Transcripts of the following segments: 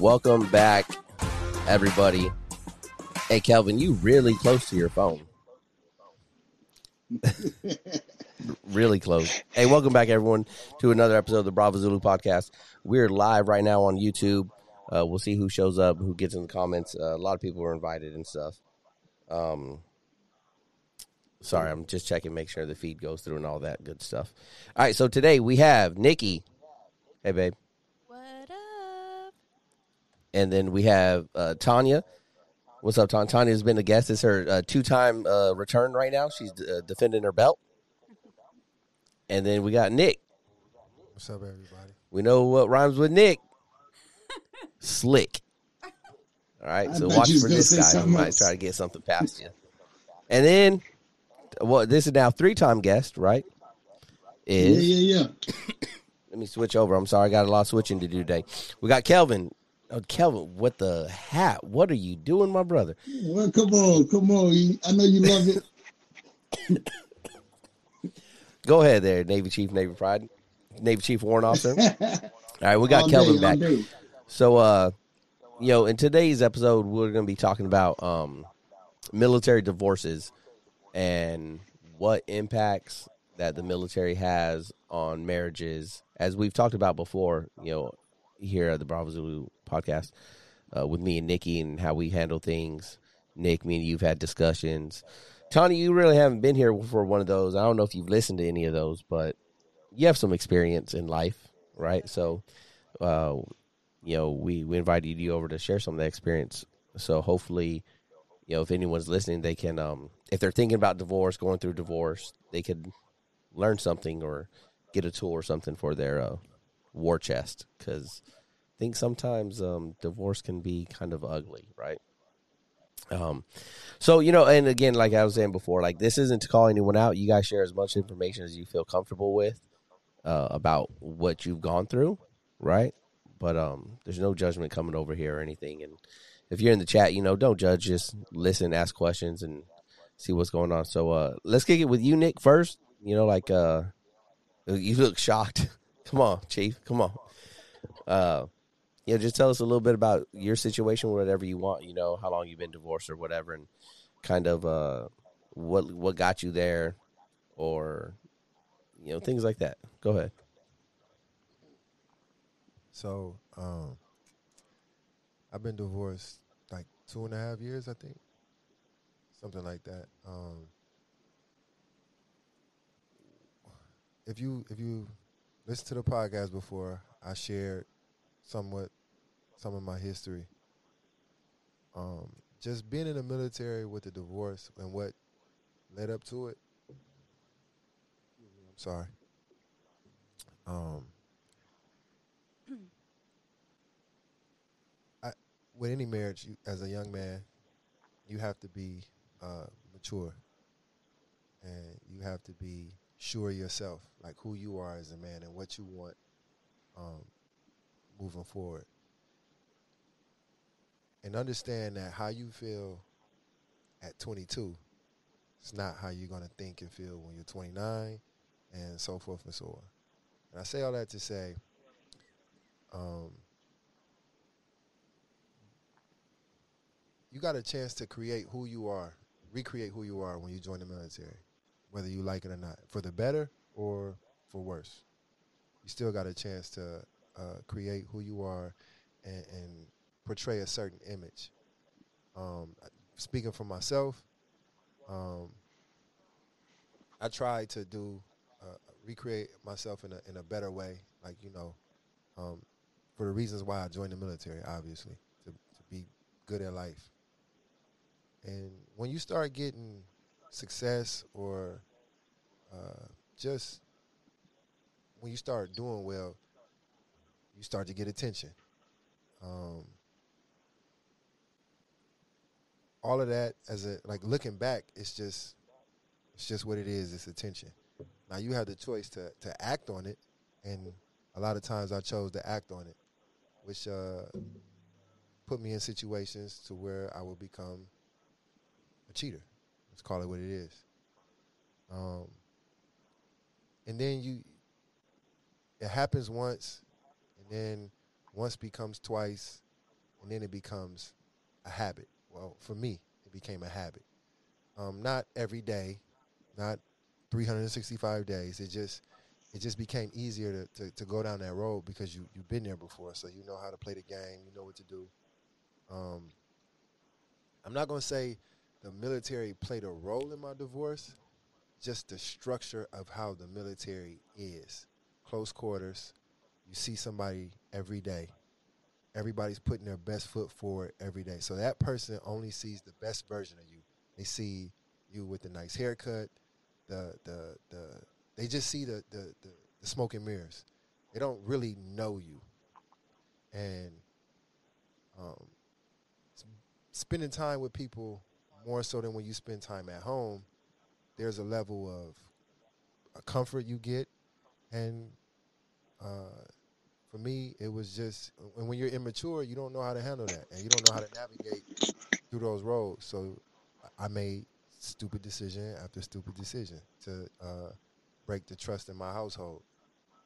Welcome back, everybody. Hey, Kelvin, you really close to your phone. really close. Hey, welcome back, everyone, to another episode of the Bravo Zulu podcast. We're live right now on YouTube. Uh, we'll see who shows up, who gets in the comments. Uh, a lot of people are invited and stuff. Um, sorry, I'm just checking, make sure the feed goes through and all that good stuff. All right, so today we have Nikki. Hey, babe. What up? And then we have uh, Tania. What's up, Tania? Tania has been a guest. It's her uh, two-time uh, return right now. She's uh, defending her belt. And then we got Nick. What's up, everybody? We know what rhymes with Nick. Slick. All right, I so watch for this guy. He might else. try to get something past you. And then, well, this is now three-time guest, right? Yeah, Is yeah, yeah. let me switch over. I'm sorry, I got a lot of switching to do today. We got Kelvin. Oh, Kelvin, what the hat? What are you doing, my brother? Well, come on, come on. I know you love it. Go ahead there, Navy Chief, Navy Pride, Navy Chief Warrant Officer. All right, we got All Kelvin day, back. day. So, uh, you know, in today's episode, we're going to be talking about um, military divorces and what impacts that the military has on marriages. As we've talked about before, you know, here at the Bravo Zulu podcast uh, with me and Nikki and how we handle things. Nick, me and you've had discussions. Tony, you really haven't been here for one of those. I don't know if you've listened to any of those, but you have some experience in life, right? So, uh, you know, we, we invited you over to share some of that experience. So hopefully, you know, if anyone's listening, they can, um, if they're thinking about divorce, going through divorce, they could learn something or get a tool or something for their uh, war chest. Because think sometimes um, divorce can be kind of ugly, right? Um, so you know, and again, like I was saying before, like this isn't to call anyone out. You guys share as much information as you feel comfortable with uh, about what you've gone through, right? But um, there's no judgment coming over here or anything. And if you're in the chat, you know, don't judge. Just listen, ask questions, and see what's going on. So uh, let's kick it with you, Nick, first. You know, like uh, you look shocked. Come on, Chief. Come on. Uh, you know, just tell us a little bit about your situation, whatever you want. You know, how long you've been divorced or whatever, and kind of uh, what what got you there, or you know, things like that. Go ahead. So, um, I've been divorced like two and a half years, I think, something like that. Um, if you if you listen to the podcast before, I shared somewhat some of my history. Um, just being in the military with the divorce and what led up to it. I'm sorry. Um, I, with any marriage, you, as a young man, you have to be uh, mature, and you have to be sure yourself, like who you are as a man and what you want um, moving forward, and understand that how you feel at 22 is not how you're going to think and feel when you're 29, and so forth and so on. And I say all that to say, um, you got a chance to create who you are, recreate who you are when you join the military, whether you like it or not, for the better or for worse. You still got a chance to uh, create who you are and, and portray a certain image. Um, speaking for myself, um, I try to do uh, recreate myself in a in a better way, like you know, um, for the reasons why I joined the military, obviously, to to be good at life. And when you start getting success or uh, just when you start doing well, you start to get attention. Um, all of that as a like looking back, it's just it's just what it is. It's attention. Now you have the choice to to act on it, and a lot of times I chose to act on it, which uh, put me in situations to where I would become a cheater. Let's call it what it is. Um, and then you, it happens once, and then once becomes twice, and then it becomes a habit. Well, for me, it became a habit. Um, not every day, not 365 days. It just it just became easier to, to, to go down that road because you you've been there before, so you know how to play the game, you know what to do. Um, I'm not gonna say the military played a role in my divorce, just the structure of how the military is. Close quarters, you see somebody every day. Everybody's putting their best foot forward every day. So that person only sees the best version of you. They see you with the nice haircut, the the the they just see the the, the, the smoke and mirrors. They don't really know you. And um, spending time with people more so than when you spend time at home, there's a level of a comfort you get, and uh, for me, it was just and when you're immature, you don't know how to handle that, and you don't know how to navigate through those roads. So I made stupid decision after stupid decision to uh, break the trust in my household.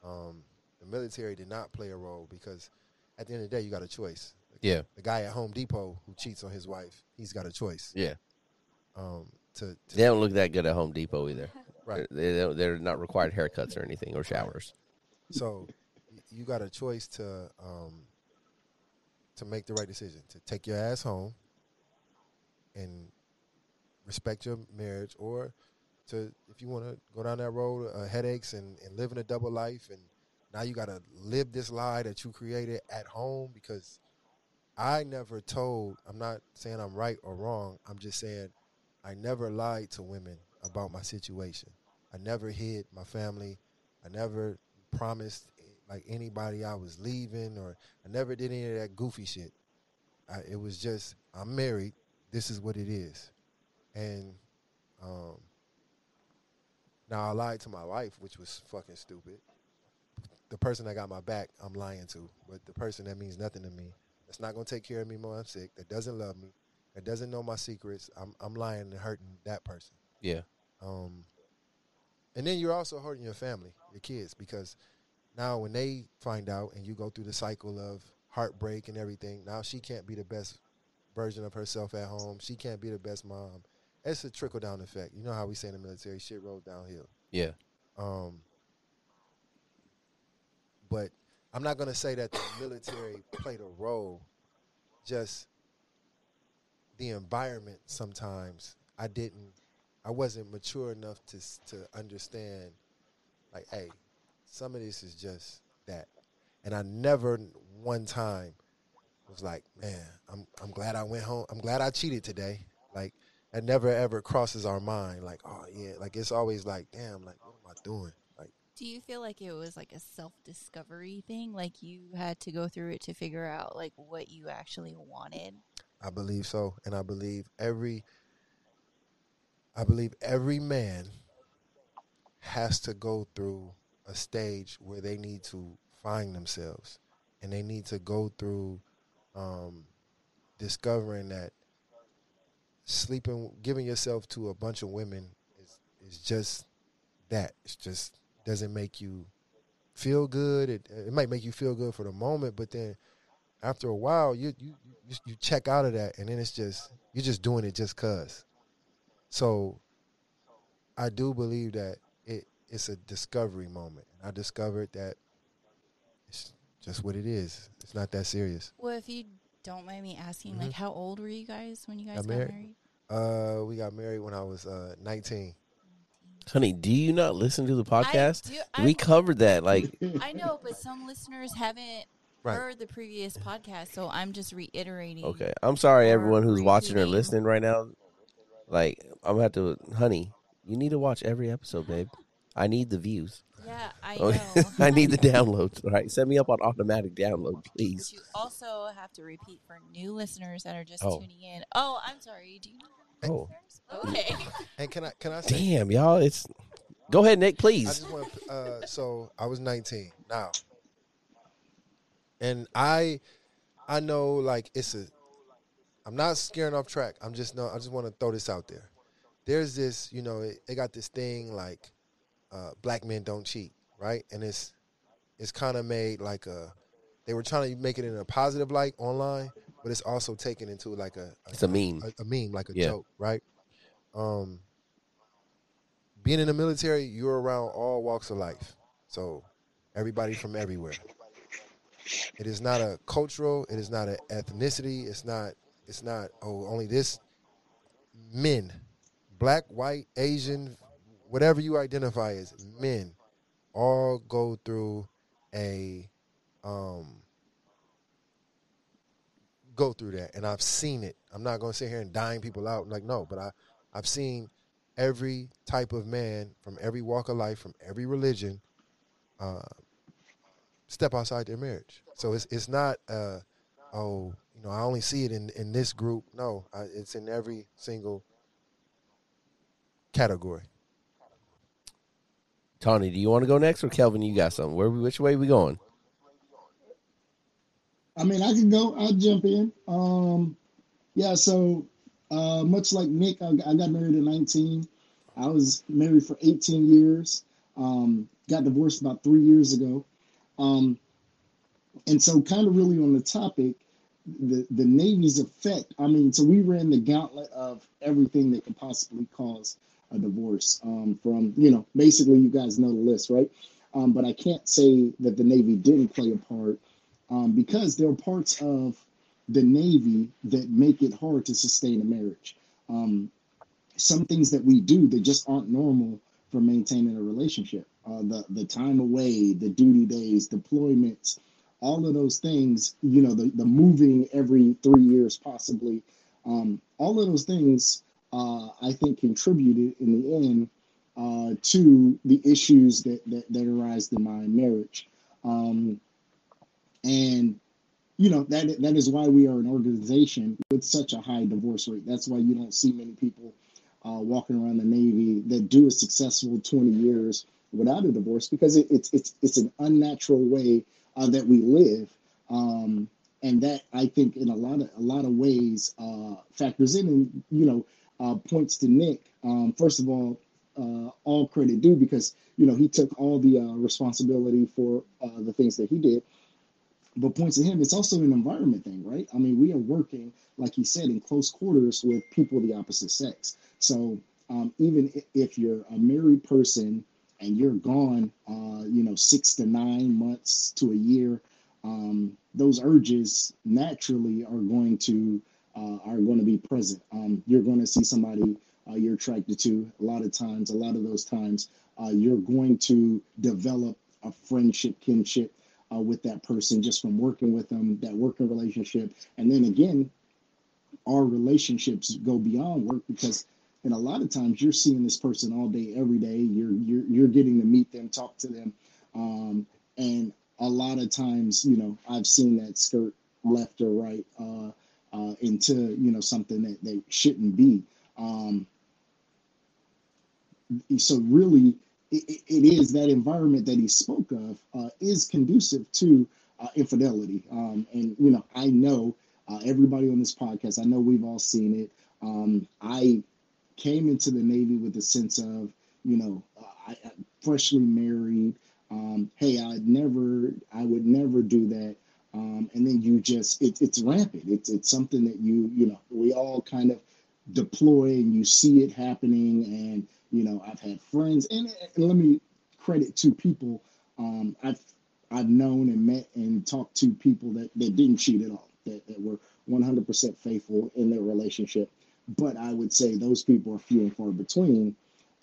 Um, the military did not play a role because at the end of the day, you got a choice. Yeah. The guy at Home Depot who cheats on his wife, he's got a choice. Yeah. Um, to, to They don't look that good at Home Depot either. right. They, they, they're not required haircuts or anything or showers. So you got a choice to um, to make the right decision to take your ass home and respect your marriage, or to if you want to go down that road of headaches and, and living a double life, and now you got to live this lie that you created at home because I never told. I'm not saying I'm right or wrong. I'm just saying I never lied to women about my situation. I never hid my family. I never promised like anybody I was leaving or I never did any of that goofy shit. I, it was just I'm married. This is what it is, and um, now I lied to my wife, which was fucking stupid. The person that got my back, I'm lying to, but the person that means nothing to me, that's not gonna take care of me when I'm sick, that doesn't love me, that doesn't know my secrets, I'm I'm lying and hurting that person. Yeah. Um, and then you're also hurting your family, your kids, because now when they find out and you go through the cycle of heartbreak and everything, now she can't be the best version of herself at home. She can't be the best mom. It's a trickle down effect. You know how we say in the military, shit rolls downhill. Yeah. Um, but I'm not gonna say that the military played a role. Just the environment. Sometimes I didn't. I wasn't mature enough to to understand. Like, hey, some of this is just that, and I never one time was like, man, I'm I'm glad I went home. I'm glad I cheated today. Like, that never ever crosses our mind. Like, oh yeah, like it's always like, damn, like what am I doing? Like. Do you feel like it was like a self discovery thing? Like you had to go through it to figure out like what you actually wanted? I believe so, and I believe every I believe every man has to go through a stage where they need to find themselves, and they need to go through um, discovering that sleeping, giving yourself to a bunch of women is is just that. It's just doesn't make you feel good. It it might make you feel good for the moment, but then after a while, you you you, you check out of that, and then it's just you're just doing it just cause. So, I do believe that it it's a discovery moment. I discovered that it's just what it is. It's not that serious. Well, if you don't mind me asking, Mhm. like how old were you guys when you guys Got got married. married? Uh, we got married when I was uh 19. Honey, do you not listen to the podcast? I, do, I, we covered that. Like, I know, but some listeners haven't Right. heard the previous podcast, so I'm just reiterating. okay. I'm sorry, everyone who's watching or listening right now. Like, I'm gonna have to, honey. You need to watch every episode, babe. I need the views. Yeah, I Okay. know. I need the downloads. All right, set me up on automatic download, please. But you also have to repeat for new listeners that are just Oh. tuning in. Oh, I'm sorry. Do you know Oh, Okay. And can I can I say damn, y'all! It's go ahead, Nick, I please. just want to. Uh, so I was 19 now, and I, I know like it's a. I'm not scaring off track. I'm just no. I just want to throw this out there. There's this, you know, it, they got this thing like, uh, black men don't cheat, right? And it's, it's kind of made like a. They were trying to make it in a positive light online, but it's also taken into like a, It's a meme. a, a meme, like a Yeah. joke, right? Um, being in the military, you're around all walks of life, so everybody from everywhere. It is not a cultural. It is not an ethnicity. It's not. It's not. Oh, only this. Men, black, white, Asian, whatever you identify as, men, all go through a, um, go through that, and I've seen it. I'm not going to sit here and dying people out. Like no, but I, I've seen every type of man from every walk of life, from every religion, uh, step outside their marriage. So it's it's not uh, oh you know I only see it in in this group. No, I, it's in every single category. Tony, do you want to go next, or Kelvin? You got something? Where? Which way we going? I mean, I can go. I'll jump in. Um, yeah. So, uh, much like Nick, I, I got married at 19. I was married for 18 years. Um, got divorced about three years ago. Um, and so, kind of really on the topic, the the Navy's effect. I mean, so we ran the gauntlet of everything that could possibly cause a divorce. Um, from you know, basically, you guys know the list, right? Um, but I can't say that the Navy didn't play a part um, because there are parts of the Navy that make it hard to sustain a marriage. Um, some things that we do that just aren't normal for maintaining a relationship. Uh, the the time away, the duty days, deployments, all of those things. You know, the the moving every three years possibly. Um, all of those things, uh, I think, contributed in the end uh, to the issues that that, that arise in my marriage. Um, and you know that that is why we are an organization with such a high divorce rate. That's why you don't see many people uh, walking around the Navy that do a successful 20 years without a divorce because it, it's it's it's an unnatural way uh, that we live, um, and that I think in a lot of a lot of ways uh, factors in and you know uh, points to Nick. Um, first of all, uh, all credit due because you know he took all the uh, responsibility for uh, the things that he did but points to him, it's also an environment thing, right? I mean, we are working, like he said, in close quarters with people of the opposite sex. So um, even if you're a married person and you're gone, uh, you know, six to nine months to a year, um, those urges naturally are going to uh, are going to be present. Um, you're going to see somebody uh, you're attracted to. A lot of times, a lot of those times, uh, you're going to develop a friendship, kinship uh, with that person just from working with them, that working relationship. And then again, our relationships go beyond work because and a lot of times you're seeing this person all day, every day. You're you're you're getting to meet them, talk to them, um, and a lot of times, you know, I've seen that skirt left or right uh, uh, into you know something that they shouldn't be. Um, so really, it, it is that environment that he spoke of uh, is conducive to uh, infidelity. Um, and you know, I know uh, everybody on this podcast. I know we've all seen it. Um, I came into the Navy with a sense of, you know, I, I freshly married. Um, hey, I'd never, I would never do that. Um, and then you just, it, it's rampant. It's it's something that you, you know, we all kind of deploy and you see it happening. And you know, I've had friends, and, and let me credit to people. Um, I've I've known and met and talked to people that, that didn't cheat at all, that, that were 100% faithful in their relationship. But I would say those people are few and far between.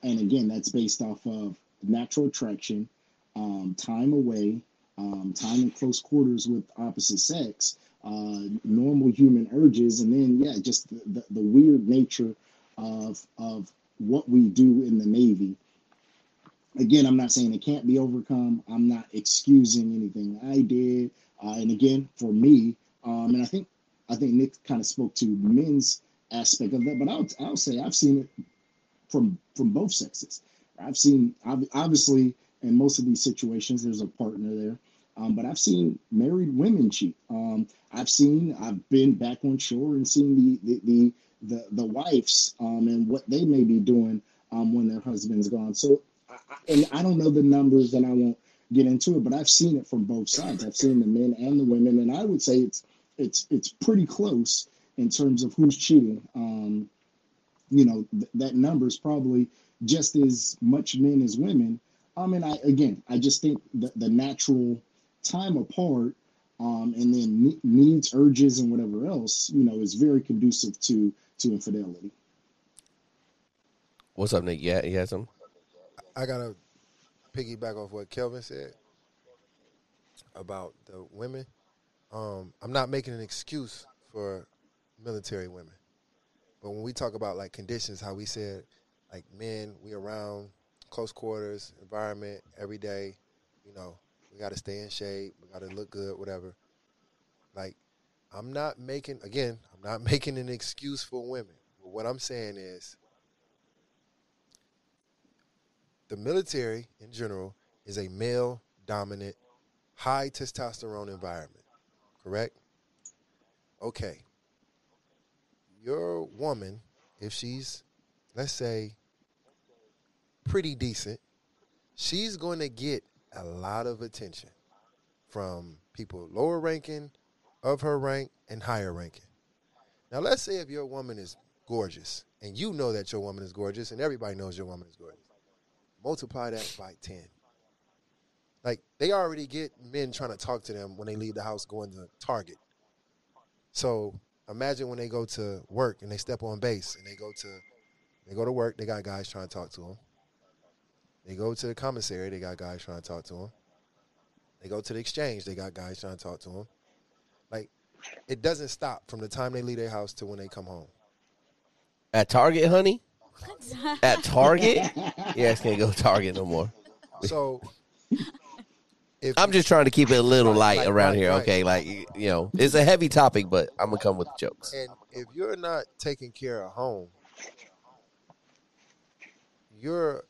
And again, that's based off of natural attraction, um, time away, um, time in close quarters with opposite sex, uh, normal human urges, and then, yeah, just the, the, the weird nature of, of what we do in the Navy again, I'm not saying it can't be overcome. I'm not excusing anything I did. Uh, and again, for me, um, and I think I think Nick kind of spoke to men's aspect of that, but I'll I'll say I've seen it from from both sexes. I've seen obviously in most of these situations there's a partner there, um, but I've seen married women cheat. Um, I've seen I've been back on shore and seen the the the the, the wives um, and what they may be doing um, when their husband's gone. So I, I- and I don't know the numbers and I won't get into it, but I've seen it from both sides. I've seen the men and the women, and I would say it's it's it's pretty close in terms of who's cheating. Um, you know th- that number is probably just as much men as women. Um, and I again, I just think the, the natural time apart, um, and then needs, urges, and whatever else, you know, is very conducive to to infidelity. What's up, Nick? Yeah, you had some. I gotta piggyback off what Kelvin said about the women. Um, I'm not making an excuse for military women, but when we talk about like conditions, how we said like men, we around close quarters environment every day. You know, we got to stay in shape. We got to look good, whatever. Like, I'm not making again. I'm not making an excuse for women. But what I'm saying is, the military in general is a male dominant, high testosterone environment, correct? Okay. Your woman, if she's, let's say, pretty decent, she's going to get a lot of attention from people lower ranking of her rank and higher ranking. Now, let's say if your woman is gorgeous and you know that your woman is gorgeous and everybody knows your woman is gorgeous multiply that by 10. Like they already get men trying to talk to them when they leave the house going to Target. So imagine when they go to work and they step on base and they go to they go to work, they got guys trying to talk to them. They go to the commissary, they got guys trying to talk to them. They go to the exchange, they got guys trying to talk to them. Like it doesn't stop from the time they leave their house to when they come home. At Target, honey. At Target. Yeah, I can't go Target no more. So if I'm just trying to keep it a little Right, light right, around right, here. right. Okay, like you know, it's a heavy topic, but I'm gonna come with jokes. And if you're not taking care of home, you're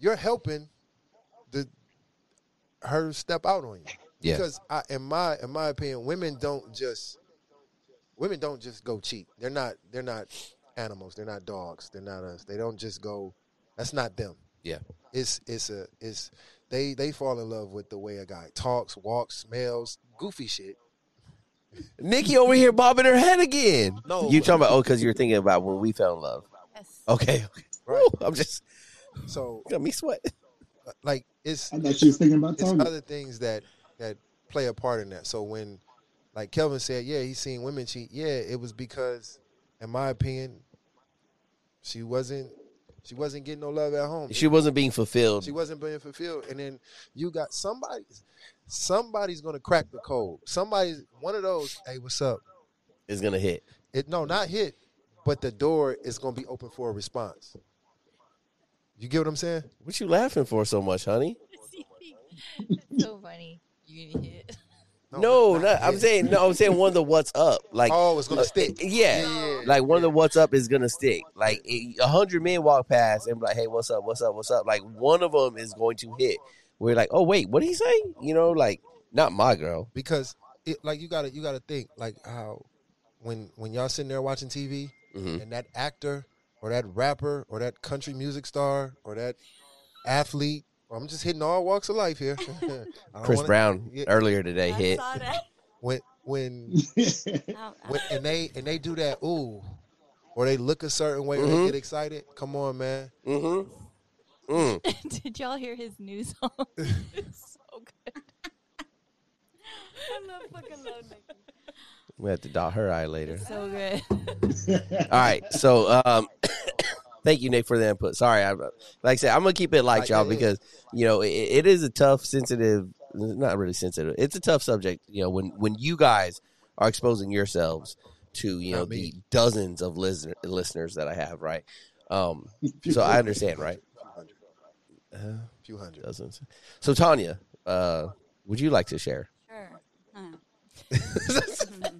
you're helping the her step out on you. Yeah. Because I, in my in my opinion, women don't just women don't just go cheat. They're not they're not animals. They're not dogs. They're not us. They don't just go. That's not them. Yeah. It's it's a it's they they fall in love with the way a guy talks, walks, smells, goofy shit. Nikki over here bobbing her head again. No. you talking about? Oh, because you're thinking about when we fell in love. Yes. Okay, okay. Right. Woo, I'm just So got me sweat. Uh, like it's I thought you was thinking about it's Target. other things that that play a part in that. So when, like Kelvin said, yeah, he's seen women cheat. Yeah, it was because, in my opinion, she wasn't she wasn't getting no love at home. She wasn't being fulfilled. She wasn't being fulfilled, and then you got somebody. Somebody's gonna crack the code. Somebody's one of those. Hey, what's up? Is gonna hit. It no, not hit, but the door is gonna be open for a response. You get what I'm saying? What you laughing for so much, honey? That's so funny. You get hit. No, not not, I'm hit. saying no. I'm saying one of the what's up. Like Oh, it's gonna uh, stick. Yeah, Yeah, like one of the what's up is gonna stick. Like a hundred men walk past and be like, "Hey, what's up? What's up? What's up?" Like one of them is going to hit. We're like, "Oh wait, what did he say?" You know, like not my girl. because it like you gotta you gotta think like how when when y'all sitting there watching TV Mhm. and that actor or that rapper or that country music star or that athlete. I'm just hitting all walks of life here. Chris wanna- Brown yeah. earlier today I hit. saw that. when when, when and they and they do that ooh or they look a certain way or Mhm. they get excited. Come on, man. Mm-hmm. Mm. Did y'all hear his new song? it's so good. I love fucking love Nicki. We have to dot her eye later. So good. All right, so um, thank you, Nick, for the input. Sorry, I, like I said, I'm gonna keep it light, Like, y'all, yeah, yeah. because you know it, it is a tough, sensitive, not really sensitive. It's a tough subject. You know, when when you guys are exposing yourselves to you know the dozens of listener, listeners that I have, right? Um, so I understand, right? A hundred. Uh, Few hundred. dozens. So Tania, uh, would you like to share? Sure. Just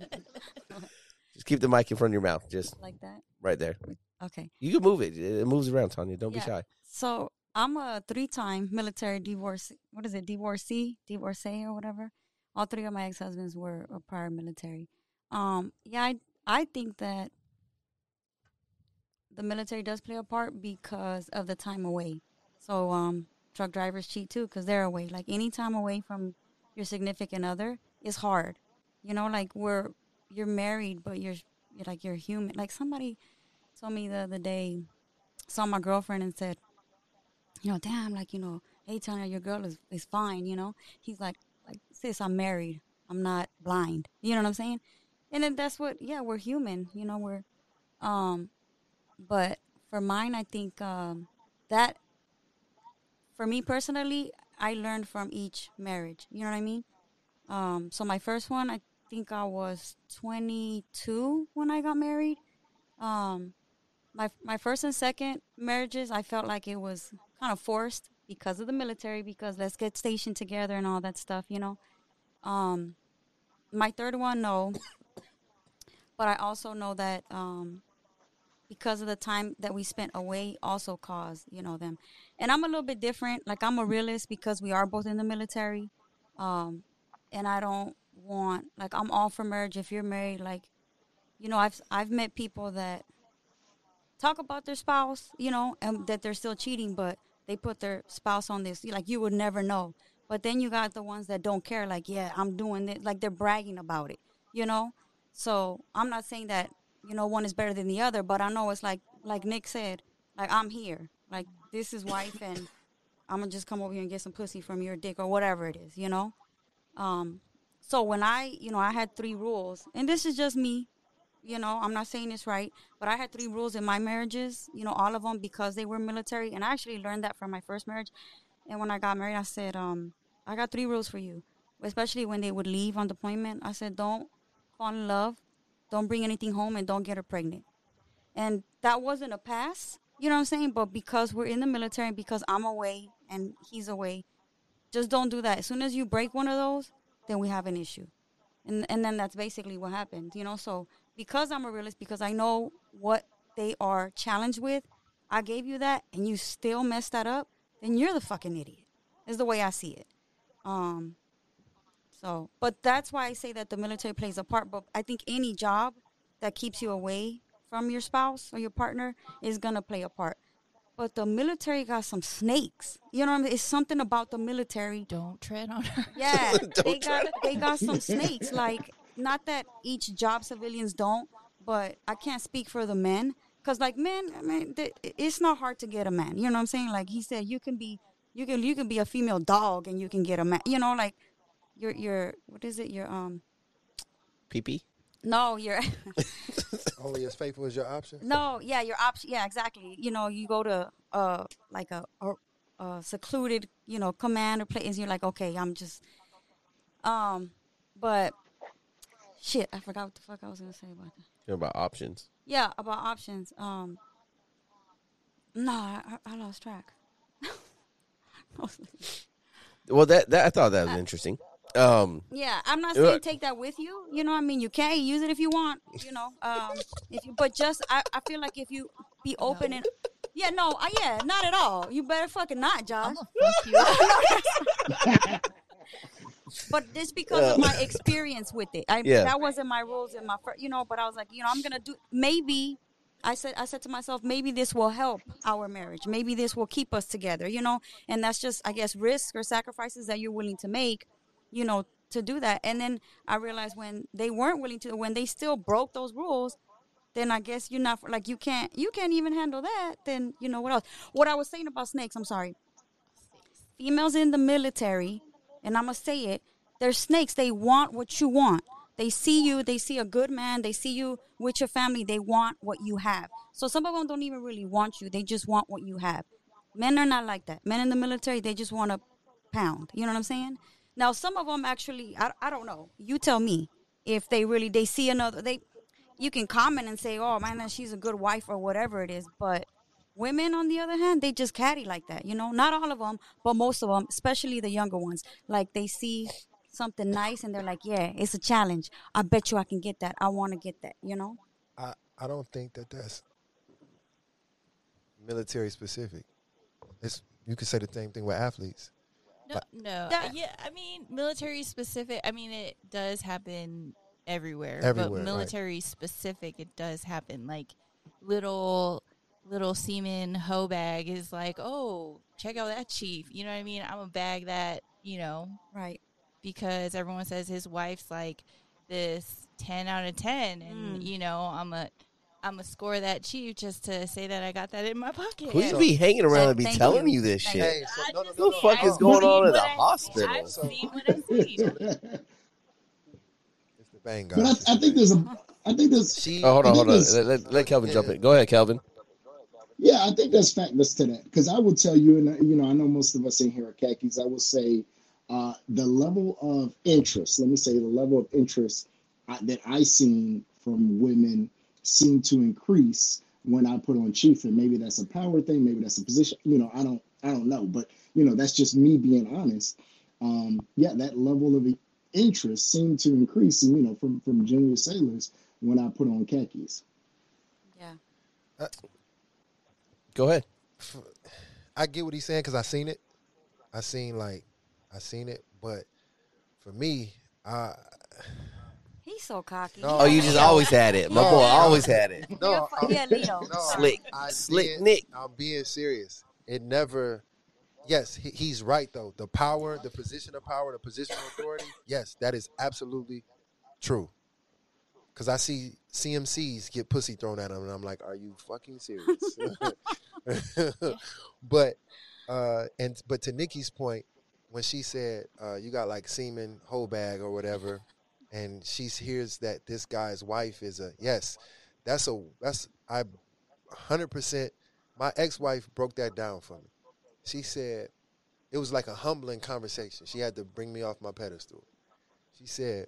keep the mic in front of your mouth, just like that. right there. Okay. You can move it. It moves around, Tania. Don't Yeah. be shy. So I'm a three-time military divorce. What is it? Divorcee, divorcee, or whatever. All three of my ex-husbands were a prior military. Um, yeah, I I think that the military does play a part because of the time away. So um, truck drivers cheat too because they're away. Like any time away from your significant other is hard. You know, like we're you're married, but you're, you're like you're human. Like somebody told me the other day, saw my girlfriend and said, you know, damn, like you know, hey Tania, your girl is is fine. You know, he's like, like sis, I'm married. I'm not blind. You know what I'm saying? And then that's what, yeah, we're human. You know, we're, um, but for mine, I think um, that for me personally, I learned from each marriage. You know what I mean? Um, so my first one, I think I was 22 when I got married. Um, my my first and second marriages, I felt like it was kind of forced because of the military. Because let's get stationed together and all that stuff, you know. Um, my third one, no. But I also know that um, because of the time that we spent away, also caused you know them. And I'm a little bit different. Like I'm a realist because we are both in the military, um, and I don't want like I'm all for marriage. If you're married, like you know, I've I've met people that talk about their spouse, you know, and that they're still cheating, but they put their spouse on this. Like you would never know. But then you got the ones that don't care. Like, yeah, I'm doing it. Like they're bragging about it, you know. So I'm not saying that you know one is better than the other, but I know it's like like Nick said, like I'm here, like this is wife, and I'm gonna just come over here and get some pussy from your dick or whatever it is, you know. Um, so when I, you know, I had three rules, and this is just me, you know, I'm not saying it's right, but I had three rules in my marriages, you know, all of them because they were military, and I actually learned that from my first marriage. And when I got married, I said, um, I got three rules for you, especially when they would leave on deployment. I said, don't fall in love, don't bring anything home, and don't get her pregnant. And that wasn't a pass, you know what I'm saying? But because we're in the military, because I'm away and he's away, just don't do that. As soon as you break one of those, then we have an issue. And and then that's basically what happened, you know? So because I'm a realist, because I know what they are challenged with, I gave you that and you still messed that up, then you're the fucking idiot. Is the way I see it. Um so, but that's why I say that the military plays a part. But I think any job that keeps you away from your spouse or your partner is gonna play a part. But the military got some snakes. You know what I mean? It's something about the military. Don't tread on her. Yeah, they got they got some snakes. Like not that each job civilians don't, but I can't speak for the men because like men, I mean, th- it's not hard to get a man. You know what I'm saying? Like he said, you can be you can you can be a female dog and you can get a man. You know, like your your what is it? Your um PP. No your Only as faithful as your option. no yeah your option yeah exactly. You know you go to uh like a, a, a secluded you know command or place and you're like okay I'm just um but shit I forgot what the fuck I was gonna say about that. You're about options. Yeah, about options. Um, no, I, I lost track. Well, that, that I thought that was interesting. Um, yeah, I'm not Uh, saying take that with you. You know, what I mean, you can use it if you want. You know, um, if you, but just I, I feel like if you be open and yeah, no, I, yeah, not at all. You better fucking not, Josh. I'm fuck you. But this because of my experience with it. I Yeah. that wasn't my rules in my first, you know. But I was like, you know, I'm gonna do maybe. I said, I said to myself, maybe this will help our marriage. Maybe this will keep us together, you know. And that's just, I guess, risks or sacrifices that you're willing to make, you know, to do that. And then I realized when they weren't willing to, when they still broke those rules, then I guess you're not like you can't, you can't even handle that. Then you know what else? What I was saying about snakes. I'm sorry females in the military, and I'm gonna say it, they're snakes. They want what you want. They see you, they see a good man, they see you with your family, they want what you have. So some of them don't even really want you, they just want what you have. Men are not like that. Men in the military, they just want a pound. You know what I'm saying? Now, some of them actually, I, I don't know. You tell me if they really, they see another, they, you can comment and say, oh man, she's a good wife or whatever it is, but Women, on the other hand, they just catty like that. You know, not all of them, but most of them, especially the younger ones. Like they see something nice and they're like, "Yeah, it's a challenge. I bet you I can get that. I want to get that." You know? I, I don't think that that's military specific. It's you could say the same thing with athletes. No, no. That- uh, yeah, I mean, military specific. I mean, it does happen everywhere. Everywhere, but right. military specific, it does happen. Like little little seaman hoe bag is like, oh, check out that chief. You know what I mean? I'm a bag that you know Right. because everyone says his wife's like this ten out of ten, and Mm. you know I'm a I'm a score that chief just to say that I got that in my pocket. Who'd be hanging around and be telling you. you this shit? Hey, so, I no, no, no, The fuck is going on in the I- hospital? I've seen what I've seen. It's the bang But. I, I think there's a, I think there's, she. Oh, hold on, hold on. there's- Let, let, let Kelvin jump in. Go ahead, Kelvin. yeah, I think there's factors to that because I will tell you, and uh, you know, I know most of us in here are khakis. I will say uh, the level of interest. Let me say the level of interest I, that I seen from women seem to increase when I put on chief, and maybe that's a power thing, maybe that's a position. You know, I don't, I don't know, but you know, that's just me being honest. Um, yeah, that level of interest seemed to increase, and you know, from from junior sailors when I put on khakis. Yeah. Go ahead. I get what he's saying because I seen it. I seen like, I seen it, but for me, I He's so cocky. No. Oh, you just always had it. My No, boy always had it. no, You're a- Leo. no, Slick, I slick did- Nick. I'm being serious. It never. Yes, he, he's right though. The power, the position of power, the position of authority. Yes, that is absolutely true. Because I see CMCs get pussy thrown at them, and I'm like, "Are you fucking serious?" but uh, and but to Nikki's point, when she said uh, you got like seaman whole bag or whatever, and she hears that this guy's wife is a yes, that's a that's I hundred percent. My ex wife broke that down for me. She said it was like a humbling conversation. She had to bring me off my pedestal. She said,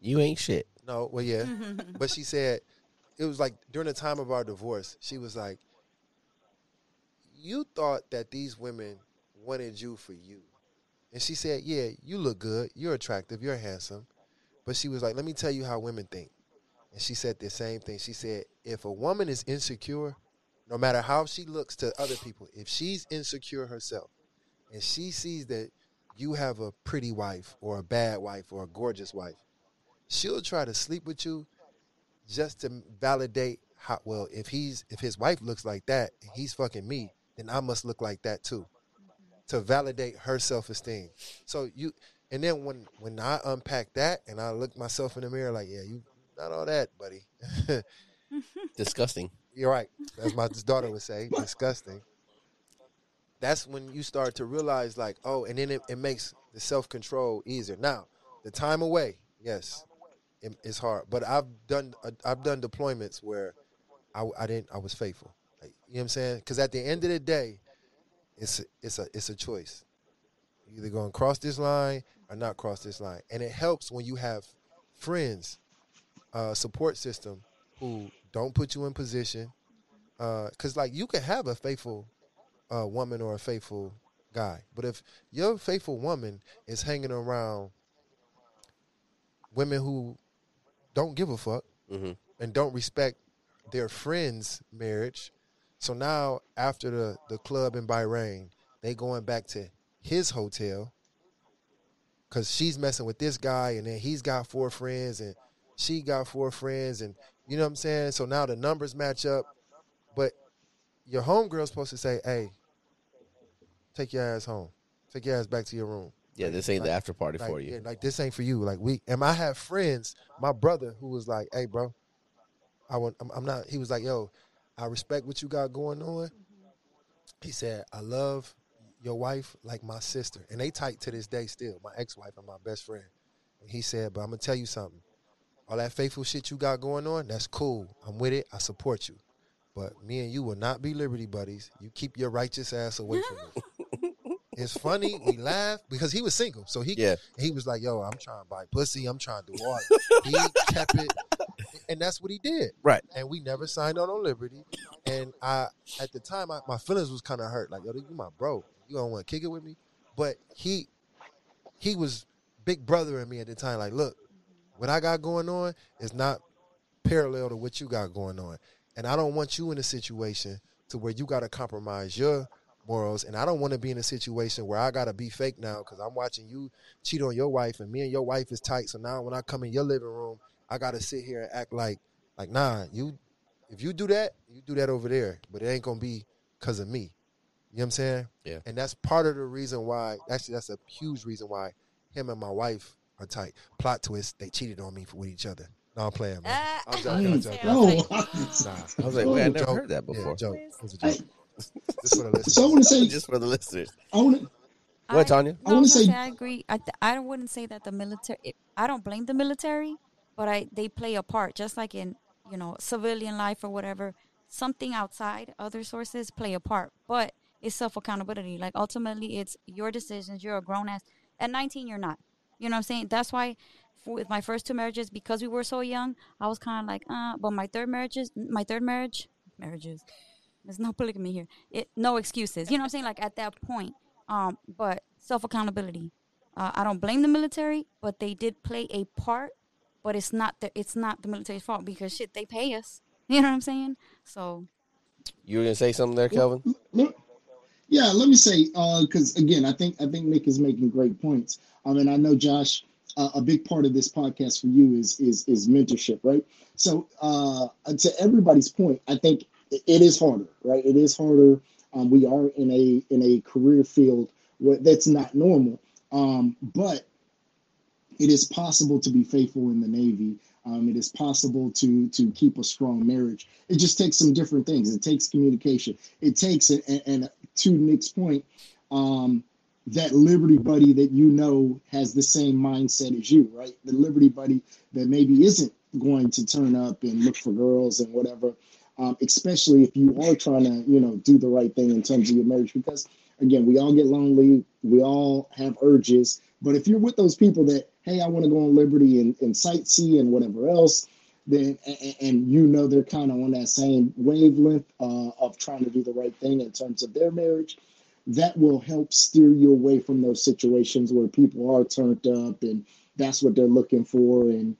You ain't shit. "No, well, yeah," but she said it was like during the time of our divorce. She was like, "You thought that these women wanted you for you," and she said, "Yeah, you look good. You're attractive. You're handsome." But she was like, "Let me tell you how women think." And she said the same thing. She said, "If a woman is insecure, no matter how she looks to other people, if she's insecure herself, and she sees that you have a pretty wife or a bad wife or a gorgeous wife, she'll try to sleep with you just to validate how well if he's if his wife looks like that and he's fucking me, then I must look like that too. To validate her self esteem. So you and then when when I unpack that and I look myself in the mirror like, yeah, you not all that, buddy. Disgusting. You're right. As my daughter would say, disgusting. That's when you start to realize, like, oh, and then it, it makes the self control easier. Now, the time away, yes, it, it's hard. But I've done uh, I've done deployments where I, I didn't I was faithful. Like, you know what I'm saying? Because at the end of the day, it's a, it's a it's a choice. Either going to cross this line or not cross this line, and it helps when you have friends, uh, support system who don't put you in position. Because like you can have a faithful uh, woman or a faithful guy, but if your faithful woman is hanging around women who don't give a fuck hmm and don't respect their friend's marriage, so now after the the club in Bahrain, they going back to his hotel because she's messing with this guy, and then he's got four friends, and she got four friends, and you know what I'm saying. So now the numbers match up, but your homegirl's supposed to say, "Hey, take your ass home, take your ass back to your room." Yeah, this ain't the after party like, for you. yeah, like this ain't for you. Like we and I have friends. My brother who was like, "Hey, bro, I want. I'm, I'm not." He was like, "Yo, I respect what you got going on." He said, "I love your wife like my sister, and they tight to this day still. My ex-wife and my best friend." And he said, "But I'm gonna tell you something. All that faithful shit you got going on, that's cool. I'm with it. I support you." But me and you will not be Liberty buddies. You keep your righteous ass away from me. it's funny. We laugh because he was single, so he Yeah. he was like, "Yo, I'm trying to buy pussy. I'm trying to do all." he kept it, and that's what he did. Right. And we never signed on on Liberty. And I, at the time, I, my feelings was kind of hurt. Like, yo, you my bro. You don't want to kick it with me? But he, he was big brother in me at the time. Like, look, what I got going on is not parallel to what you got going on, and I don't want you in a situation to where you got to compromise your morals, and I don't want to be in a situation where I got to be fake now because I'm watching you cheat on your wife, and me and your wife is tight. So now when I come in your living room, I got to sit here and act like, like, nah, you, if you do that, you do that over there, but it ain't gonna be because of me. You know what I'm saying? Yeah. And that's part of the reason why. Actually, that's a huge reason why him and my wife are are tight. Plot twist: they cheated on me for, with each other. No, I'm playing, man. Ah. I'm joking. I'm joking. No, Nah, I was like, wait, I Oh, never joke. heard that Yeah, before. joke. It was a Hey, joke. Just for the listeners. so I want to say, Just for the listeners. I want to, What, Tania? No, I wanna was say- I agree. I th- I wouldn't say that the military. It, I don't blame the military, but I they play a part, just like in you know civilian life or whatever. Something outside other sources play a part, but it's self accountability. Like ultimately, it's your decisions. You're a grown ass. At 19, you're not. You know what I'm saying? That's why. For, with my first two marriages, because we were so young, I was kind of like, uh. But my third marriages, my third marriage, marriages, there's no polygamy here. It no excuses. You know what I'm saying? Like at that point. Um, but self accountability. Uh, I don't blame the military, but they did play a part. But it's not the it's not the military's fault because shit they pay us. You know what I'm saying? So You were gonna say something there, Kelvin? Yeah, let me say, because again, I think I think Nick is making great points. I mean, I know Josh. Uh, a big part of this podcast for you is is is mentorship, right? So, uh, to everybody's point, I think it is harder, right? It is harder. Um, we are in a in a career field where that's not normal, um, but it is possible to be faithful in the Navy. Um, it is possible to to keep a strong marriage. It just takes some different things. It takes communication. It takes and, and to Nick's point, um, that Liberty buddy that you know has the same mindset as you, right? The Liberty buddy that maybe isn't going to turn up and look for girls and whatever. Um, especially if you are trying to, you know, do the right thing in terms of your marriage, because again, we all get lonely, we all have urges. But if you're with those people that, hey, I want to go on Liberty and, and sightsee and whatever else, then and, and you know they're kind of on that same wavelength uh, of trying to do the right thing in terms of their marriage, that will help steer you away from those situations where people are turned up and that's what they're looking for and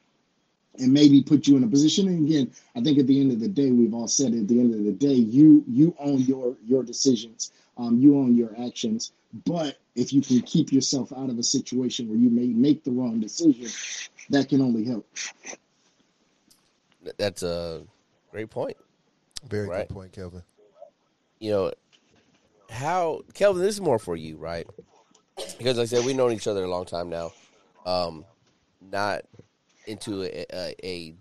and maybe put you in a position. And again i think at the end of the day we've all said at the end of the day you you own your your decisions. Um, you own your actions. But if you can keep yourself out of a situation where you may make the wrong decision that can only help That's a great point. Very Right. good point, Kelvin. you know, how Kelvin, this is more for you, right? Because like I said, we've known each other a long time now. Um, not into a, a, a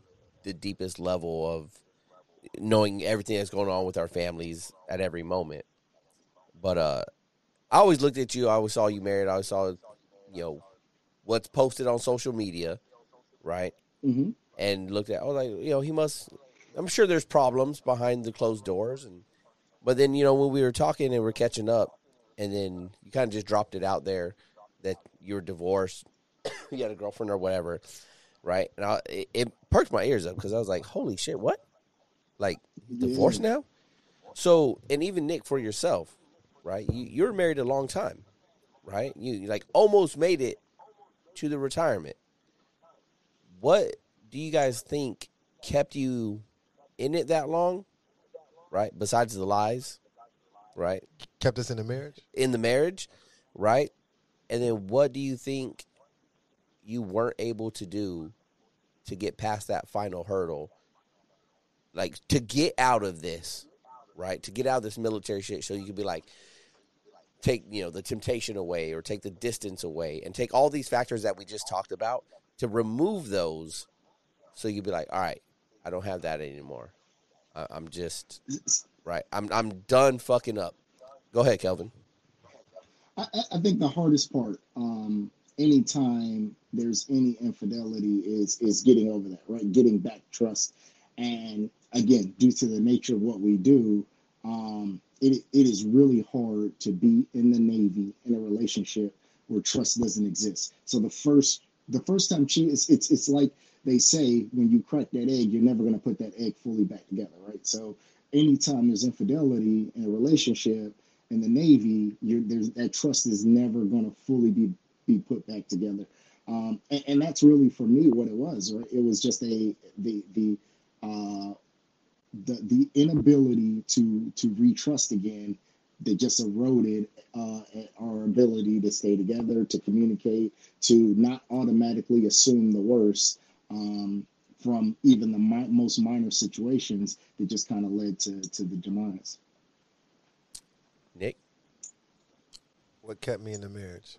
the deepest level of knowing everything that's going on with our families at every moment. But uh, I always looked at you. I always saw you married. I always saw, you know, what's posted on social media, right? hmm and looked at. I was like, you know, he must. I'm sure there's problems behind the closed doors, and but then you know when we were talking and we're catching up, and then you kind of just dropped it out there that you're divorced, you had a girlfriend or whatever, right? And I, it, it perked my ears up because I was like, holy shit, what? Like divorced now? So and even Nick for yourself, right? You you were married a long time, right? You like almost made it to the retirement. What do you guys think kept you in it that long? Right? Besides the lies, right? Kept us in the marriage. In the marriage, right? And then what do you think you weren't able to do to get past that final hurdle? Like to get out of this, right? To get out of this military shit so you could be like take, you know, the temptation away or take the distance away and take all these factors that we just talked about to remove those so you'd be like, all right, I don't have that anymore. I, I'm just right. I'm I'm done fucking up. Go ahead, Kelvin. I, I- think the hardest part, um, anytime there's any infidelity, is is getting over that, right? Getting back trust, and again, due to the nature of what we do, um, it it is really hard to be in the Navy in a relationship where trust doesn't exist. So the first the first time she it's it's it's like they say when you crack that egg, you're never going to put that egg fully back together, right? So anytime there's infidelity in a relationship in the Navy, there's that trust is never going to fully be be put back together, um, and, and that's really for me what it was. Right, it was just a the the uh, the the inability to to retrust again that just eroded uh, our ability to stay together, to communicate, to not automatically assume the worst um, from even the mi- most minor situations that just kind of led to to the demise. Nick. What kept me in the marriage?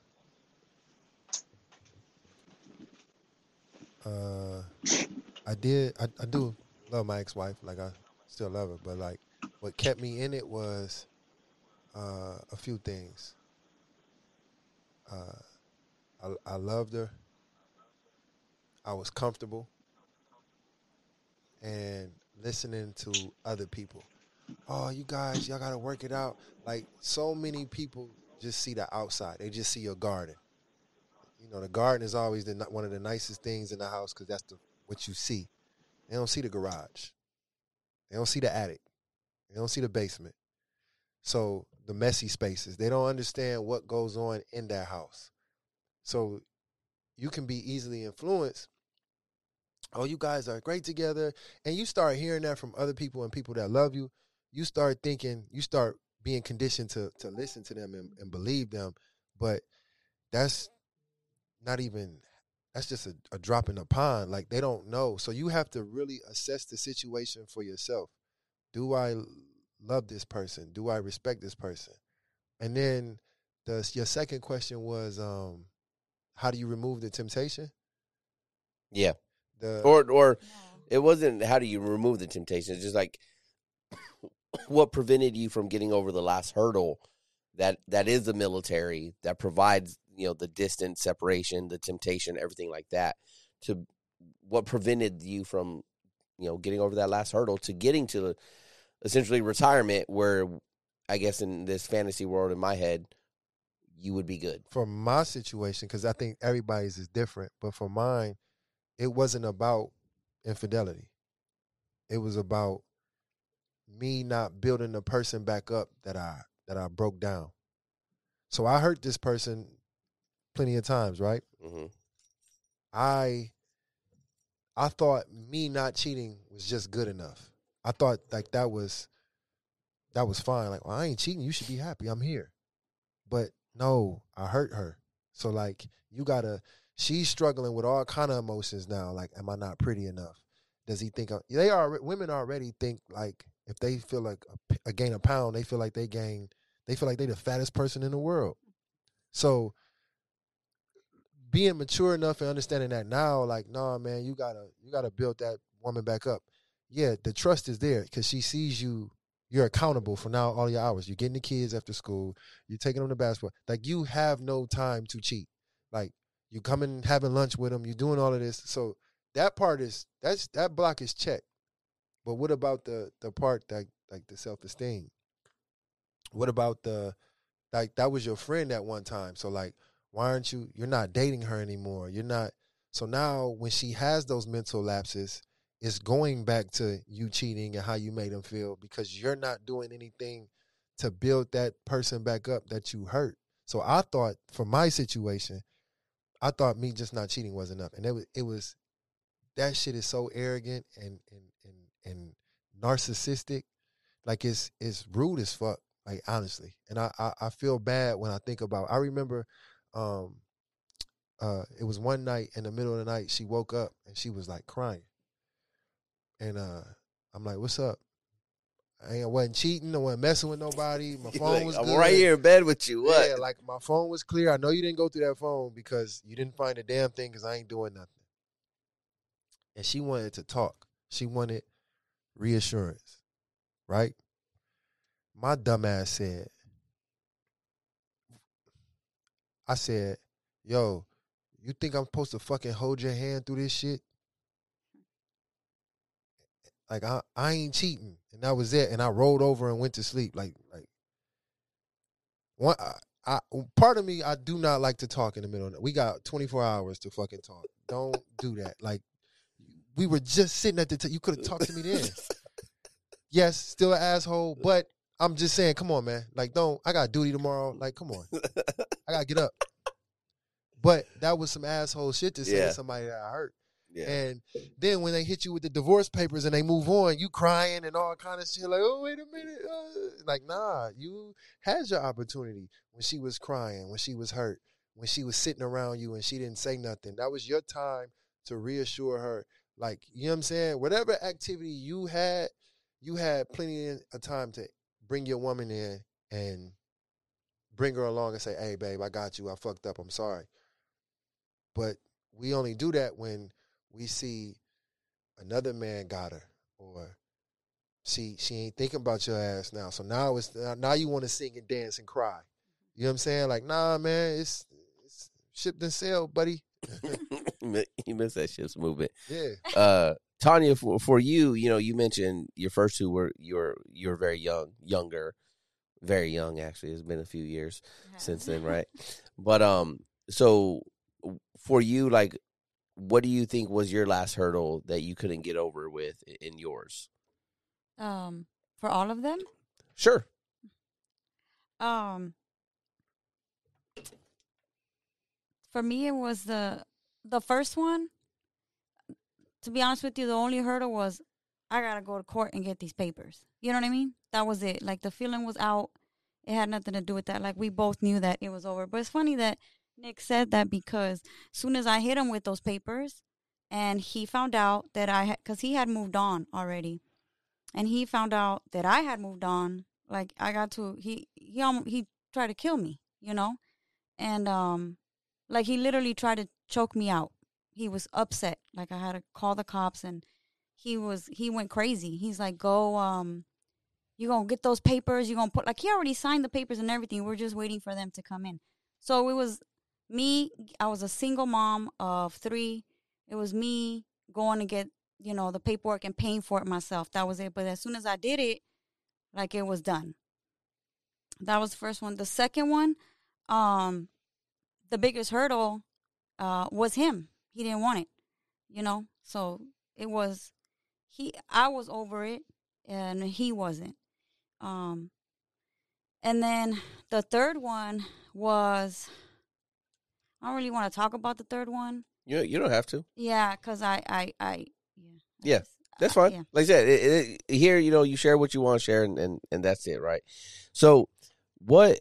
Uh, I did. I, I do love my ex-wife. Like I still love her, but like what kept me in it was uh, a few things. Uh, I, I loved her. I was comfortable, and listening to other people. Oh, you guys, y'all gotta work it out. Like so many people just see the outside. They just see your garden. You know, the garden is always the, one of the nicest things in the house because that's the what you see. They don't see the garage. They don't see the attic. They don't see the basement. So the messy spaces. They don't understand what goes on in that house. So you can be easily influenced. Oh, you guys are great together. And you start hearing that from other people and people that love you. You start thinking, you start being conditioned to to listen to them and, and believe them. But that's not even that's just a, a drop in the pond. Like they don't know. So you have to really assess the situation for yourself. Do I love this person? Do I respect this person? And then the your second question was um how do you remove the temptation? Yeah. The Or or No. it wasn't how do you remove the temptation? It's just like what prevented you from getting over the last hurdle that that is the military that provides you know the distance separation the temptation everything like that to what prevented you from you know getting over that last hurdle to getting to essentially retirement where i guess in this fantasy world in my head you would be good for my situation, because I think everybody's is different, but for mine, it wasn't about infidelity. It was about me not building the person back up that I that I broke down. So I hurt this person plenty of times, right? Mm-hmm. I I thought me not cheating was just good enough. I thought like that was that was fine. Like, well, I ain't cheating. You should be happy. I'm here. But no, I hurt her. So like you gotta she's struggling with all kind of emotions now. Like, am I not pretty enough? Does he think I, they are women already think like if they feel like a gain a pound, they feel like they gain they feel like they the fattest person in the world. So being mature enough and understanding that now, like, nah, man, you gotta you gotta build that woman back up. Yeah, the trust is there because she sees you. You're accountable for now all your hours. You're getting the kids after school. You're taking them to basketball. Like you have no time to cheat. Like you coming having lunch with them. You're doing all of this. So that part is that's that block is checked. But what about the the part that like the self esteem? What about the like that was your friend at one time? So like why aren't you you're not dating her anymore you're not so now when she has those mental lapses it's going back to you cheating and how you made them feel because you're not doing anything to build that person back up that you hurt so i thought for my situation i thought me just not cheating was enough and it was it was that shit is so arrogant and and and, and narcissistic like it's it's rude as fuck like honestly and I, I i feel bad when i think about i remember um uh it was one night in the middle of the night she woke up and she was like crying and uh i'm like what's up i ain't wasn't cheating i wasn't messing with nobody my phone Like, was i'm good. right here in bed with you what? Yeah like my phone was clear. I know you didn't go through that phone because you didn't find a damn thing because i ain't doing nothing. And she wanted to talk. She wanted reassurance right? My dumb ass said I said, yo, you think I'm supposed to fucking hold your hand through this shit? Like I, I ain't cheating. And that was it. And I rolled over and went to sleep. Like, like one I, I part of me, I do not like to talk in the middle of the We got 24 hours to fucking talk. Don't do that. Like we were just sitting at the t- you could have talked to me then. yes, still an asshole, but I'm just saying, come on, man. Like, don't I got duty tomorrow. Like, come on. I gotta get up. But that was some asshole shit to say Yeah. to somebody that I hurt. Yeah And then when they hit you with the divorce papers and they move on, you crying and all kind of shit. Like, oh wait a minute, uh, like nah, you had your opportunity when she was crying, when she was hurt, when she was sitting around you and she didn't say nothing. That was your time to reassure her. Like, you know what I'm saying? Whatever activity you had, you had plenty of time to bring your woman in and bring her along and say, "Hey, babe, I got you. I fucked up. I'm sorry." But we only do that when we see another man got her, or she she ain't thinking about your ass now. So now it's now you want to sing and dance and cry. You know what I'm saying? Like, nah, man, it's, it's shipped and sailed, buddy. you missed that ship's movement. Yeah. Uh, Tania, for for you, you know, you mentioned your first two were you were you were very young, younger, very young. Actually, it's been a few years since then, right? But um, so for you, like, what do you think was your last hurdle that you couldn't get over with in yours? Um, for all of them. Sure. Um, for me, it was the the first one. To be honest with you, the only hurdle was I gotta go to court and get these papers. You know what I mean? That was it. Like the feeling was out. It had nothing to do with that. Like we both knew that it was over. But it's funny that Nick said that because soon as I hit him with those papers, and he found out that I had, because he had moved on already, and he found out that I had moved on. Like I got to he he almost, he tried to kill me, you know, and um, like he literally tried to choke me out. He was upset. Like I had to call the cops, and he was he went crazy. He's like, "Go, um, you gonna get those papers? You gonna put like he already signed the papers and everything. We're just waiting for them to come in." So it was me. I was a single mom of three. It was me going to get you know the paperwork and paying for it myself. That was it. But as soon as I did it, like it was done. That was the first one. The second one, um, the biggest hurdle uh, was him. He didn't want it, you know. So it was he. I was over it, and he wasn't. Um, and then the third one was. I don't really want to talk about the third one. You you don't have to. Yeah, cause I I I yeah. I Yeah, That's fine. yeah. Like I said, it, it, here you know you share what you want to share, and, and and that's it, right? So, what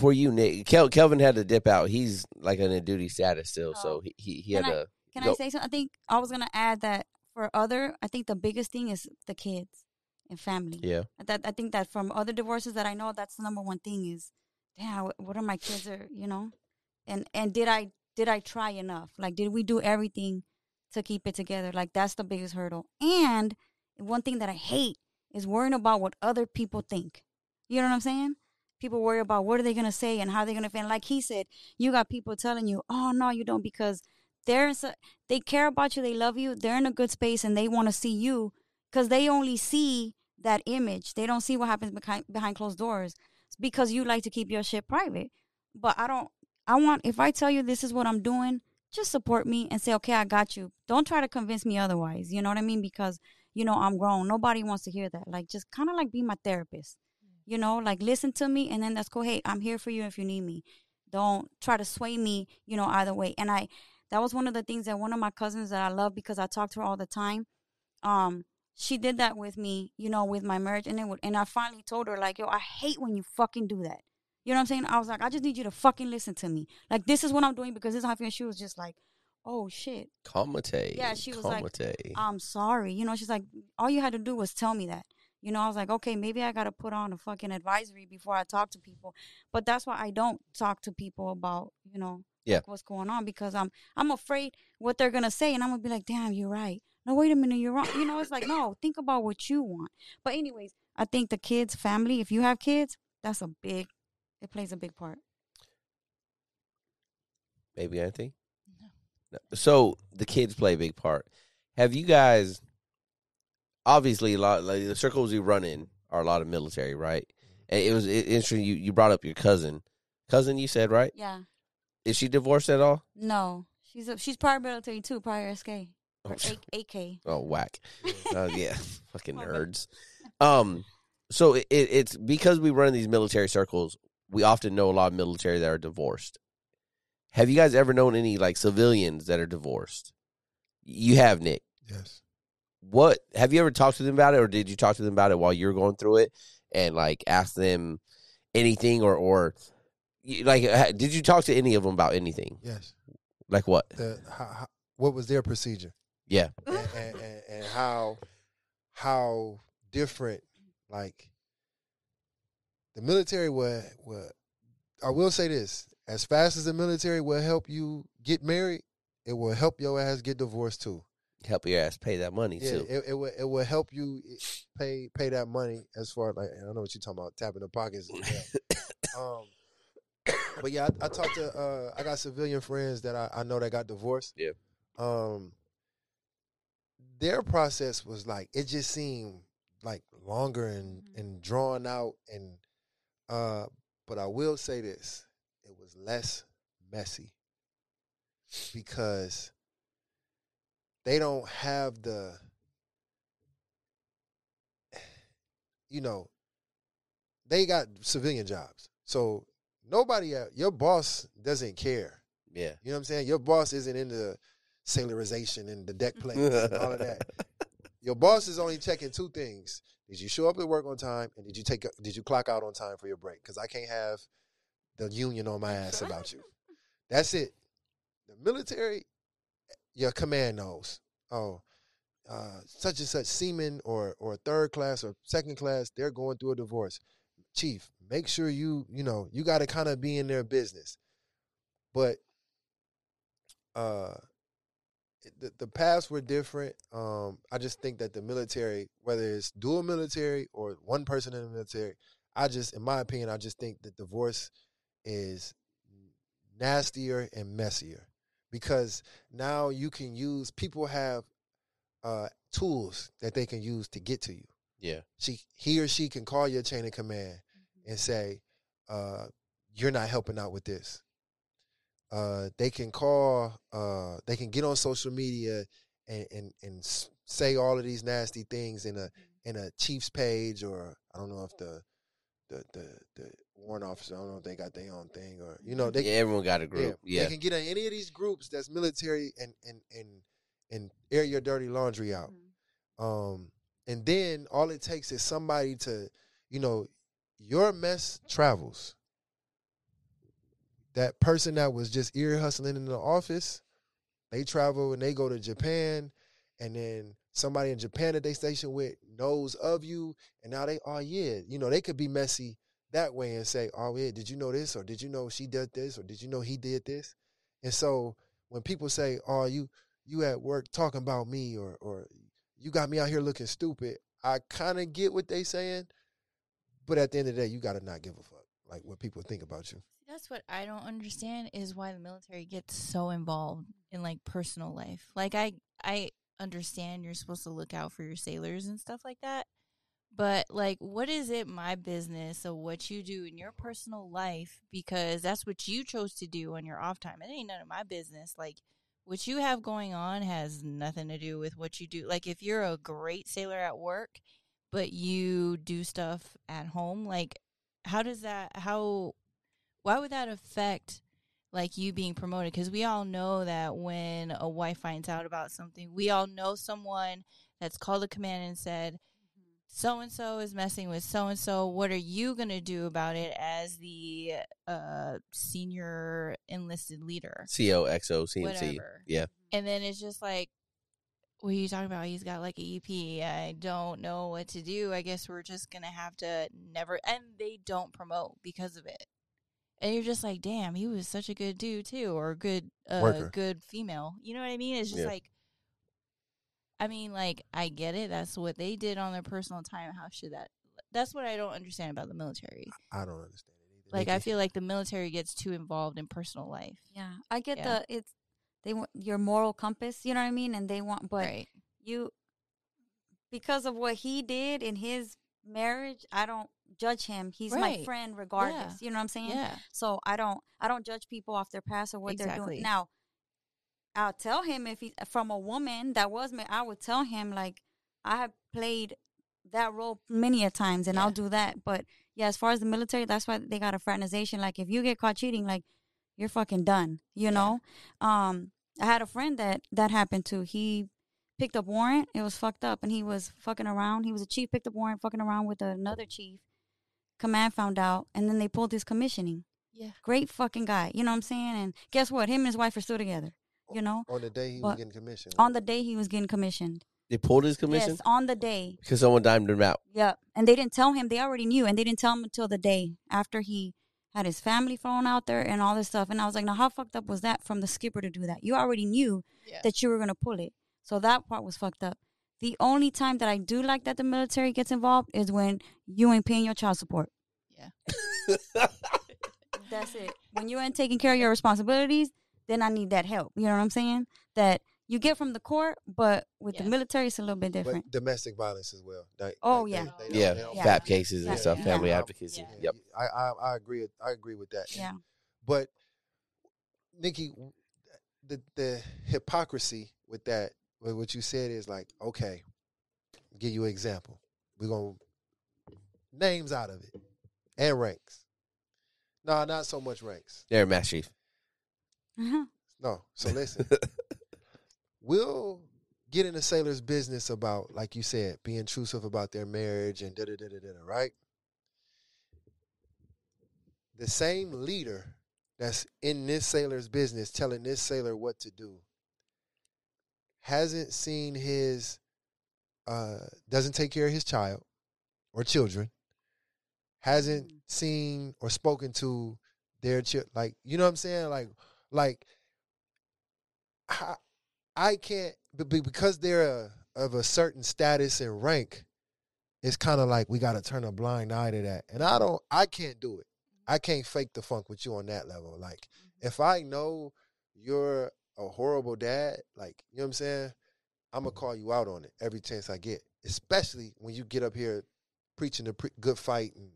for you, Nick? Kel, Kelvin had to dip out. He's like in a duty status still, so Oh. he he, he had I- to. Can Go. I say something? I think I was gonna add that for other, I think the biggest thing is the kids and family. Yeah, That I think that from other divorces that I know, that's the number one thing is, damn, what- what are my kids are you know, and and did I did I try enough? Like, did we do everything to keep it together? Like, that's the biggest hurdle. And one thing that I hate is worrying about what other people think. You know what I'm saying? People worry about what are they gonna say and how they're gonna feel. Like he said, you got people telling you, "Oh no, you don't," because they're in they care about you, they love you, they're in a good space, and they want to see you because they only see that image. They don't see what happens behind behind closed doors because you like to keep your shit private. But I don't. I want if I tell you this is what I'm doing, just support me and say, okay, I got you. Don't try to convince me otherwise. You know what I mean? Because you know I'm grown. Nobody wants to hear that. Like just kind of like be my therapist. You know, like listen to me and then let's go. Hey, I'm here for you if you need me. Don't try to sway me. You know, either way. And I that was one of the things that one of my cousins that I love because I talk to her all the time. Um, she did that with me, you know, with my marriage, and it would, and I finally told her like, yo, I hate when you fucking do that. You know what I'm saying? I was like, I just need you to fucking listen to me. Like, this is what I'm doing because this is how I feel. She was just like, oh shit, Comite. Yeah, she was like, Comite. I'm sorry. You know, she's like, all you had to do was tell me that. You know, I was like, okay, maybe I got to put on a fucking advisory before I talk to people. But that's why I don't talk to people about, you know, Yeah. like what's going on because I'm I'm afraid what they're gonna say, and I'm gonna be like, damn, you're right. No, wait a minute, you're wrong. You know, it's like, no, think about what you want. But anyways, I think the kids, family, if you have kids, that's a big, it plays a big part. Maybe anything. No. No. So the kids play a big part. Have you guys? Obviously, a lot like the circles we run in are a lot of military, right? And it was interesting. You you brought up your cousin. Cousin, you said right? Yeah. Is she divorced at all? No, she's a, she's prior military too, prior SK or Oh, A- AK. Oh, whack. Oh yeah, fucking My nerds. Um, so it, it, it's because we run in these military circles. We often know a lot of military that are divorced. Have you guys ever known any like civilians that are divorced? You have, Nick. Yes. What have you ever talked to them about it, or did you talk to them about it while you were going through it, and like ask them anything, or or like did you talk to any of them about anything? Yes. Like what? The how, how, what was their procedure Yeah, and, and, and, and how how different like the military will will I will say this as fast as the military will help you get married it will help your ass get divorced too. Help your ass pay that money Yeah, too. it, it will it will help you pay pay that money as far like I don't know what you're talking about tapping the pockets. Yeah. um, but yeah, I, I talked to uh, I got civilian friends that I, I know that got divorced. Yeah. Um, their process was like it just seemed like longer and Mhm. and drawn out and uh, but I will say this, it was less messy because they don't have the you know they got civilian jobs. So nobody your boss doesn't care. Yeah. you know what i'm saying? Your boss isn't into sailorization and the deck plates and all of that. Your boss is only checking two things did you show up at work on time and did you take did you clock out on time for your break? Because i can't have the union on my ass about you. That's it. The military your command knows. Oh uh, such and such seaman or or third class or second class they're going through a divorce. Chief make sure you you know you got to kind of be in their business. But uh the, the paths were different um i just think that the military whether it's dual military or one person in the military i just in my opinion i just think that divorce is nastier and messier because now you can use people have uh, tools that they can use to get to you. Yeah. She he or she can call your chain of command and say, uh, "You're not helping out with this." Uh, they can call. Uh, they can get on social media and and and say all of these nasty things in a in a chief's page or I don't know if the the the, the warrant officer I don't know if they got their own thing or you know they yeah, everyone got a group. yeah, Yeah. They can get on any of these groups that's military and and and and air your dirty laundry out. Mhm. Um, and then all it takes is somebody to, you know, your mess travels. That person that was just ear hustling in the office, they travel and they go to Japan, and then somebody in Japan that they station with knows of you, and now they, oh yeah, you know, they could be messy that way and say, oh yeah, did you know this, or did you know she did this, or did you know he did this? And so when people say, oh you you at work talking about me, or or you got me out here looking stupid. I kind of get what they saying, but at the end of the day, you got to not give a fuck like what people think about you. That's what I don't understand is why the military gets so involved in like personal life. Like I I understand you're supposed to look out for your sailors and stuff like that. But like what is it my business of what you do in your personal life because that's what you chose to do on your off time. It ain't none of my business. Like what you have going on has nothing to do with what you do. Like if you're a great sailor at work but you do stuff at home, like how does that how why would that affect like you being promoted because we all know that when a wife finds out about something we all know someone that's called a command and said so and so is messing with so and so what are you going to do about it as the uh senior enlisted leader CO, XO, CMC. Whatever. Yeah. and then it's just like what are you talking about? He's got like a ep i don't know what to do. I guess we're just gonna have to never and they don't promote because of it. And you're just like damn he was such a good dude too or a good uh Worker. good female. You know what i mean? It's just Yeah. like i mean like i get it. That's what they did on their personal time. How should that that's what i don't understand about the military. I don't understand it either. like i feel like the military gets too involved in personal life. Yeah, I get Yeah. the it's they want your moral compass. You know what I mean? And they want, but right you because of what he did in his marriage, I don't judge him. He's my friend regardless. You know what I'm saying? yeah So I don't I don't judge people off their past or what they're doing. Now, I'll tell him if he's from a woman that was me. I would tell him like I have played that role many a times, and Yeah. I'll do that. But yeah, as far as the military, that's why they got a fraternization. Like if you get caught cheating, like you're fucking done. You Yeah. know. Um, I had a friend that that happened to. He picked up warrant. It was fucked up, and he was fucking around. He was a chief, picked up warrant, fucking around with another chief. Command found out, and then they pulled his commissioning. yeah Great fucking guy. You know what I'm saying? And guess what? Him and his wife are still together. You know, on the day he but was getting commissioned. on the day he was getting commissioned. They pulled his commission Yes, on the day. because someone dimed him out. Yep. And they didn't tell him. They already knew, and they didn't tell him until the day after he had his family thrown out there and all this stuff. And I was like, now how fucked up was that from the skipper to do that? You already knew Yeah. that you were gonna pull it, so that part was fucked up. The only time that I do like that the military gets involved is when you ain't paying your child support. Yeah. That's it. When you ain't taking care of your responsibilities, then I need that help. You know what I'm saying? That you get from the court, but with the military, it's a little bit different. But domestic violence as well. They- Oh, they- yeah. they- they don't- yeah, they don't- Yeah. FAP cases Yeah. and stuff, Yeah. family Yeah. advocacy. Yeah. Yep. I, I I agree. I agree with that. yeah. But Nikki, the the hypocrisy with that, with what you said is like, okay, give you an example. We're gonna names out of it and ranks. No, not so much ranks. There, Master Chief. Uh-huh. No. So listen, we'll get in the sailor's business about, like you said, being intrusive about their marriage and da da da da da. Right. The same leader that's in this sailor's business telling this sailor what to do hasn't seen his uh doesn't take care of his child or children hasn't Mm. seen or spoken to their child like you know what i'm saying like like I can't be- be- because they're a, of a certain status and rank it's kind of like we got to turn a blind eye to that. And i don't i can't do it. Mm-hmm. I can't fake the funk with you on that level. Like mm-hmm. if i know you're a horrible dad like you know what i'm saying? I'm gonna mm-hmm. call you out on it every chance i get especially when you get up here preaching the pre- good fight and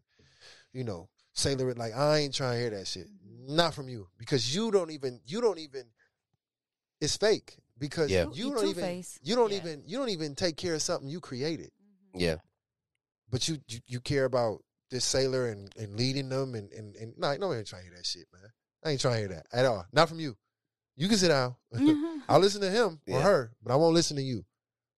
you know sailor it like i ain't trying to hear that shit. Not from you because you don't even you don't even it's fake because Yeah. You- you you don't even two-face. you don't Yeah. even you don't even take care of something you created Yeah. but you you, you care about this sailor and, and leading them and and, and no no I ain't trying to hear that shit man I ain't trying to hear that at all not from you you can sit down Mhm. I'll listen to him or her but I won't listen to you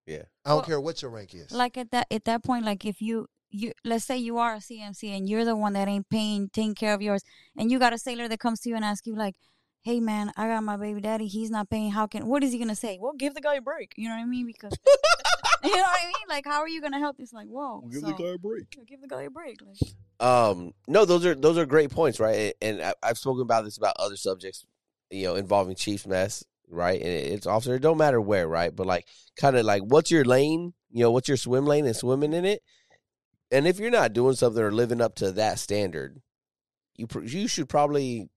Yeah. I don't Well, care what your rank is like at that at that point, like if you you let's say you are a CMC and you're the one that ain't paying taking care of yours, and you got a sailor that comes to you and asks you like, "Hey man, I got my baby daddy. He's not paying. How can? What is he gonna say? Well, give the guy a break. You know what I mean? Because you know what I mean. Like, how are you gonna help this? Like, whoa, so- the guy a break. Yeah, give the guy a break. Like, Um, no, those are those are great points, right? And I, I've spoken about this about other subjects, you know, involving Chiefs mess, right? And it's officer. It don't matter where, right? But like, kind of like, what's your lane? You know, what's your swim lane and swimming in it? And if you're not doing something or living up to that standard, you pr- you should probably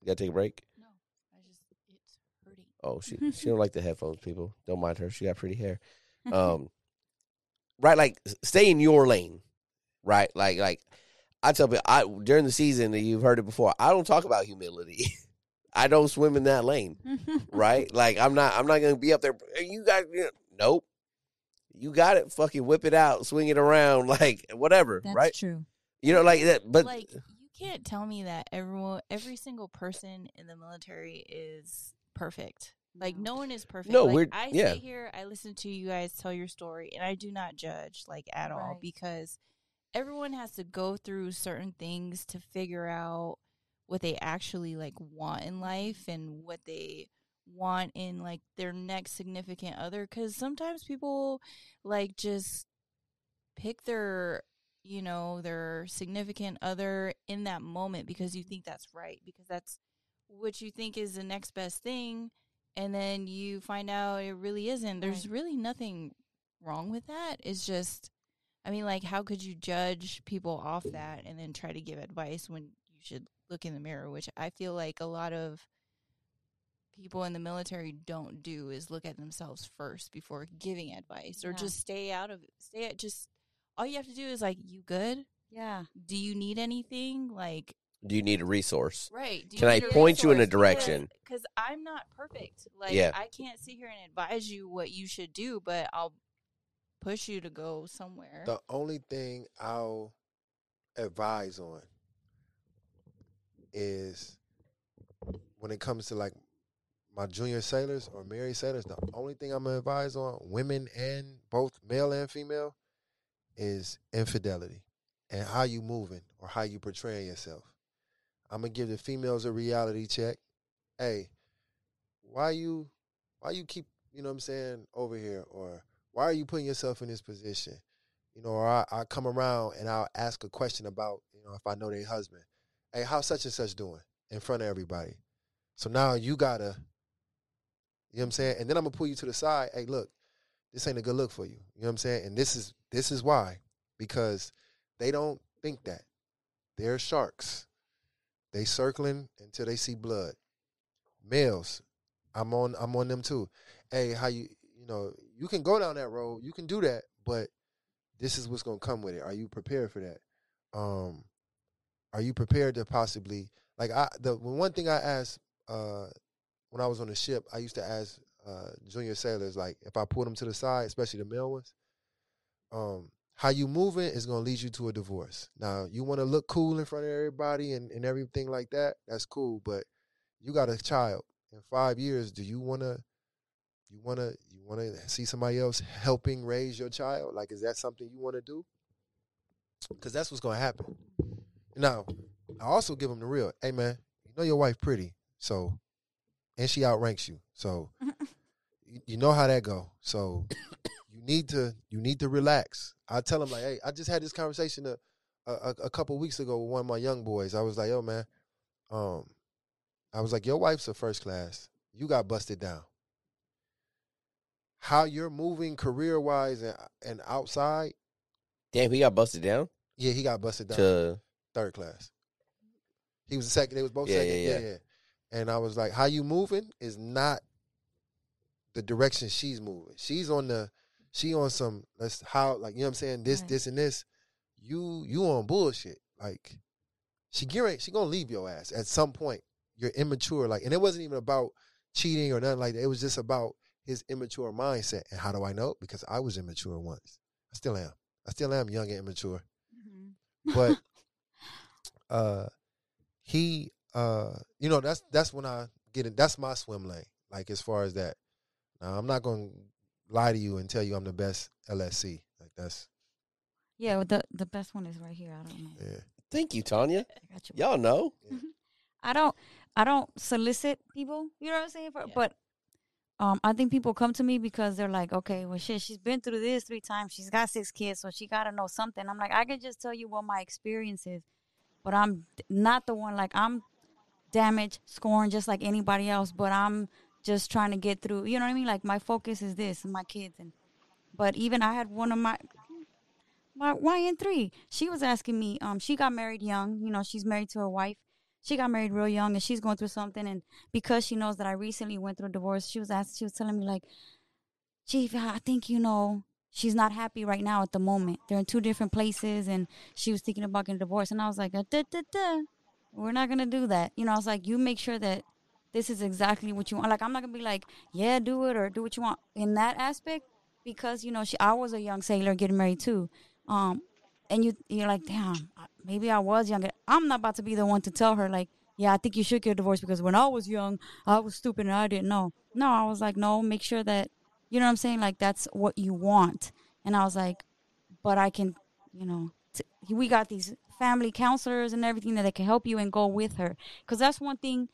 you gotta take a break. No, I just it's hurting. Oh, she she don't like the headphones. People don't mind her. She got pretty hair. Um, right, like stay in your lane, right? Like like I tell people, I during the season, that you've heard it before. I don't talk about humility. I don't swim in that lane, right? like I'm not I'm not gonna be up there. You got you know," nope. You got it. Fucking whip it out, swing it around, like whatever, That's right? true. You know, like that. But like you can't tell me that everyone, every single person in the military is perfect. Like no one is perfect. No, like, we're- I yeah. sit here, I listen to you guys tell your story, and I do not judge like at all, because everyone has to go through certain things to figure out what they actually like want in life and what they want in like their next significant other because sometimes people like just pick their you know their significant other in that moment because you think that's right because that's what you think is the next best thing and then you find out it really isn't there's Right. really nothing wrong with that it's just i mean like how could you judge people off that and then try to give advice when you should look in the mirror which i feel like a lot of people in the military don't do is look at themselves first before giving advice or Yeah. just stay out of stay at just all you have to do is like you good Yeah. do you need anything like do you need a resource? right do Can I need a point you in a direction? because i'm not perfect like Yeah. i can't sit here and advise you what you should do but i'll push you to go somewhere The only thing I'll advise on is when it comes to like my junior sailors or married sailors, the only thing I'm gonna advise on, women and both male and female, is infidelity and how you moving or how you portraying yourself. I'm gonna give the females a reality check. Hey, why you why you keep, you know what I'm saying, over here or why are you putting yourself in this position? You know, or I, I come around and I'll ask a question about, you know, if I know their husband. hey, how such and such doing in front of everybody. So now you gotta, you know what I'm saying? And then I'm gonna pull you to the side. Hey, look, this ain't a good look for you. You know what I'm saying? And this is this is why. Because they don't think that. They're sharks. They circling until they see blood. Males, I'm on I'm on them too. Hey, how you you know, you can go down that road, you can do that, but this is what's gonna come with it. Are you prepared for that? Um are you prepared to possibly like I the one thing I asked uh when I was on the ship, I used to ask uh junior sailors like if I pull them to the side, especially the male ones, um, how you moving is gonna lead you to a divorce. Now you wanna look cool in front of everybody and, and everything like that, that's cool, but you got a child. In five years, do you wanna you wanna you wanna see somebody else helping raise your child? Like is that something you wanna do? Cause that's what's gonna happen. Now, I also give them the real. Hey man, you know your wife pretty, so and she outranks you. So you, you know how that go. So you need to you need to relax. I tell them like, hey, I just had this conversation a a, a couple weeks ago with one of my young boys. I was like, yo man, um, I was like, your wife's a first class. You got busted down. How you're moving career wise and and outside, Damn, he got busted down yeah, he got busted down. to third class. He was the second. They was both Yeah, second. yeah, Yeah, yeah. yeah. And I was like, "How you moving is not the direction she's moving. She's on the, she on some. Let's how like you know what I'm saying. This, Right. this, and this. You, you on bullshit. Like she get she gonna leave your ass at some point. You're immature. Like, and it wasn't even about cheating or nothing like that. It was just about his immature mindset. And how do I know? Because I was immature once. I still am. I still am young and immature Mhm. but uh he uh you know that's that's when i get it that's my swim lane like as far as that now i'm not gonna lie to you and tell you i'm the best lsc like that's Yeah, well, the the best one is right here. I don't know. yeah Thank you, Tania. I got you. Y'all know. I don't I don't solicit people. You know what I'm saying? For, Yeah. But um, I think people come to me because they're like, okay, well, shit, she's been through this three times. She's got six kids, so she got to know something. I'm like, I can just tell you what my experience is, but I'm not the one. Like I'm damaged, scorned, just like anybody else. But I'm just trying to get through. You know what I mean? Like my focus is this and my kids. And but even I had one of my my YN three. She was asking me. Um, she got married young. You know, she's married to her wife. She got married real young, and she's going through something. And because she knows that I recently went through a divorce, she was asking. She was telling me like, "Chief, I think you know." She's not happy right now at the moment. They're in two different places, and she was thinking about getting divorced. And I was like, uh, duh, duh, duh. "We're not gonna do that." You know, I was like, "You make sure that this is exactly what you want." Like, I'm not gonna be like, "Yeah, do it" or "Do what you want." In that aspect, because you know, she I was a young sailor getting married too. Um, and you you're like, damn, maybe I was younger. I'm not about to be the one to tell her like, yeah, I think you should get divorced because when I was young, I was stupid and I didn't know. No, I was like, no, make sure that you know what I'm saying. Like that's what you want. And I was like, but I can, you know, t- we got these family counselors and everything that they can help you and go with her because that's one thing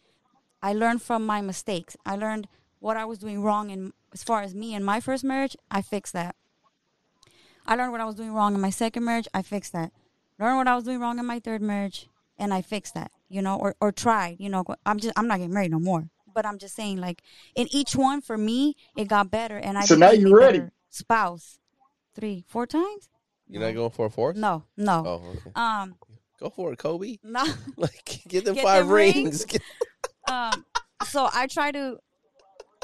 I learned from my mistakes. I learned what I was doing wrong in as far as me and my first marriage. I fixed that. I learned what I was doing wrong in my second marriage. I fixed that. Learned what I was doing wrong in my third marriage, and I fixed that. You know, or or tried. You know, I'm just I'm not getting married no more. But I'm just saying, like in each one for me, it got better, and I So now you a ready. spouse. Three, four times? You're not going for a fourth? No, no. Oh, okay. Um, Go for it, Kobe. no. Like, get them five them rings. rings. Um so i try to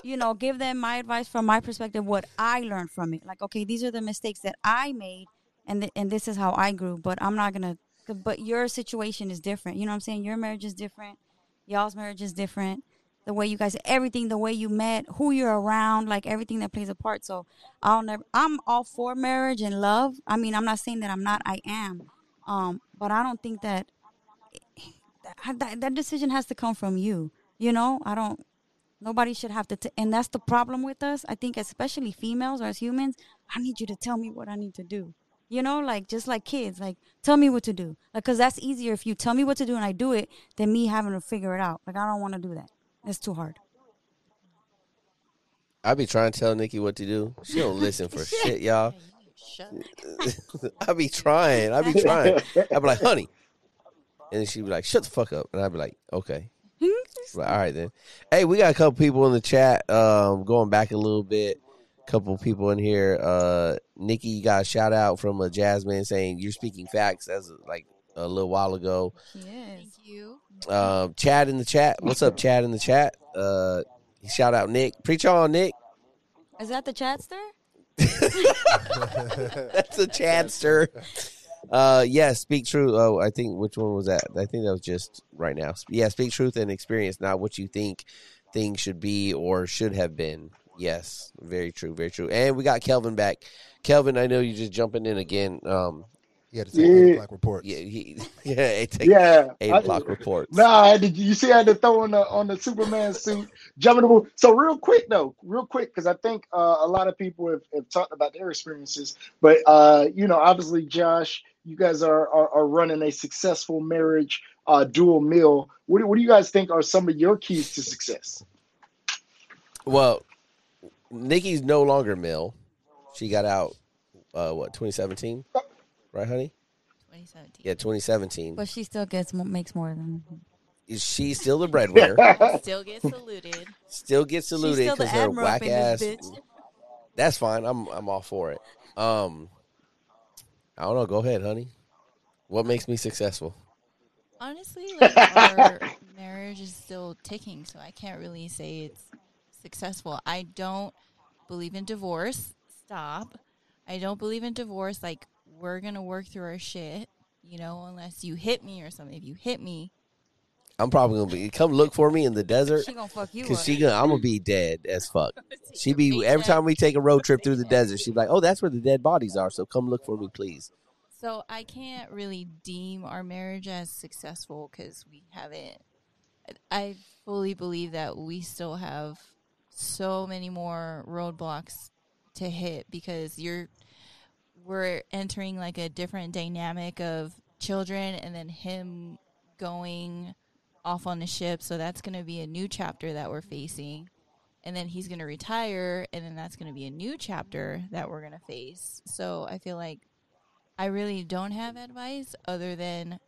you know give them my advice from my perspective what i learned from it. Like okay these are the mistakes that i made and th- and this is how i grew but i'm not gonna but your situation is different. You know what i'm saying? Your marriage is different. Y'all's marriage is different. The way you guys everything the way you met who you're around like everything that plays a part. So i'll never i'm all for marriage and love. I mean i'm not saying that i'm not i am. Um but i don't think that that, that, that decision has to come from you. You know, I don't. Nobody should have to, t- and that's the problem with us. I think, especially females or as humans, I need you to tell me what I need to do. You know, like just like kids, like tell me what to do. Like, cause that's easier if you tell me what to do and I do it than me having to figure it out. Like, I don't want to do that. It's too hard. I be trying to tell Nikki what to do. She don't listen for shit, y'all. Hey, you Shut. I be trying. I be trying. I be like, honey, and she'd be like, "Shut the fuck up," and I'd be like, "Okay." Like, all right then. Hey, we got a couple people in the chat. Um, going back a little bit, a couple people in here. Uh, Nikki you got a shout out from a Jasmine saying you're speaking facts as like a little while ago. She Thank you. Um, Chad in the chat. What's up, Chad in the chat? Uh, shout out Nick. Preach on, Nick. Is that the chatster? That's a Chadster. Uh, yeah, speak truth. Oh, I think which one was that? I think that was just right now. Yeah, speak truth and experience, not what you think things should be or should have been. Yes, very true, very true. And we got Kelvin back. Kelvin, I know you're just jumping in again. Um, He had to take eight Yeah. o'clock reports. yeah, he, yeah, it take Yeah. eight I- o'clock reports. Nah, I had to, you see, I had to throw on the on the Superman suit, jumping the boot. So real quick though, real quick, because I think uh, a lot of people have, have talked about their experiences, but uh, you know, obviously, Josh, you guys are are, are running a successful marriage, uh, dual mil. What do, what do you guys think are some of your keys to success? Well, Nikki's no longer Mill. She got out. Uh, what 2017, right, honey? 2017. Yeah, 2017. But she still gets makes more than. Is she still the breadwinner? Still get saluted. still gets saluted because her admiral whack ass. That's fine. I'm I'm all for it. Um, I don't know. Go ahead, honey. What makes me successful? Honestly, like our marriage is still ticking, so I can't really say it's successful. I don't believe in divorce. Stop. I don't believe in divorce. Like we're gonna work through our shit, you know, unless you hit me or something. If you hit me, I'm probably gonna be come look for me in the desert She gonna fuck you because she gonna I'm gonna be dead as fuck. She be every time we take a road trip through the desert. She'd be like, "Oh, that's where the dead bodies are. So come look for me, please." So I can't really deem our marriage as successful because we haven't. I fully believe that we still have so many more roadblocks to hit because you're we're entering like a different dynamic of children and then him going off on the ship so that's going to be a new chapter that we're facing and then he's going to retire and then that's going to be a new chapter that we're going to face so i feel like I really don't have advice other than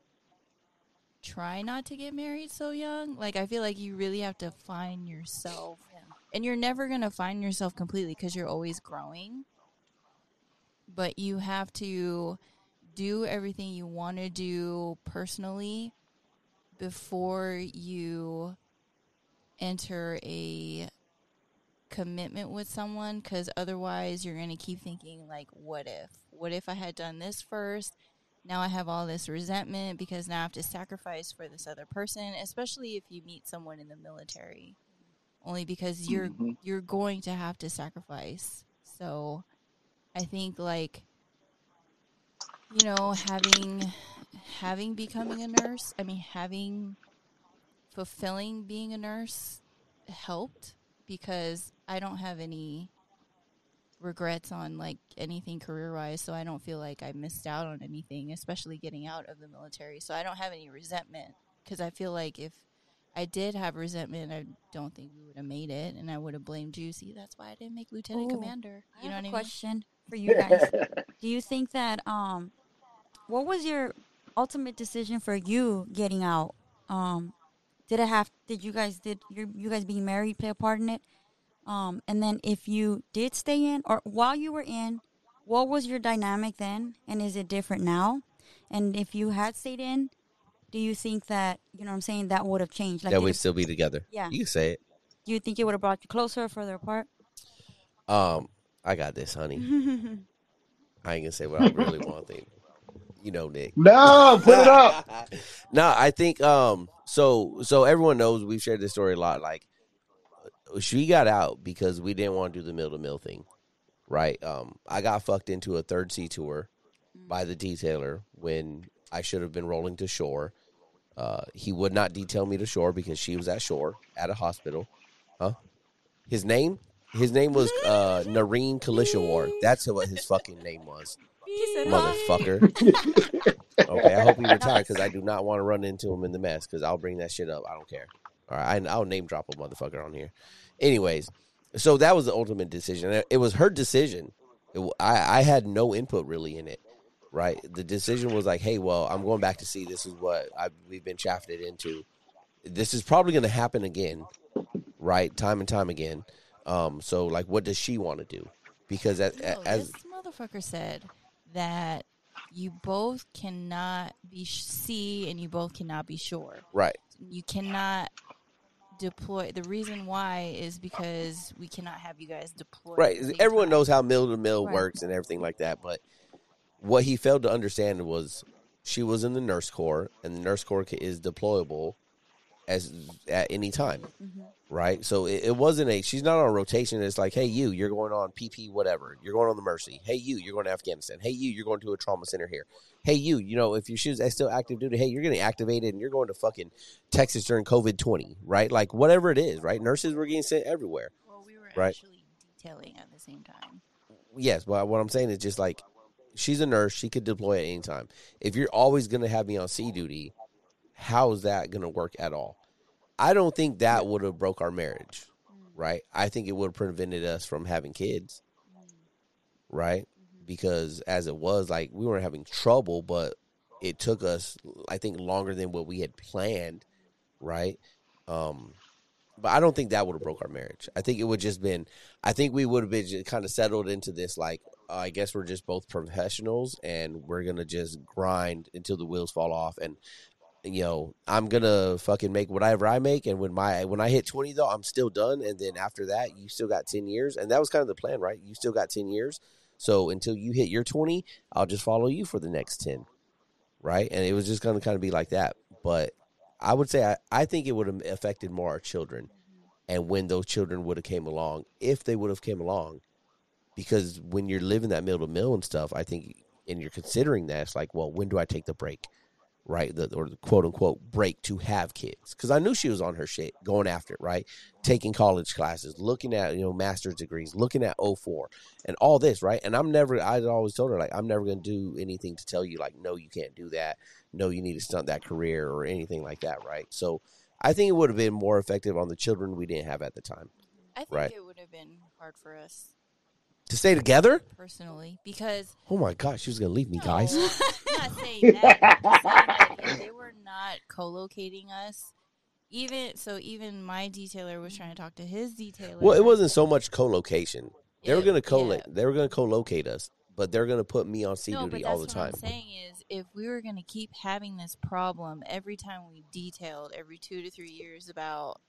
try not to get married so young. Like I feel like you really have to find yourself. And you're never going to find yourself completely cuz you're always growing. But you have to do everything you want to do personally before you enter a commitment with someone because otherwise you're going to keep thinking like what if? What if i had done this first? Now i have all this resentment because now i have to sacrifice for this other person especially if you meet someone in the military. Only because you're Mhm. you're going to have to sacrifice. So i think like you know having having becoming a nurse i mean having fulfilling being a nurse helped because I don't have any regrets on like anything career wise, so I don't feel like I missed out on anything, especially getting out of the military. So I don't have any resentment because I feel like if I did have resentment, I don't think we would have made it, and I would have blamed you. See, that's why I didn't make lieutenant Ooh, commander. I You know have what I a mean? question for you guys. Do you think that um, what was your ultimate decision for you getting out? Um, did it have? Did you guys did you you guys being married play a part in it? Um, and then if you did stay in or while you were in, what was your dynamic then, and is it different now? And if you had stayed in, do you think that you know what I'm saying that would have changed? Like, that we'd still be together. Yeah. you say it. do you think it would have brought you closer or further apart? Um, I got this, honey. I ain't gonna say what I really want to think. You know, Nick. no, put it up. no, I think um so so everyone knows we've shared this story a lot. Like she got out because we didn't want to do the mill to mill thing. Right. Um I got fucked into a third sea tour by the detailer when I should have been rolling to shore. Uh he would not detail me to shore because she was at shore at a hospital. Huh? His name? His name was uh Nareen Kalishawar. That's what his fucking name was. Motherfucker. Okay, I hope he retired because I do not want to run into him in the mess because I'll bring that shit up. I don't care. All right, I, I'll name drop a motherfucker on here. Anyways, so that was the ultimate decision. It- was her decision. It I I had no input really in it. Right? The decision was like, hey, well, I'm going back to sea. This is what I, we've been shafted into. This is probably going to happen again, right? Time and time again. Um, so like, what does she want to do? Because as, No, as this motherfucker said that you both cannot be sea and you both cannot be sure. right, You cannot deploy. The reason why is because we cannot have you guys deploy. right. at the same Everyone time. knows how mill to mill works and everything like that. But what he failed to understand was she was in the nurse corps, and the nurse corps is deployable as at any time. Mm-hmm. right? So it, it wasn't a. She's not on a rotation. It's like, hey, you, you're going on PP, whatever. You're going on the Mercy. Hey, you, you're going to Afghanistan. Hey, you, you're going to a trauma center here. Hey, you, you know, if your shoes are still active duty, hey, you're getting activated and you're going to fucking Texas during COVID twenty, right? Like whatever it is, right? Nurses were getting sent everywhere. Well, we were Right. actually detailing at the same time. Yes, but what I'm saying is just like she's a nurse. She could deploy at any time. If you're always going to have me on sea duty, how is that going to work at all? I don't think that would have broke our marriage, mm. right? I think it would have prevented us from having kids, mm. right? Mm-hmm. Because as it was, like we weren't having trouble, but it took us, I think, longer than what we had planned, right? Um, but I don't think that would have broke our marriage. I think it would just been. I think we would have been kind of settled into this, like I guess we're just both professionals, and we're gonna just grind until the wheels fall off. And you know, I'm gonna fucking make whatever I make, and when my when I hit 20 though, I'm still done. And then after that, you still got 10 years, and that was kind of the plan, right? You still got 10 years. So until you hit your 20, I'll just follow you for the next 10, right? And it was just gonna kind of be like that. But I would say I, I think it would have affected more our children and when those children would have came along, if they would have came along. Because when you're living that middle to mill and stuff, I think and you're considering that, it's like, well, when do I take the break? Right? The or the quote unquote break to have kids. Because I knew she was on her shit, going after it, right? Taking college classes, looking at, you know, master's degrees, looking at 04 and all this, right? And I'm never I always told her, like, I'm never gonna do anything to tell you, like, no, you can't do that no, you need to stunt that career or anything like that, right? So I think it would have been more effective on the children we didn't have at the time. I think Right. it would have been hard for us To stay together? personally because Oh my gosh, she was gonna leave me, No, guys. Not saying that. I'm saying that they were not co-locating us, even so, even my detailer was trying to talk to his detailer. Well, it wasn't so much co-location. They were gonna co yeah. they were gonna co-locate us, but they're gonna put me on sea no, duty all the what time. I'm saying is, if we were going to keep having this problem every time we detailed every two to three years about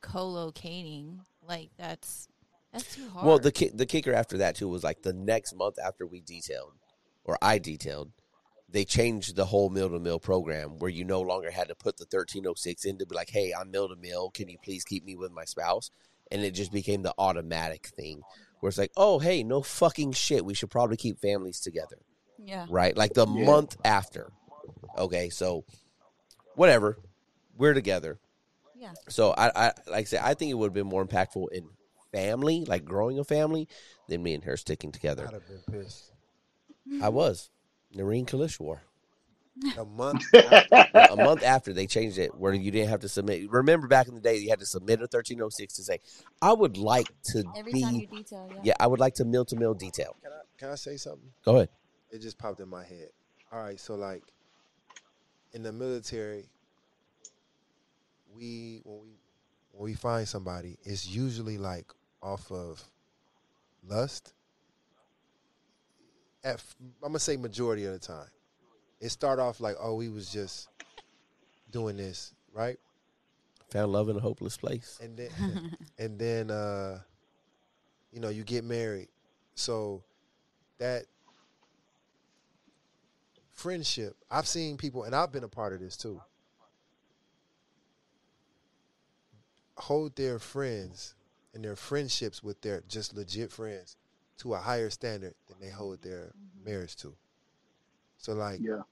co-locating, like that's that's too hard. Well, the ki- the kicker after that too was like the next month after we detailed, or I detailed, they changed the whole mill to mill program where you no longer had to put the thirteen oh six in to be like, hey, I'm mill to mill. Can you please keep me with my spouse? And it just became the automatic thing where it's like, oh, hey, no fucking shit. We should probably keep families together, Yeah. right? Like the Yeah. month after. Okay, so whatever, we're together. Yeah. So I, I like I said, I think it would have been more impactful in family, like growing a family, than me and her sticking together. I'd have been pissed. I was. Nareen Kalish War. A month. a month after they changed it, where you didn't have to submit. Remember back in the day, you had to submit a thirteen oh six to say, "I would like to Every be." time you detail, yeah. yeah, I would like to mill to mill detail. Can I can I say something? Go ahead. It just popped in my head. All right, so like in the military, we when we when we find somebody, it's usually like off of lust. At, f- I'm gonna say majority of the time, it start off like, oh, we was just doing this, right? Found love in a hopeless place. and then and then uh you know you get married so that friendship i've seen people and i've been a part of this too hold their friends and their friendships with their just legit friends to a higher standard than they hold their marriage to so like Yeah.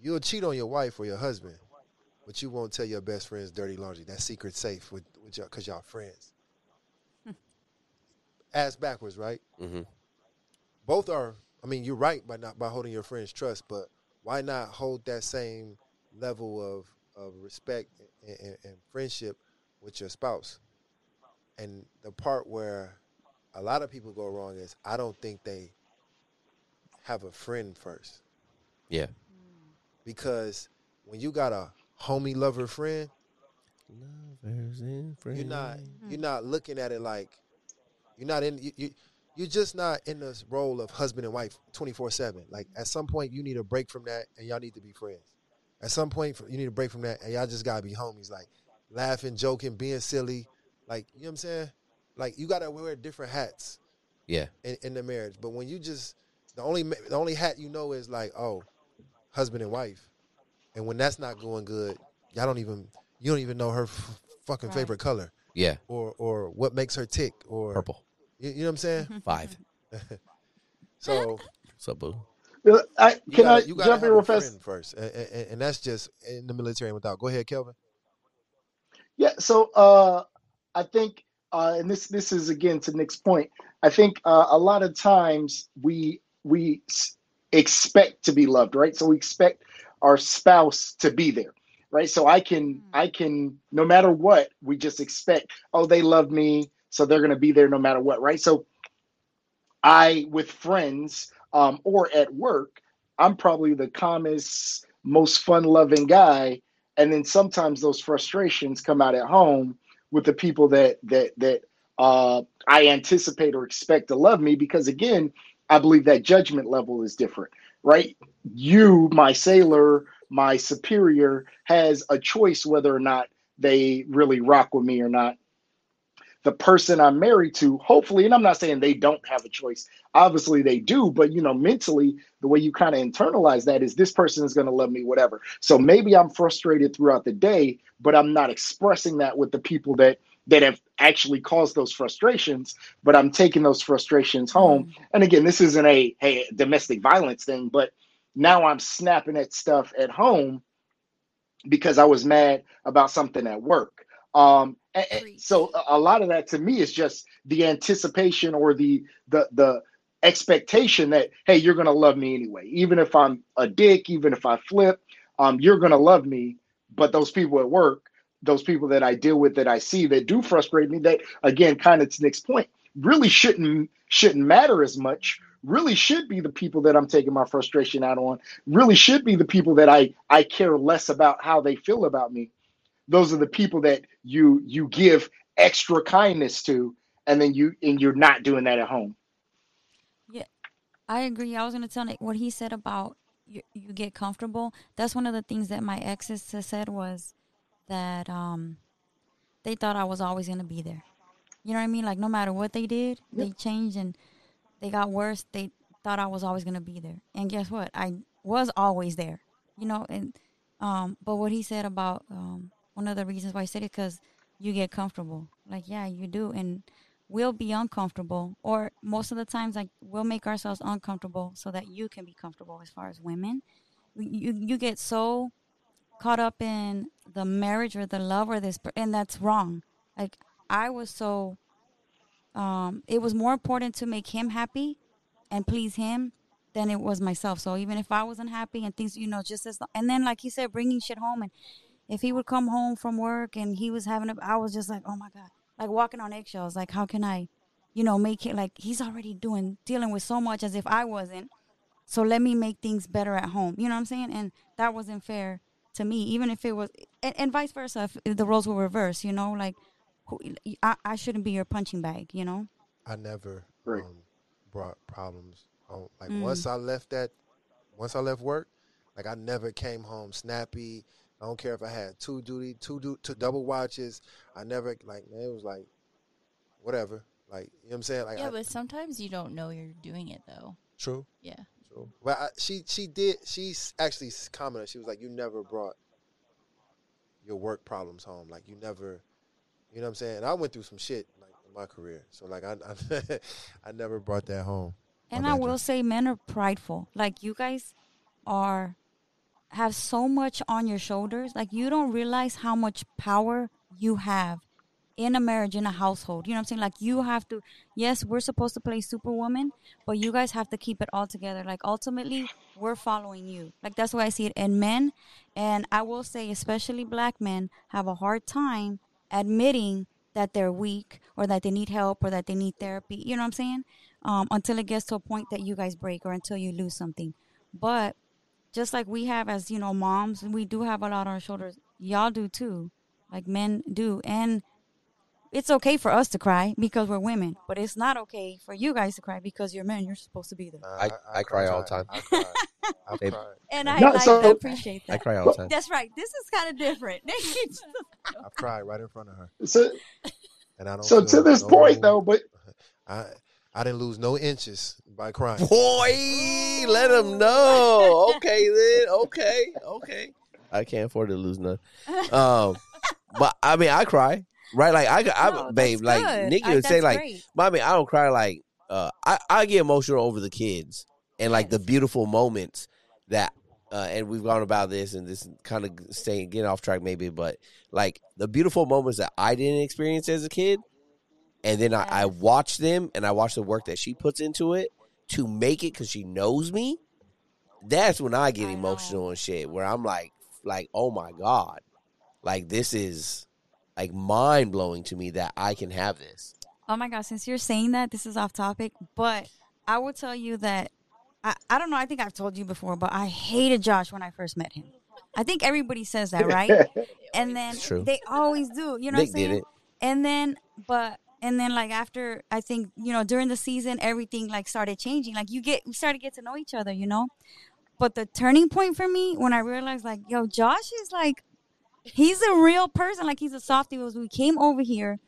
you'll cheat on your wife or your husband, but you won't tell your best friend's dirty laundry. That's secret safe with, with y'all because y'all friends. Ass backwards, right? hmm Both are. I mean, you're right by not by holding your friend's trust, but why not hold that same level of of respect and, and, and friendship with your spouse? And the part where a lot of people go wrong is I don't think they have a friend first Yeah. because when you got a homie lover friend, Lovers and friends. you're not you're not looking at it like you're not in you, you you're just not in this role of husband and wife 24/7 like at some point you need a break from that and y'all need to be friends at some point you need a break from that and y'all just got to be homies like laughing joking being silly like you know what I'm saying like you got to wear different hats Yeah. in, in the marriage but when you just the only the only hat you know is like oh husband and wife and when that's not going good y'all don't even you don't even know her f- fucking Right. favorite color Yeah. or or what makes her tick or Purple. You, you know what I'm saying? Five. So What's up, boo? I, you can gotta, I you gotta jump in have real fast? first, and, and, and that's just in the military and without. Go ahead, Kelvin. Yeah, so uh, I think, uh, and this this is again to Nick's point. I think uh, a lot of times we we s- expect to be loved, right? So we expect our spouse to be there, right? So I can I can no matter what, we just expect. Oh, they love me, so they're gonna be there no matter what, right? So I with friends um, or at work, I'm probably the calmest, most fun-loving guy, and then sometimes those frustrations come out at home with the people that that that uh, I anticipate or expect to love me because again, I believe that judgment level is different, right? You, my sailor, my superior, has a choice whether or not they really rock with me or not the person I'm married to, hopefully, and I'm not saying they don't have a choice. Obviously, they do, but you know, mentally, the way you kind of internalize that is this person is going to love me, whatever. So maybe I'm frustrated throughout the day, but I'm not expressing that with the people that that have actually caused those frustrations. But I'm taking those frustrations home. And again, this isn't a hey domestic violence thing, but now I'm snapping at stuff at home because I was mad about something at work. Um, and- so a- a lot of that to me is just the anticipation or the the the expectation that hey, you're gonna love me anyway, even if I'm a dick, even if I flip, um, you're gonna love me. But those people at work, those people that I deal with, that I see that do frustrate me, that again, kind of to Nick's point, really shouldn't shouldn't matter as much. Really should be the people that I'm taking my frustration out on. Really should be the people that I I care less about how they feel about me those are the people that you you give extra kindness to and then you and you're not doing that at home Yeah. I agree. I was going to tell Nick what he said about you, you get comfortable. That's one of the things that my exes said was that um, they thought I was always going to be there. You know what I mean? Like no matter what they did, they changed and they got worse. They thought I was always going to be there. And guess what? I was always there. You know, and um, but what he said about um, one of the reasons why I said it because you get comfortable. Like yeah, you do, and we'll be uncomfortable or most of the times like we'll make ourselves uncomfortable so that you can be comfortable as far as women. You you get so caught up in the marriage or the love or this and that's wrong. Like i was so um it was more important to make him happy and please him than it was myself. So even if i wasn't happy and things you know just as and then like he said bringing shit home and if he would come home from work and he was having a i was just like oh my god like walking on eggshells like how can i you know make it like he's already doing dealing with so much as if i wasn't so let me make things better at home you know what i'm saying and that wasn't fair to me even if it was and, and vice versa if, if the roles were reversed you know like who, I, I shouldn't be your punching bag you know I never Right. um, brought problems home. Like Mm. once I left that, once I left work, like I never came home snappy. I don't care if I had two duty, two du- two double watches. I never like man, it was like whatever. Like you know what I'm saying? Like Yeah, I- but sometimes you don't know you're doing it though. true. Yeah. True. Well, I, she she did. She s- actually commented. She was like, "You never brought your work problems home. Like you never, you know what I'm saying." And I went through some shit like in my career, so like I I, I never brought that home. And I will say men are prideful. Like you guys are have so much on your shoulders. Like you don't realize how much power you have in a marriage, in a household. You know what I'm saying? Like you have to yes, we're supposed to play superwoman, but you guys have to keep it all together. Like ultimately we're following you. Like that's why I see it. in men, and I will say especially black men, have a hard time admitting that they're weak or that they need help or that they need therapy. You know what I'm saying? Um, until it gets to a point that you guys break or until you lose something. But just like we have as you know moms, we do have a lot on our shoulders. Y'all do too, like men do, and it's okay for us to cry because we're women, but it's not okay for you guys to cry because you're men. You're supposed to be there. Nah, I- I cry all the time. I cry. I Babe. And I No, like so- I appreciate that I cry all the time. That's right. This is kind of different. I've cried right in front of her, So, and I don't. so to this no- point though, but I I didn't lose no inches by crying. Boy, let them know. Okay, then. Okay, okay. I can't afford to lose none. Um, but I mean, I cry, right? Like I, I, No, babe, that's like good. Nikki I- would say, like, great. but I mean, I don't cry like, uh, I, I get emotional over the kids and like the beautiful moments that, uh, and we've gone about this and this kind of staying getting off track maybe, but like the beautiful moments that I didn't experience as a kid, and then I, I watch them and I watch the work that she puts into it to make it because she knows me. That's when I get I know. emotional and shit. Where I'm like, like, oh my god, like this is like mind blowing to me that I can have this. Oh my god, since you're saying that, this is off topic, but I will tell you that I, I don't know, I think I've told you before, but I hated Josh when I first met him. I think everybody says that, right? and then they always do. You know Nick what I'm saying? did it. And then but and then like after I think, you know, during the season everything like started changing. Like you get we started to get to know each other, you know? But the turning point for me when I realized like, yo, Josh is like he's a real person. Like he's a softie was we came over here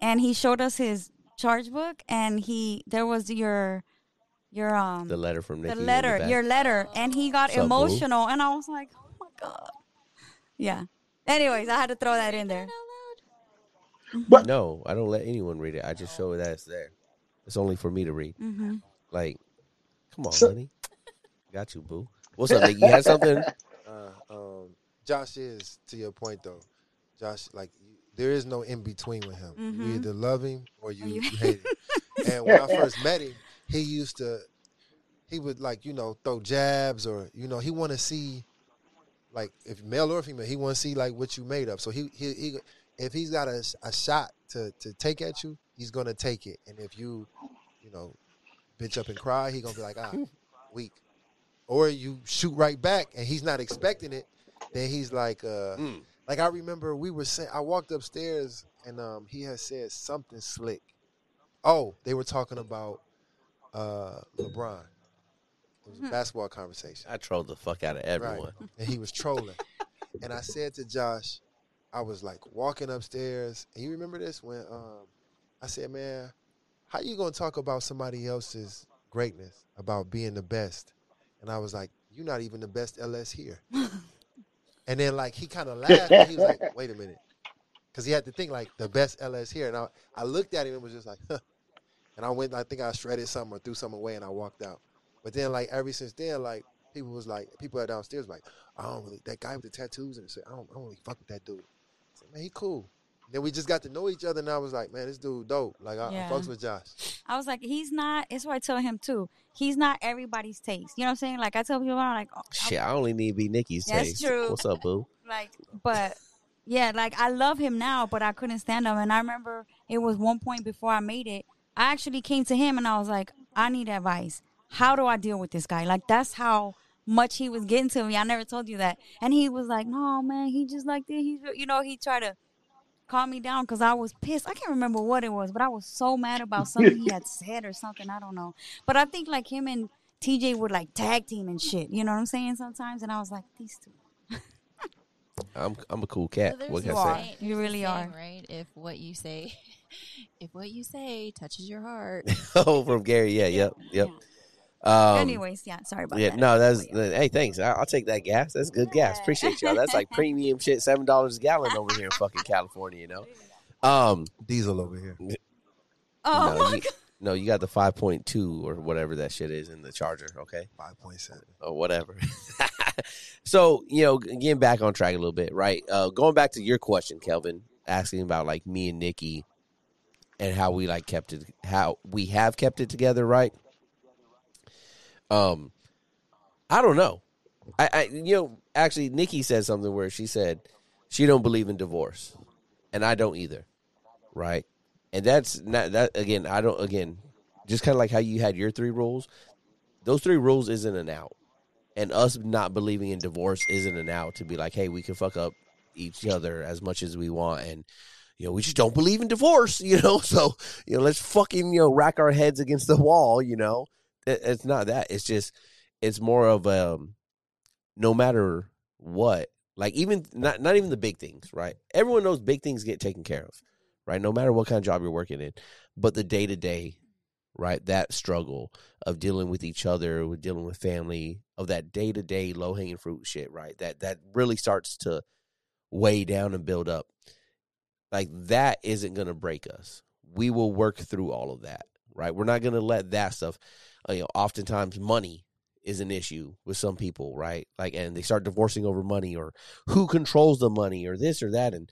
and he showed us his charge book and he there was your your um The letter from Nikki. the letter, back. your letter, and he got What's up, boo? emotional, and I was like, oh my god, yeah. Anyways, I had to throw that in there. But no, I don't let anyone read it. I just show that it's there. It's only for me to read. hmm Like, come on, So- honey. Got you, boo. What's up, Nick? You had something? Uh, um, Josh is to your point though. Josh, like there is no in between with him. You Mhm. either love him or you, you- you hate him. and when I first met him, he used to, he would like you know throw jabs or you know he want to see, like if male or female, he want to see like what you made up. So he he, he if he's got a, a shot to to take at you, he's gonna take it. And if you, you know, bitch up and cry, he gonna be like ah weak. Or you shoot right back and he's not expecting it, then he's like uh Mm. like I remember we were saying I walked upstairs and um he had said something slick. Oh, they were talking about uh LeBron. It was a basketball conversation. I trolled the fuck out of everyone. And he was trolling. and I said to Josh, I was like walking upstairs, and you remember this when um I said, Man, how you gonna talk about somebody else's greatness, about being the best? And I was like, You're not even the best LS here. and then like he kind of laughed and he was like, Wait a minute. Cause he had to think like the best LS here. And I, I looked at him and was just like, huh. And I went, I think I shredded something or threw something away and I walked out. But then like ever since then, like people was like people are downstairs like, I don't really that guy with the tattoos and I don't I don't really fuck with that dude. I said, man, he cool. Then we just got to know each other and I was like, man, this dude dope. Like I, Yeah. I fucks with Josh. I was like, he's not. It's what I tell him too. He's not everybody's taste. You know what I'm saying? Like I tell people, I'm like, oh, Shit, I only need to be Nikki's That's taste. true. What's up, boo? like, but yeah, like I love him now, but I couldn't stand him. And I remember it was one point before I made it. I actually came to him and I was like, I need advice. How do I deal with this guy? Like that's how much he was getting to me. I never told you that. And he was like, No, man, he just like this. He's, you know, he tried to calm me down because I was pissed. I can't remember what it was, but I was so mad about something he had said or something. I don't know. But I think like him and TJ would like tag team and shit. You know what I'm saying? Sometimes, and I was like, these two. I'm I'm a cool cat. So what can You I say? saying- You really saying, are. right? If what you say, if what you say touches your heart, oh, from Gary. Yeah, yep, yep. Um, Anyways, yeah, sorry about yeah, that. no, that's But yeah. hey, thanks. I, I'll take that gas. That's good gas. Appreciate y'all. That's like premium shit, seven dollars a gallon over here in fucking California. You know. Um, Diesel over here. Oh no, my you, no, you got the five point two or whatever that shit is in the charger. Okay. Five point seven. or whatever. so, you know, getting back on track a little bit, right? Uh, going back to your question, Kelvin, asking about like me and Nikki and how we like kept it, how we have kept it together, right? Um, I don't know. I, I, you know, actually, Nikki said something where she said she don't believe in divorce, and I don't either. right? And that's not that again. I don't again, just kind of like how you had your three rules. Those three rules isn't an out, and us not believing in divorce isn't an out to be like, hey, we can fuck up each other as much as we want, and you know, we just don't believe in divorce, you know. So you know, let's fucking you know rack our heads against the wall, you know. It, it's not that. It's just it's more of um, no matter what, like even not not even the big things, right? Everyone knows big things get taken care of, right? No matter what kind of job you're working in, but the day to day, right? That struggle of dealing with each other, with dealing with family, of that day to day low hanging fruit shit, right? That that really starts to weigh down and build up. Like that isn't going to break us. We will work through all of that, right? We're not going to let that stuff. You know, oftentimes money is an issue with some people, right? Like, and they start divorcing over money or who controls the money or this or that, and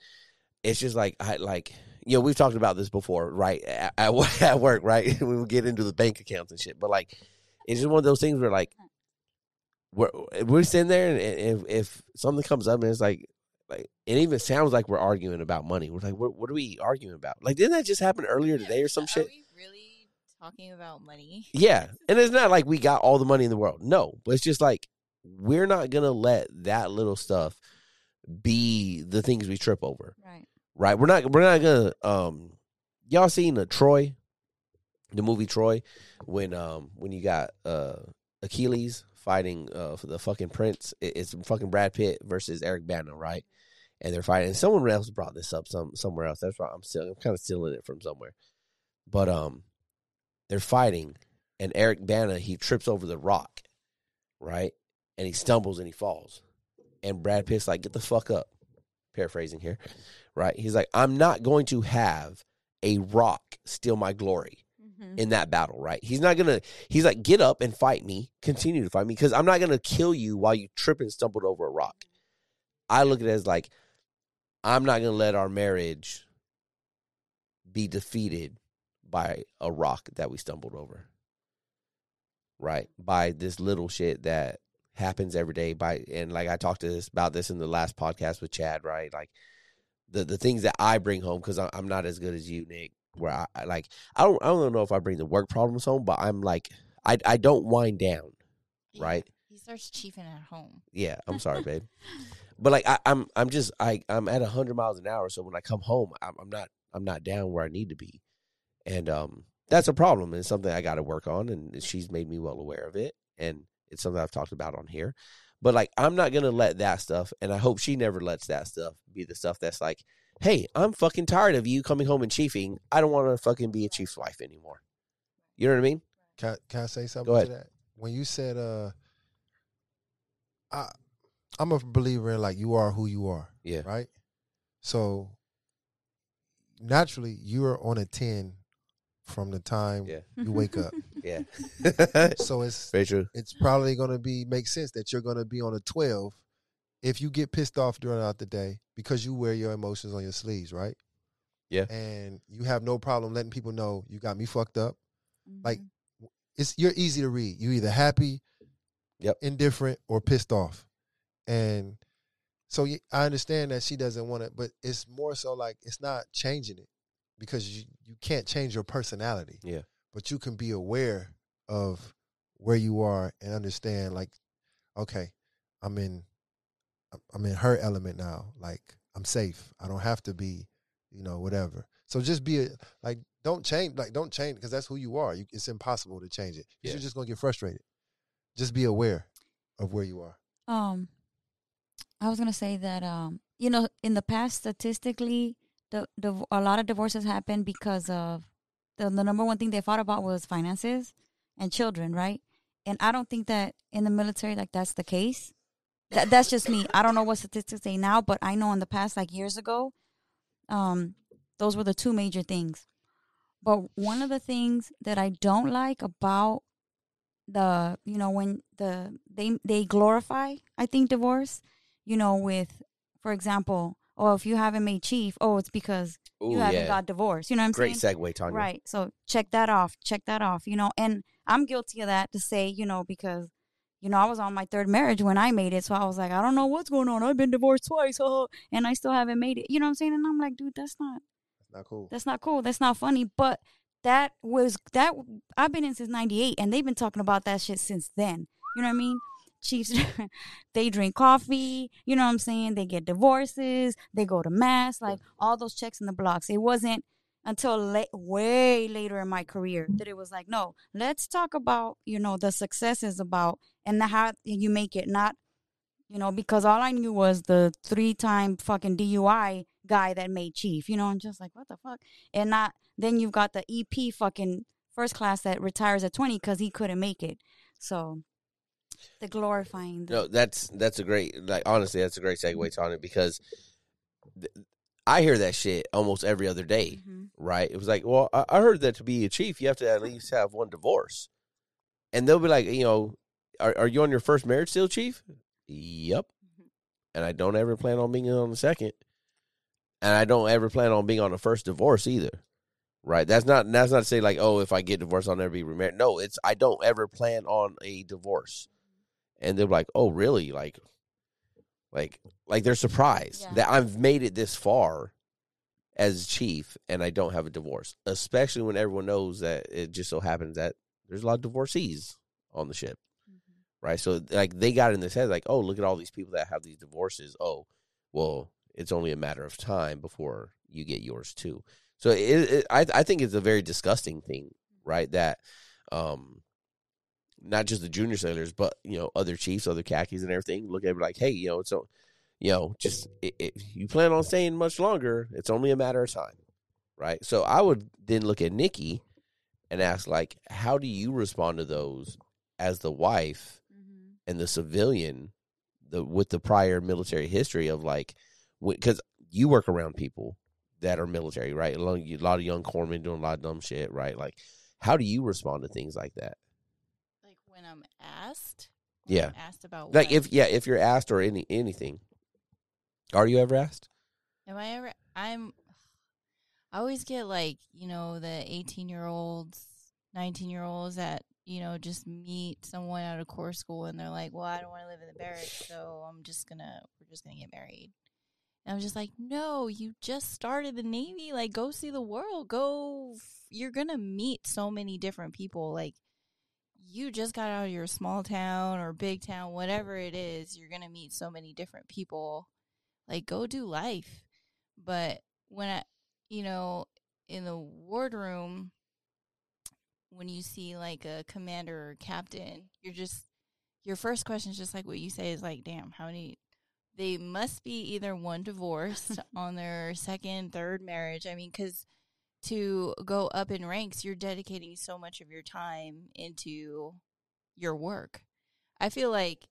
it's just like I like you know we've talked about this before, right? At, at, work, right? we get into the bank accounts and shit, but like it's just one of those things where like we're we're sitting there and if if something comes up and it's like like it even sounds like we're arguing about money. We're like, what what are we arguing about? Like, didn't that just happen earlier today or some shit? we talking about money? Yeah. And it's not like we got all the money in the world. No. But it's just like we're not gonna let that little stuff be the things we trip over. Right. Right? We're not we're not gonna um y'all seen the Troy, the movie Troy, when um when you got uh Achilles fighting uh for the fucking prince. It- It's fucking Brad Pitt versus Eric Bana, right? And they're fighting. And someone else brought this up some somewhere else. That's why I'm still I'm kind of stealing it from somewhere. But um they're fighting and Eric Bana he trips over the rock, right? And he stumbles and he falls. And Brad Pitt's like, "Get the fuck up." Paraphrasing here, right? He's like, "I'm not going to have a rock steal my glory Mm-hmm. in that battle, right? He's not gonna. He's like, get up and fight me, continue to fight me, because I'm not gonna kill you while you trip and stumbled over a rock. I look at it as like, I'm not gonna let our marriage be defeated by a rock that we stumbled over, right? By this little shit that happens every day. By and like I talked to this about this in the last podcast with Chad, right? Like the the things that I bring home because I'm not as good as you, Nick. Where I, I like I don't I don't know if I bring the work problems home, but I'm like I I don't wind down, Yeah. right? He starts chiefing at home. Yeah, I'm sorry, babe. But like I, I'm I'm just I I'm at hundred miles an hour, so when I come home, I'm, I'm not I'm not down where I need to be, and um that's a problem. and It's something I got to work on, and she's made me well aware of it, and it's something I've talked about on here. But like I'm not gonna let that stuff, and I hope she never lets that stuff be the stuff that's like, hey, I'm fucking tired of you coming home and chiefing. I don't want to fucking be a chief's wife anymore. You know what I mean? Can, can I say something to that? When you said, uh, I, I'm a believer in like you are who you are, Yeah. right? So naturally, you're on a 10 from the time Yeah. you wake up. Yeah. so it's Very true. it's probably going to be make sense that you're going to be on a 12 if you get pissed off during out the day because you wear your emotions on your sleeves, right? Yeah. And you have no problem letting people know you got me fucked up. Like, Mm-hmm. It's you're easy to read. You either happy, Yep. indifferent, or pissed off. And so I understand that she doesn't want it, but it's more so like it's not changing it because you, you can't change your personality. Yeah. But you can be aware of where you are and understand like, okay, I'm in I'm in her element now. Like I'm safe. I don't have to be, you know, whatever. So just be a, like, don't change, like, don't change because that's who you are. You, it's impossible to change it. Yeah. You're just gonna get frustrated. Just be aware of where you are. Um, I was gonna say that um, you know, in the past, statistically, the, the a lot of divorces happen because of the the number one thing they fought about was finances and children, right? And I don't think that in the military, like that's the case. That that's just me. I don't know what statistics say now, but I know in the past, like years ago, um, those were the two major things. But one of the things that I don't like about the you know when the they they glorify I think divorce, you know, with for example, oh if you haven't made chief, oh it's because Ooh, you haven't yeah. got divorced. You know what I'm Great saying? segue, Tania. Right. So check that off. Check that off. You know, and I'm guilty of that to say, you know, because you know I was on my third marriage when I made it, so I was like, I don't know what's going on. I've been divorced twice, oh, and I still haven't made it. You know what I'm saying? And I'm like, dude, that's not Not cool. That's not cool. That's not funny. But that was that I've been in since '98, and they've been talking about that shit since then. You know what I mean? Chiefs, they drink coffee. You know what I'm saying? They get divorces. They go to mass. Like all those checks in the blocks. It wasn't until la- way later in my career that it was like, no, let's talk about you know the successes about and the how you make it. Not you know because all I knew was the three time fucking DUI guy that made chief. You know, i'm just like what the fuck, and not then you've got the EP fucking first class that retires at 20 because he couldn't make it. So the glorifying. The, No, that's that's a great like honestly that's a great segue on it because th- I hear that shit almost every other day, Mhm. right? It was like, well, I, I heard that to be a chief, you have to at least have one divorce, and they'll be like, you know, are are you on your first marriage still, chief? Yep, and I don't ever plan on being on the second, and I don't ever plan on being on the first divorce either. Right. That's not that's not to say like, oh, if I get divorced, I'll never be remarried. No, it's I don't ever plan on a divorce. And they're like, oh, really? Like, like, like they're surprised Yeah. that I've made it this far as chief and I don't have a divorce. Especially when everyone knows that it just so happens that there's a lot of divorcees on the ship. Right. So like they got in this head like, oh, look at all these people that have these divorces. Oh, well, it's only a matter of time before you get yours too. So it, it, I I think it's a very disgusting thing, right? That um, not just the junior sailors, but you know other chiefs, other khakis, and everything look at it like, hey, you know, it's a, you know, just i if you plan on staying much longer, it's only a matter of time, right? So I would then look at Nikki and ask like, how do you respond to those as the wife Mhm. and the civilian, the with the prior military history of like, because you work around people that are military, right? A a lot of young corpsmen doing a lot of dumb shit, right? Like, how do you respond to things like that? I'm asked. Yeah. Asked about Like, what? if yeah, if you're asked or any anything, are you ever asked? Am I ever? I'm. I always get like you know the eighteen year olds, nineteen year olds that you know just meet someone out of corps school and they're like, well, I don't want to live in the barracks, so I'm just gonna we're just gonna get married. And I'm just like, no, you just started the Navy. Like, go see the world. Go. You're gonna meet so many different people. Like, you just got out of your small town or big town, whatever it is. You're gonna meet so many different people. Like, go do life. But when I, you know, in the wardroom, when you see like a commander or captain, you're just your first question is just like what you say is like, damn, how many? They must be either one divorced on their second, third marriage. I mean, because to go up in ranks, you're dedicating so much of your time into your work. I feel like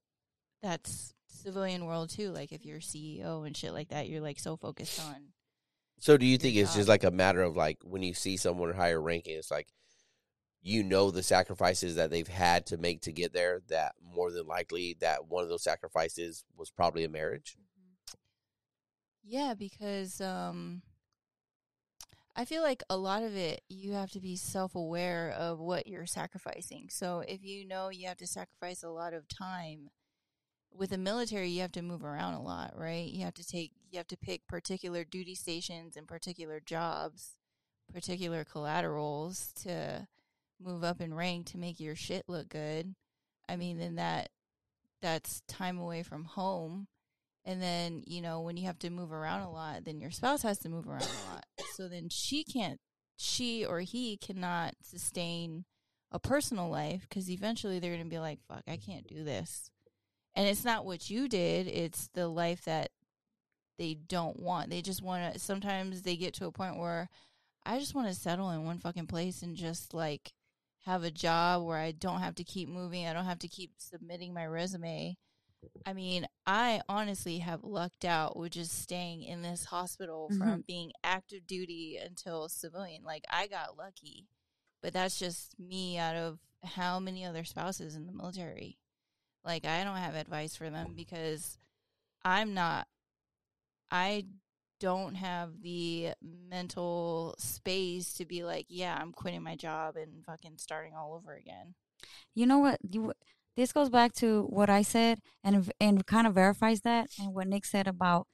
that's civilian world too. Like if you're CEO and shit like that, you're like so focused on So, do you think it's just like a matter of like when you see someone higher ranking, it's like you know the sacrifices that they've had to make to get there. That more than likely that one of those sacrifices was probably a marriage. Yeah, because um I feel like a lot of it you have to be self-aware of what you're sacrificing. So if you know you have to sacrifice a lot of time with the military, you have to move around a lot, right? You have to take you have to pick particular duty stations and particular jobs, particular collaterals to move up in rank to make your shit look good. I mean, then that that's time away from home. And then, you know, when you have to move around a lot, then your spouse has to move around a lot. So then she can't, she or he cannot sustain a personal life because eventually they're going to be like, fuck, I can't do this. And it's not what you did, it's the life that they don't want. They just want to, sometimes they get to a point where I just want to settle in one fucking place and just like have a job where I don't have to keep moving. I don't have to keep submitting my resume. I mean, I honestly have lucked out with just staying in this hospital mm-hmm. from being active duty until civilian. Like, I got lucky, but that's just me out of how many other spouses in the military. Like, I don't have advice for them because I'm not, I don't have the mental space to be like, yeah, I'm quitting my job and fucking starting all over again. You know what? You this goes back to what I said, and and kind of verifies that, and what Nick said about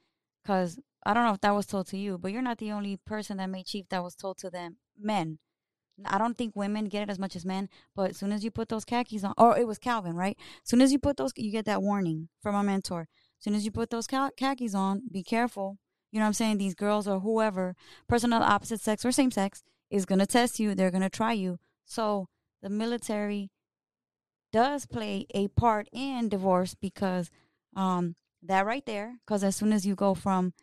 because I don't know if that was told to you, but you're not the only person that made chief that was told to them. Men, I don't think women get it as much as men, but as soon as you put those khakis on, or it was Kelvin, right? As soon as you put those, you get that warning from a mentor. As soon as you put those khakis on, be careful. You know what I'm saying? These girls or whoever, person of the opposite sex or same sex, is going to test you. They're going to try you. So the military does play a part in divorce because um, that right there, because as soon as you go from,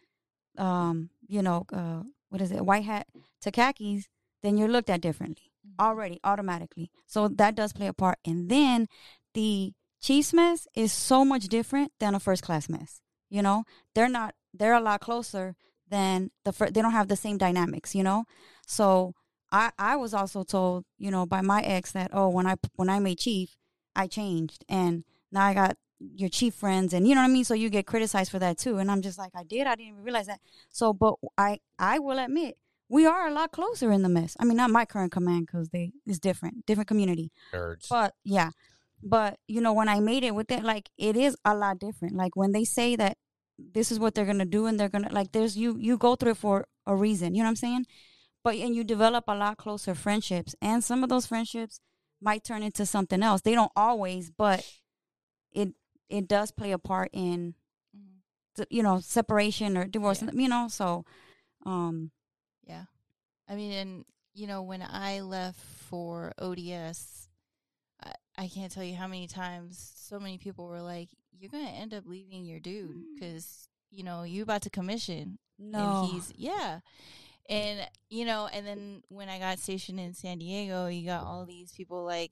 um, you know, uh, what is it, white hat to khakis, then you're looked at differently already, automatically. So that does play a part. And then the Chiefs mess is so much different than a first class mess. You know, they're not, they're a lot closer than the first, they don't have the same dynamics, you know? So I, I was also told, you know, by my ex that, oh, when I, when I made chief, I changed and now I got your chief friends and you know what I mean? So you get criticized for that too. And I'm just like, I did, I didn't even realize that. So, but I, I will admit, we are a lot closer in the mess. I mean, not my current command because they it's different, different community. Nerds. But yeah, but you know, when I made it with it, like it is a lot different. Like when they say that this is what they're gonna do and they're gonna like, there's you you go through it for a reason. You know what I'm saying? But and you develop a lot closer friendships, and some of those friendships might turn into something else. They don't always, but it it does play a part in Mhm. you know separation or divorce. Yeah. You know, so um Yeah. I mean, and, you know, when I left for ODS, I, I can't tell you how many times so many people were like, you're going to end up leaving your dude because, you know, you about to commission. no, And he's, yeah. And, you know, and then when I got stationed in San Diego, you got all these people like,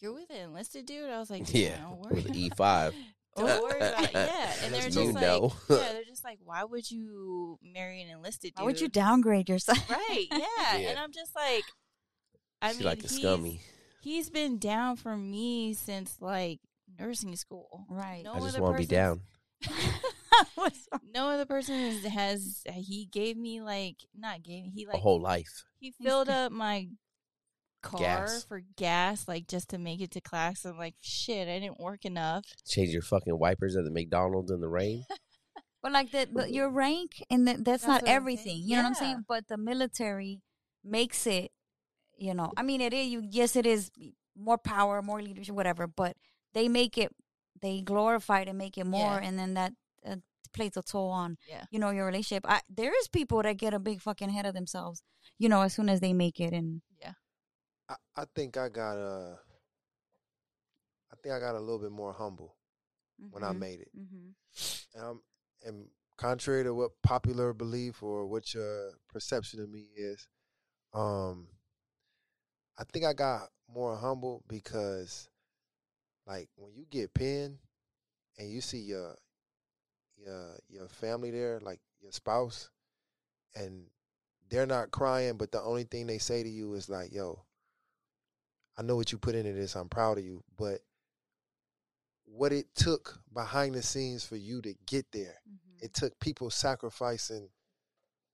you're with an enlisted dude? I was like, Yeah, "Don't with worry." E5. Don't worry about it. Yeah. And they're just you like, know. yeah, they're just like, why would you marry an enlisted dude? why would you downgrade yourself? Right. Yeah. Yeah. And I'm just like, I she mean, like the he's, scummy. he's been down for me since like nursing school. Right. No I just want to be down. no other person has, has he gave me like not gave me he A like whole life. he filled up my car Gas. for gas like just to make it to class. I'm like shit, I didn't work enough. Change your fucking wipers at the McDonald's in the rain. But like the, but your rank and the, that's, That's not everything. saying. You know what I'm saying? But the military makes it. You know, I mean, it is. You yes, it is more power, more leadership, whatever. But they make it. They glorify it and make it more, Yeah. and then that uh, plays a toll on Yeah. you know your relationship. I, there is people that get a big fucking head of themselves. You know, as soon as they make it, and yeah. I, I think I got a. I think I got a little bit more humble when I Mhm, made it. mm-hmm. Um, and contrary to what popular belief or what your perception of me is, um, I think I got more humble because, like, when you get pinned and you see your your your family there, like your spouse, and they're not crying, but the only thing they say to you is like, "Yo, I know what you put into this. I'm proud of you," but what it took behind the scenes for you to get there Mhm. it took people sacrificing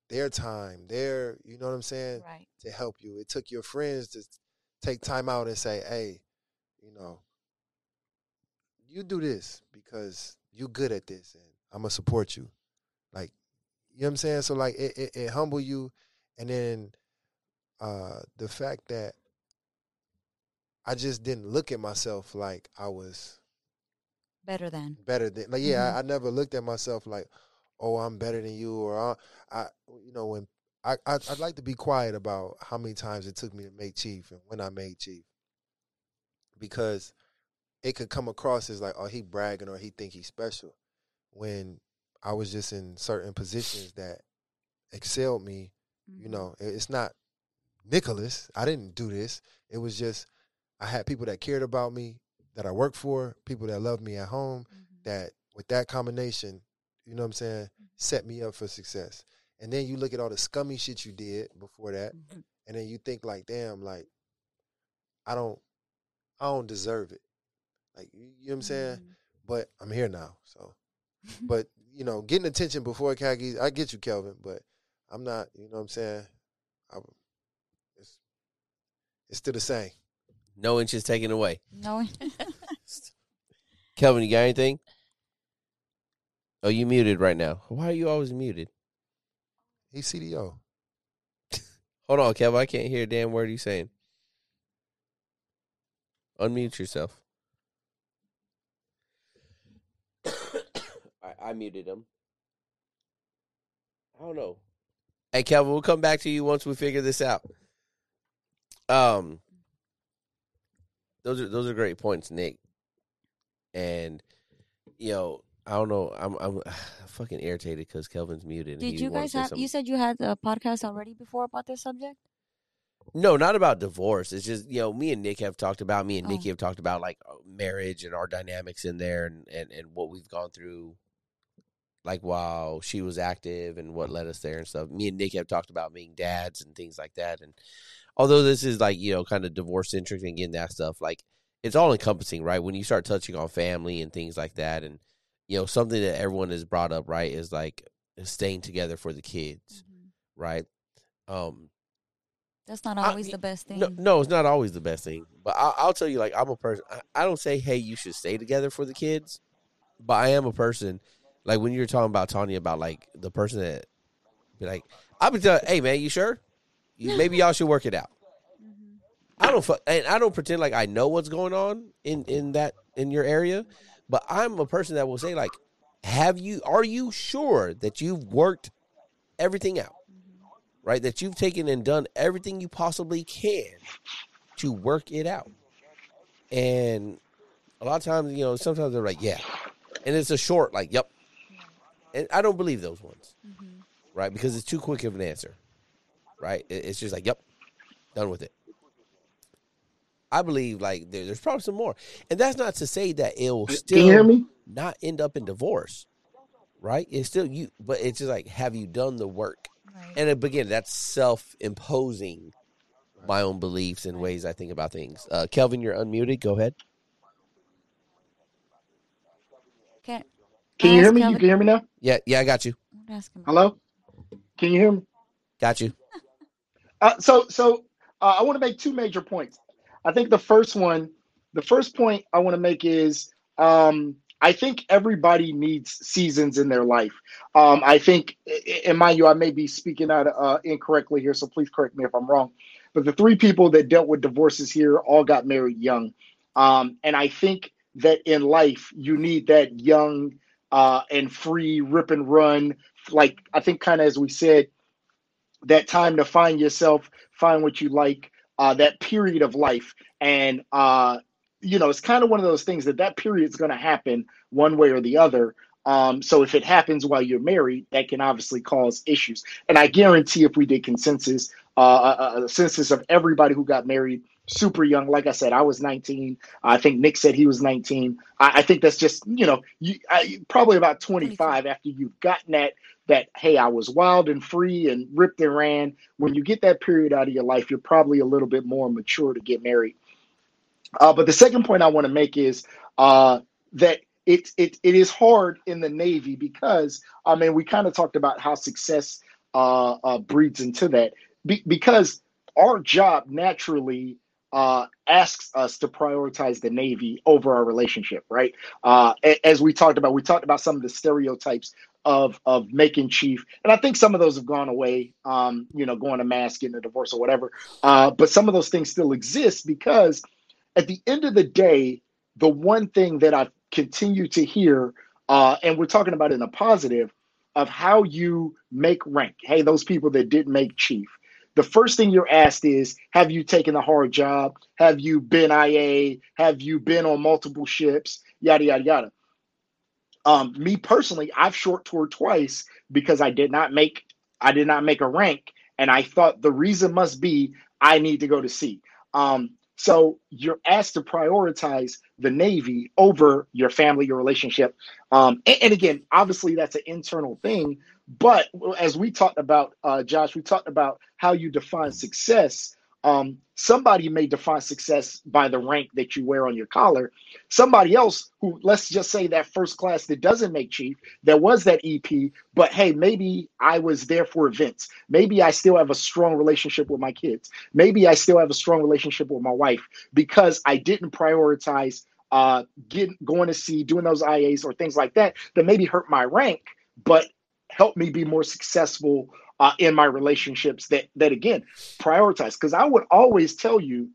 their time, their, you know what I'm saying, right. to help you. It took your friends to take time out and say, hey, you know, you do this because you good at this and I'm gonna support you. Like, you know what I'm saying? So like it, it, it humble you and then uh the fact that I just didn't look at myself like I was Better than. better than like yeah I, I never looked at myself like oh i'm better than you or i, I you know when I, I i'd like to be quiet about how many times it took me to make chief and when i made chief because it could come across as like oh he bragging or he think he's special when i was just in certain positions that excelled me you Mhm. know it's not nicholas i didn't do this it was just i had people that cared about me that i worked for people that loved me at home Mhm. that with that combination, you know what I'm saying, set me up for success. And then you look at all the scummy shit you did before that, Mhm. and then you think like, damn, like I don't I don't deserve it. Like you you know what I'm saying? Mhm. But I'm here now. So but you know, getting attention before khakis, I get you, Kelvin, but I'm not, you know what I'm saying? I, it's it's still the same. No inches taken away. No. Kelvin, you got anything? Oh, you muted right now. Why are you always muted? He's CDO. Hold on, Kev. I can't hear a damn word you're saying. Unmute yourself. I, I muted him. I don't know. Hey, Kelvin, we'll come back to you once we figure this out. Um, those are those are great points, Nick. And you know, I don't know. I'm I'm fucking irritated because Kelvin's muted. Did you guys have? something. You said you had a podcast already before about this subject. No, not about divorce. It's just you know, me and Nick have talked about. Me and Oh. Nikki have talked about like uh, marriage and our dynamics in there, and and and what we've gone through. Like while she was active and what led us there and stuff. Me and Nick have talked about being dads and things like that. And although this is like you know kind of divorce centric and getting that stuff, like it's all encompassing, right? When you start touching on family and things like that, and you know something that everyone has brought up, right, is like staying together for the kids, right? Um, That's not I- always the best thing. no, no, it's not always the best thing. But I, I'll tell you, like, I'm a person. I, I don't say, hey, you should stay together for the kids. But I am a person. Like when you're talking about Tania about like the person that be like, I'll be telling, hey man, you sure? You, maybe y'all should work it out. Mhm. I don't fu- and I don't pretend like I know what's going on in in that in your area, but I'm a person that will say like, have you? Are you sure that you've worked everything out? Right, that you've taken and done everything you possibly can to work it out. And a lot of times, you know, sometimes they're like, yeah, and it's a short like, yep. And I don't believe those ones, Mhm. right? Because it's too quick of an answer, right? It's just like, yep, done with it. I believe like there, there's probably some more, and that's not to say that it will still hear me? not end up in divorce, right? It's still you, but it's just like, have you done the work? Right. And again, that's self-imposing my own beliefs and ways I think about things. Uh, Kelvin, you're unmuted. Go ahead. Can, Can you hear me? You can hear me now? Yeah, yeah, I got you. Asking. Hello? Can you hear me? Got you. Uh, so, so uh, I want to make two major points. I think the first one, the first point I want to make is um, I think everybody needs seasons in their life. Um, I think, a- and mind you, I may be speaking out uh, incorrectly here, so please correct me if I'm wrong. But the three people that dealt with divorces here all got married young, um, and I think that in life you need that young uh, and free rip and run. Like I think, kind of as we said, that time to find yourself, find what you like, uh, that period of life. And, uh, you know, it's kind of one of those things that that period is going to happen one way or the other. Um, so if it happens while you're married, that can obviously cause issues. And I guarantee if we did consensus, uh, a, a census of everybody who got married super young, like I said, I was 19. I think Nick said he was 19. I, I think that's just, you know, you I, probably about 25 after you've gotten that that hey i was wild and free and ripped and ran. When you get that period out of your life you're probably a little bit more mature to get married. Uh, but the second point i want to make is uh, that it, it, it is hard in the navy because i mean we kind of talked about how success uh, uh, breeds into that. Be- because our job naturally uh, asks us to prioritize the Navy over our relationship, right? Uh, as we talked about, we talked about some of the stereotypes of of making chief, and I think some of those have gone away. Um, you know, going to mass, getting a divorce, or whatever. Uh, but some of those things still exist because, at the end of the day, the one thing that I continue to hear, uh, and we're talking about in a positive, of how you make rank. Hey, those people that didn't make chief the first thing you're asked is have you taken a hard job? Have you been ia have you been on multiple ships? Yada yada yada. Um, me personally i've short toured twice because i did not make i did not make a rank and i thought the reason must be i need to go to sea. Um, so you're asked to prioritize the navy over your family your relationship um, and, and again obviously that's an internal thing but as we talked about, uh, Josh, we talked about how you define success. Um, somebody may define success by the rank that you wear on your collar. Somebody else who, let's just say that first class that doesn't make chief, there was that EP, but hey, maybe I was there for events. Maybe I still have a strong relationship with my kids. Maybe I still have a strong relationship with my wife because I didn't prioritize uh, getting going to sea, doing those IAs or things like that that maybe hurt my rank, but help me be more successful uh, in my relationships. That that again prioritize because I would always tell you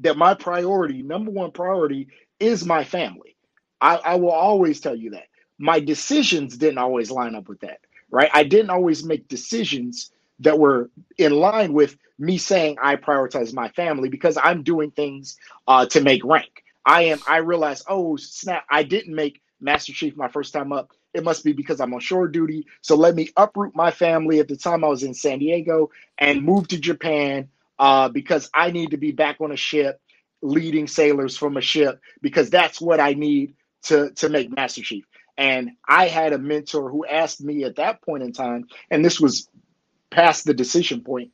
that my priority, number one priority, is my family. I, I will always tell you that. My decisions didn't always line up with that, right? I didn't always make decisions that were in line with me saying I prioritize my family because I'm doing things uh, to make rank. I am. I realize, oh snap! I didn't make Master Chief my first time up. It must be because I'm on shore duty. So let me uproot my family. At the time, I was in San Diego and move to Japan uh, because I need to be back on a ship, leading sailors from a ship because that's what I need to to make Master Chief. And I had a mentor who asked me at that point in time, and this was past the decision point.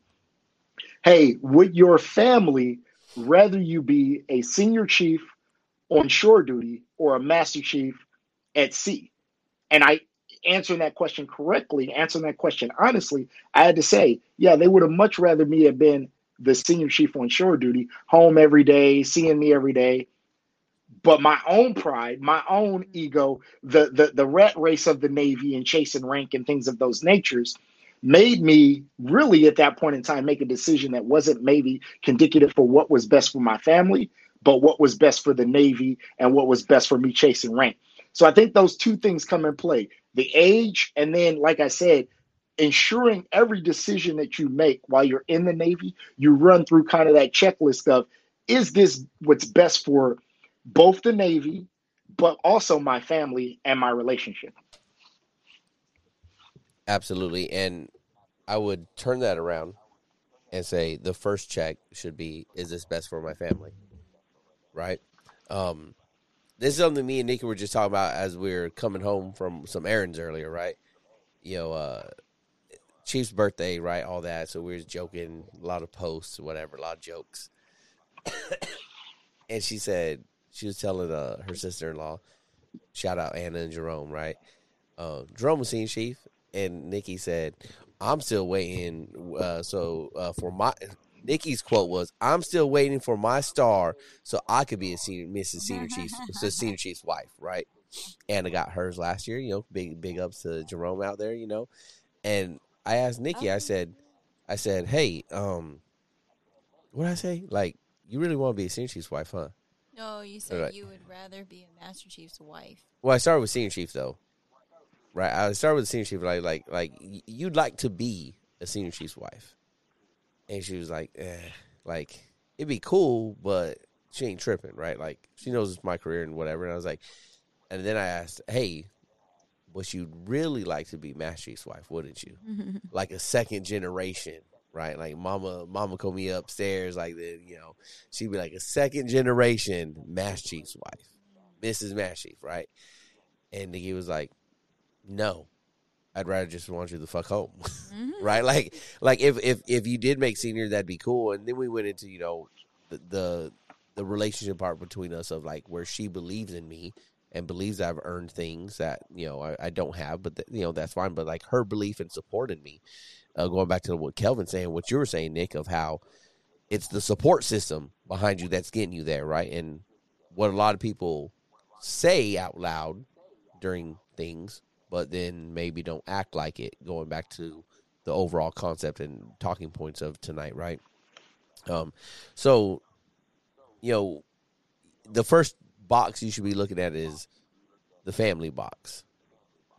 Hey, would your family rather you be a senior chief on shore duty or a master chief at sea? And I answering that question correctly, answering that question honestly, I had to say, yeah, they would have much rather me have been the senior chief on shore duty, home every day, seeing me every day. But my own pride, my own ego, the the the rat race of the Navy and chasing rank and things of those natures made me really at that point in time make a decision that wasn't maybe indicative for what was best for my family, but what was best for the Navy and what was best for me chasing rank. So I think those two things come in play the age, and then, like I said, ensuring every decision that you make while you're in the Navy, you run through kind of that checklist of is this what's best for both the Navy, but also my family and my relationship? Absolutely. And I would turn that around and say the first check should be is this best for my family? Right? Um this is something me and Nikki were just talking about as we were coming home from some errands earlier, right? You know, uh Chief's birthday, right? All that. So we were joking, a lot of posts, whatever, a lot of jokes. and she said she was telling uh, her sister in law, shout out Anna and Jerome, right? Uh, Jerome was seeing Chief, and Nikki said, "I'm still waiting." Uh, so uh, for my Nikki's quote was, "I'm still waiting for my star, so I could be a senior Mrs. Senior Chief's, so Senior Chief's wife." Right? Anna got hers last year. You know, big big ups to Jerome out there. You know, and I asked Nikki. I said, I said, "Hey, um, what did I say? Like, you really want to be a Senior Chief's wife, huh?" No, you said you would rather be a Master Chief's wife. Well, I started with Senior Chief though. Right, I started with Senior Chief. Like, like, like you'd like to be a Senior Chief's wife, and she was like, eh, like it'd be cool, but she ain't tripping, right? Like she knows it's my career and whatever. And I was like, and then I asked, hey, but you'd really like to be Master Chief's wife, wouldn't you? like a second generation, right? Like mama, mama called me upstairs, like the, you know, she'd be like a second generation Master Chief's wife, Mrs. Master Chief, right? And Nikki was like, no, I'd rather just want you to fuck home, right? Like, like if if if you did make senior, that'd be cool. And then we went into you know the the, the relationship part between us of like where she believes in me and believes I've earned things that you know I, I don't have, but th- you know that's fine. But like her belief and support in me, uh, going back to what Kelvin saying, what you were saying, Nick, of how it's the support system behind you that's getting you there, right? And what a lot of people say out loud during things, but then maybe don't act like it. Going back to the overall concept and talking points of tonight, right? Um, so you know, the first box you should be looking at is the family box.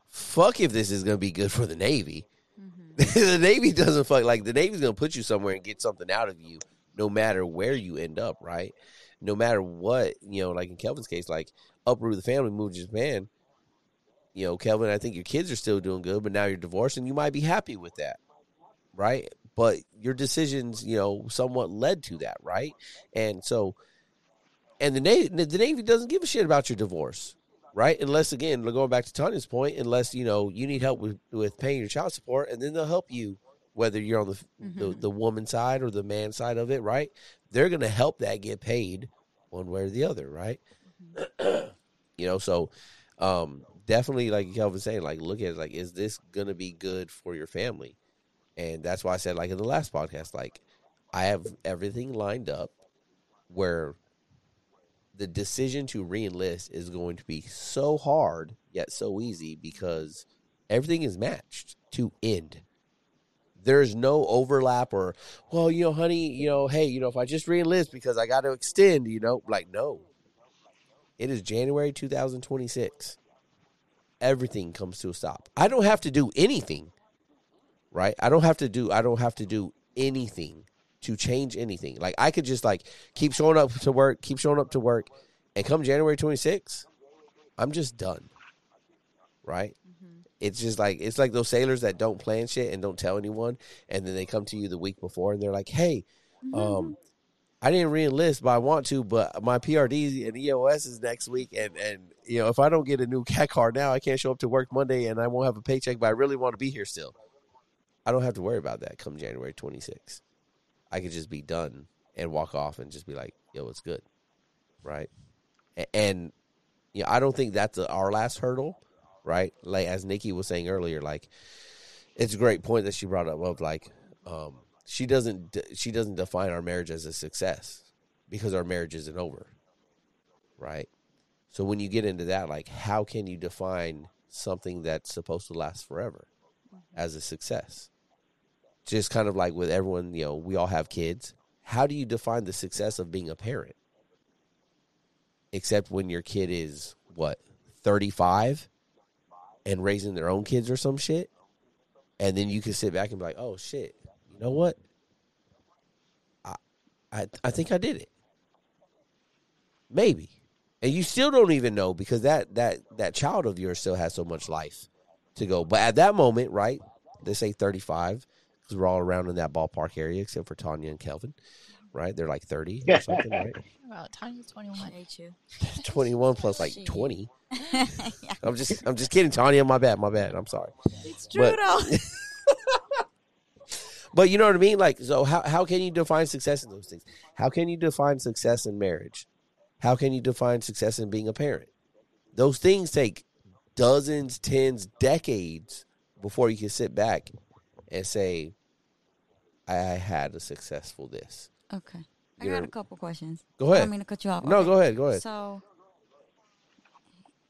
Fuck if this is going to be good for the Navy. the Navy doesn't fuck like the Navy's going to put you somewhere and get something out of you, no matter where you end up, right? No matter what, you know, like in Kelvin's case, like uproot the family, move to Japan. You know, Kelvin, I think your kids are still doing good, but now you're divorced, and you might be happy with that, right? But your decisions, you know, somewhat led to that, right? And so, and the Navy, the Navy doesn't give a shit about your divorce, right? Unless, again, going back to Tania's point, unless you know you need help with with paying your child support, and then they'll help you whether you're on the the, the woman side or the man side of it, right? They're going to help that get paid one way or the other, right? you know, so um, definitely, like Kelvin saying, like look at it, like is this to be good for your family? And that's why I said, like in the last podcast, like I have everything lined up where the decision to reenlist is going to be so hard yet so easy because everything is matched to end. There's no overlap or, well, you know, honey, you know, hey, you know, if I just reenlist because I got to extend, you know, like, no. It is January 2026. Everything comes to a stop. I don't have to do anything, right? I don't have to do, I don't have to do anything to change anything. Like, I could just, like, keep showing up to work, keep showing up to work, and come January 26th, I'm just done, right? it's just like it's like those sailors that don't plan shit and don't tell anyone, and then they come to you the week before and they're like, "Hey, um, I didn't reenlist, but I want to, but my PRD and EOS is next week, and and you know if I don't get a new CAC card now, I can't show up to work Monday, and I won't have a paycheck, but I really want to be here still. I don't have to worry about that come January 26th. I could just be done and walk off and just be like, "Yo, it's good," right? A- And you know, I don't think that's our last hurdle right? Like as Nikki was saying earlier, like it's a great point that she brought up of like um, she doesn't she doesn't define our marriage as a success because our marriage isn't over, right? So when you get into that, like how can you define something that's supposed to last forever as a success? Just kind of like with everyone, you know, we all have kids. How do you define the success of being a parent? Except when your kid is what, 35 and raising their own kids or some shit. And then you can sit back and be like, oh shit, you know what? I I, I think I did it. Maybe. And you still don't even know because that that that child of yours still has so much life to go. But at that moment, right? They say 35 because we're all around in that ballpark area except for Tania and Kelvin, right? They're like 30 or something, right? Wow, Tania's 21. hate you. 21 plus like 20. yeah, I'm just I'm just kidding, Tania. My bad, my bad. I'm sorry. it's true, true But- though. But you know what I mean? Like, so how, how can you define success in those things? How can you define success in marriage? How can you define success in being a parent? Those things take dozens, tens, decades before you can sit back and say, I had a successful this. Okay, I You got know- a couple questions. Go ahead. I don't mean to cut you off. No, Okay. go ahead. Go ahead. So,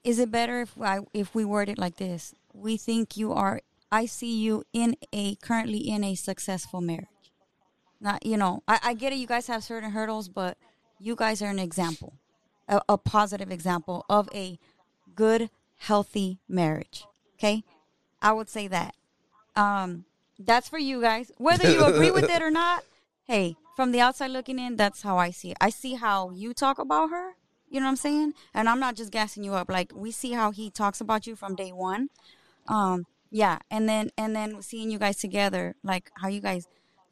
is it better if I if we word it like this? We think you are. I see you in a currently in a successful marriage. Not you know. I, I get it. You guys have certain hurdles, but you guys are an example, a, a positive example of a good, healthy marriage. Okay, I would say that. Um, that's for you guys. Whether you agree with it or not, hey, from the outside looking in, that's how I see it. I see how you talk about her. You know what I'm saying? And I'm not just gassing you up. Like we see how he talks about you from day one. Um, yeah, and then and then seeing you guys together, like how you guys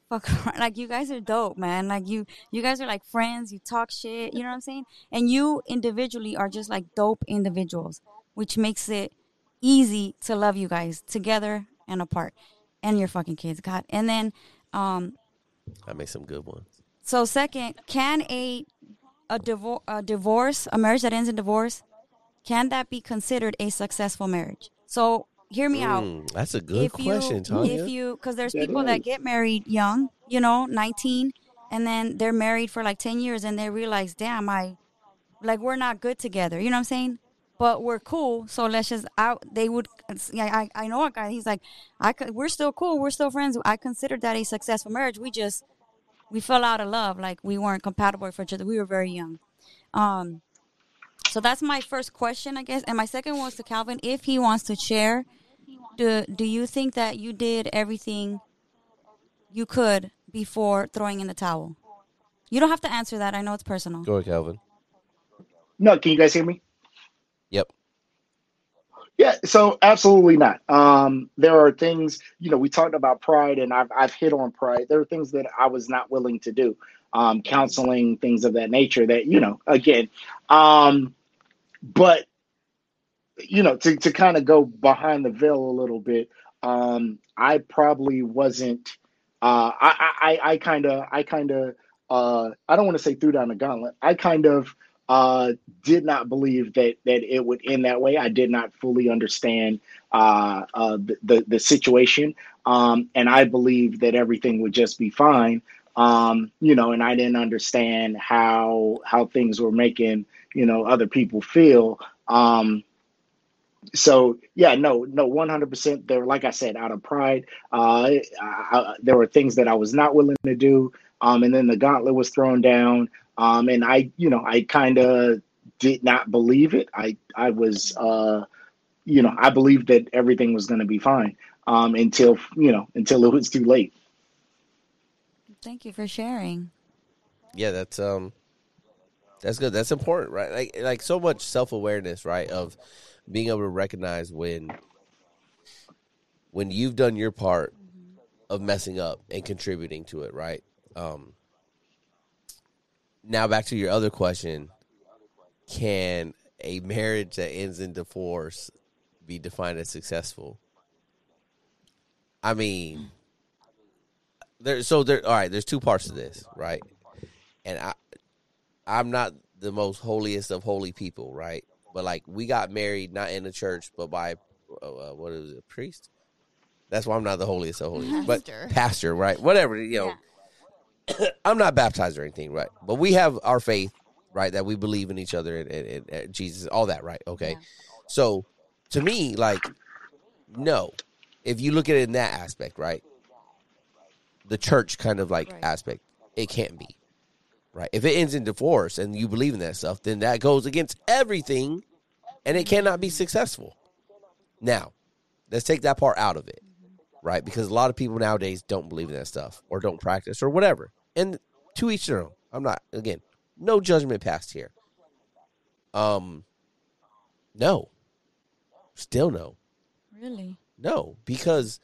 fuck around. like you guys are dope, man. Like you you guys are like friends, you talk shit, you know what I'm saying? And you individually are just like dope individuals, which makes it easy to love you guys together and apart. And your fucking kids, God. And then um I made some good ones. so second, can a a divorce a divorce, a marriage that ends in divorce, can that be considered a successful marriage? So hear me out. Mm, that's a good if question, you, Tania. If you, because there's That people that get married young, you know, 19, and then they're married for like 10 years, and they realize, damn, I, like, we're not good together. You know what I'm saying? But we're cool, so let's just out. They would, yeah, I, I know a guy. He's like, I, could, we're still cool, we're still friends. I consider that a successful marriage. We just, we fell out of love, like we weren't compatible for each other. We were very young. Um, so that's my first question, I guess. And my second one was to Kelvin, if he wants to share do do you think that you did everything you could before throwing in the towel? You don't have to answer that. I know it's personal. Go ahead, Kelvin. No, can you guys hear me? Yep. Yeah, so absolutely not. Um, there are things, you know, we talked about pride and I've, I've hit on pride. There are things that I was not willing to do, um, counseling, things of that nature that, you know, again, um, but, you know, to, to kind of go behind the veil a little bit, um, I probably wasn't, uh, I, I, I kind of, I kind of, uh, I don't want to say threw down the gauntlet. I kind of, uh, did not believe that that it would end that way. I did not fully understand uh, uh, the, the the situation, um, and I believed that everything would just be fine. Um, you know, and I didn't understand how how things were making you know other people feel. Um, so yeah, no, no, one hundred percent. There, like I said, out of pride, uh, I, I, there were things that I was not willing to do. Um, and then the gauntlet was thrown down. Um, and I, you know, I kind of did not believe it. I, I was, uh, you know, I believed that everything was going to be fine um, until, you know, until it was too late. Thank you for sharing. Yeah, that's um, that's good. That's important, right? Like like so much self awareness, right? Of being able to recognize when when you've done your part of messing up and contributing to it, right? Um, now back to your other question: Can a marriage that ends in divorce be defined as successful? I mean, there. So there. All right. There's two parts to this, right? And I, I'm not the most holiest of holy people, right? But like, we got married not in the church, but by uh, uh what is it, a priest? That's why I'm not the holiest of holy, but Pastor. right? Whatever, you know. I'm not baptized or anything, right? But we have our faith, right? That we believe in each other and, and, and- and Jesus, all that, right? Okay. Yeah. So to me, like, no. If you look at it in that aspect, right? The church kind of like Right. aspect, it can't be. Right. If it ends in divorce and you believe in that stuff, then that goes against everything and it cannot be successful. Now, let's take that part out of it. Right? Because a lot of people nowadays don't believe in that stuff or don't practice or whatever. And to each their own. I'm not again, no judgment passed here. Um no. Still no. Really? No, because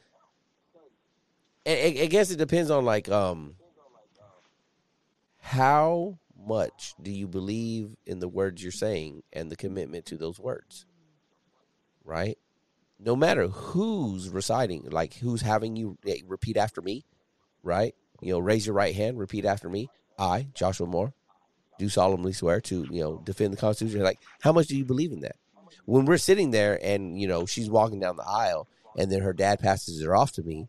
I, I- I guess it depends on like um how much do you believe in the words you're saying and the commitment to those words, right? No matter who's reciting, like who's having you eh, repeat after me, right? You know, raise your right hand, repeat after me. I, Joshua Moore, do solemnly swear to you know defend the Constitution. Like, how much do you believe in that? When we're sitting there and you know she's walking down the aisle, and then her dad passes her off to me,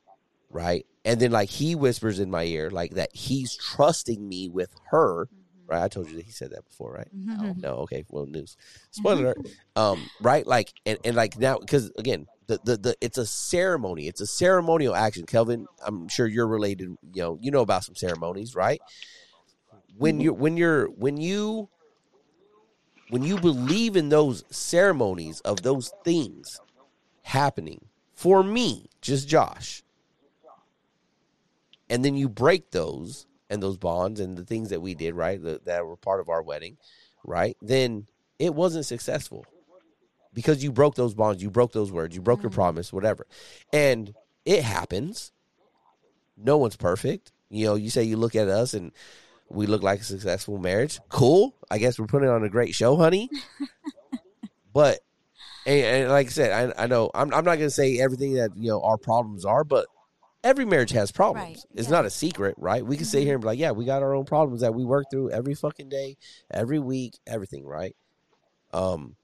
right? And then like he whispers in my ear like that he's trusting me with her, mm-hmm. right? I told you that he said that before, right? Mm-hmm. Oh, no, okay, well, news. Spoiler mm-hmm. alert. Um, right? Like, and, and like now, because again, the, the the it's a ceremony. It's a ceremonial action. Kelvin, I'm sure you're related. You know, you know about some ceremonies, right? When you're when you're when you when you believe in those ceremonies of those things happening for me, just Josh, and then you break those and those bonds and the things that we did, right, that, that were part of our wedding, right, then it wasn't successful because you broke those bonds, you broke those words, you broke your mm-hmm. promise, whatever. And it happens. No one's perfect. You know, you say you look at us and we look like a successful marriage. Cool. I guess we're putting on a great show, honey. but and, and like I said, I, I know I'm, I'm not going to say everything that you know our problems are, but every marriage has problems. Right, It's yeah. not a secret, right? We can sit here and be like, yeah, we got our own problems that we work through every fucking day, every week, everything, right? Um,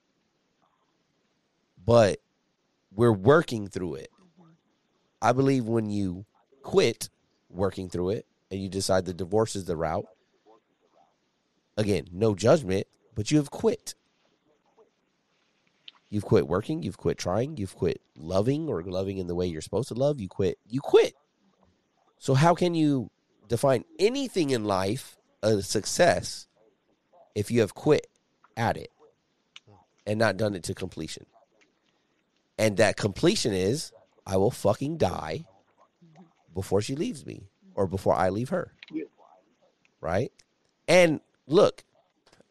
but we're working through it. I believe when you quit working through it and you decide the divorce is the route, again, no judgment, but you have quit. You've quit working, you've quit trying, you've quit loving or loving in the way you're supposed to love. You quit. You quit. So how can you define anything in life a success if you have quit at it and not done it to completion? And that completion is I will fucking die before she leaves me or before I leave her. Right? And look,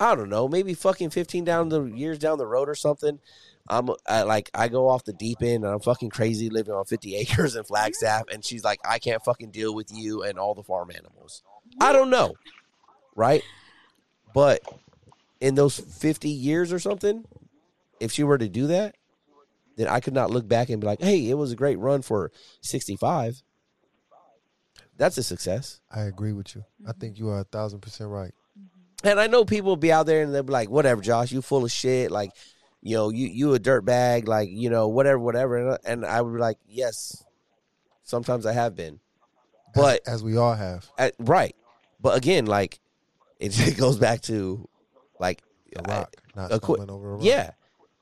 I don't know, maybe fucking 15 down the years down the road or something. I'm I, like I go off the deep end and I'm fucking crazy living on 50 acres in Flagstaff and she's like I can't fucking deal with you and all the farm animals. I don't know. Right? But in those 50 years or something, if she were to do that, then I could not look back and be like, "Hey, it was a great run for 65." That's a success. I agree with you. I think you are a thousand percent right. And I know people will be out there and they'll be like, "Whatever, Josh, you full of shit." Like, you know, you you a dirt bag. Like, you know, whatever, whatever. And, and I would be like, "Yes, sometimes I have been." But as, as we all have. at, right, but again, like it, it goes back to like A rock, not a qu- over a rock. yeah,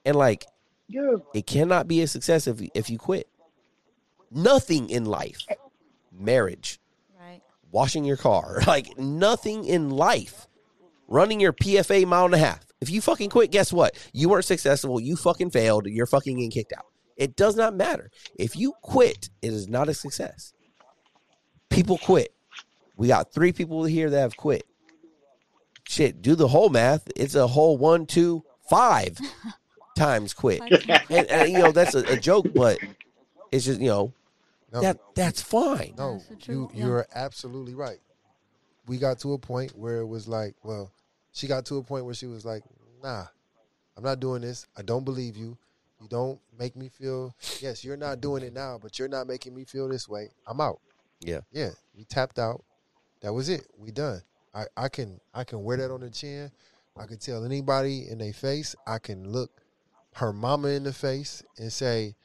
and like Yeah. it cannot be a success if if you quit. Nothing in life, marriage, Right. washing your car, like nothing in life, running your PFA mile and a half. If you fucking quit, guess what? You weren't successful. You fucking failed. You're fucking getting kicked out. It does not matter. If you quit, it is not a success. People quit. We got three people here that have quit. Shit, do the whole math. It's a whole one, two, five times quit. And, and, you know that's a, a joke, but it's just you know No, that that's fine. no, you you're absolutely right. We got to a point where it was like, well, she got to a point where she was like, nah, I'm not doing this. I don't believe you. You don't make me feel. Yes, you're not doing it now, but you're not making me feel this way. I'm out. Yeah. Yeah, we tapped out. That was it. We done. I, I can I can wear that on the chin. I can tell anybody in their face. I can look her mama in the face and say,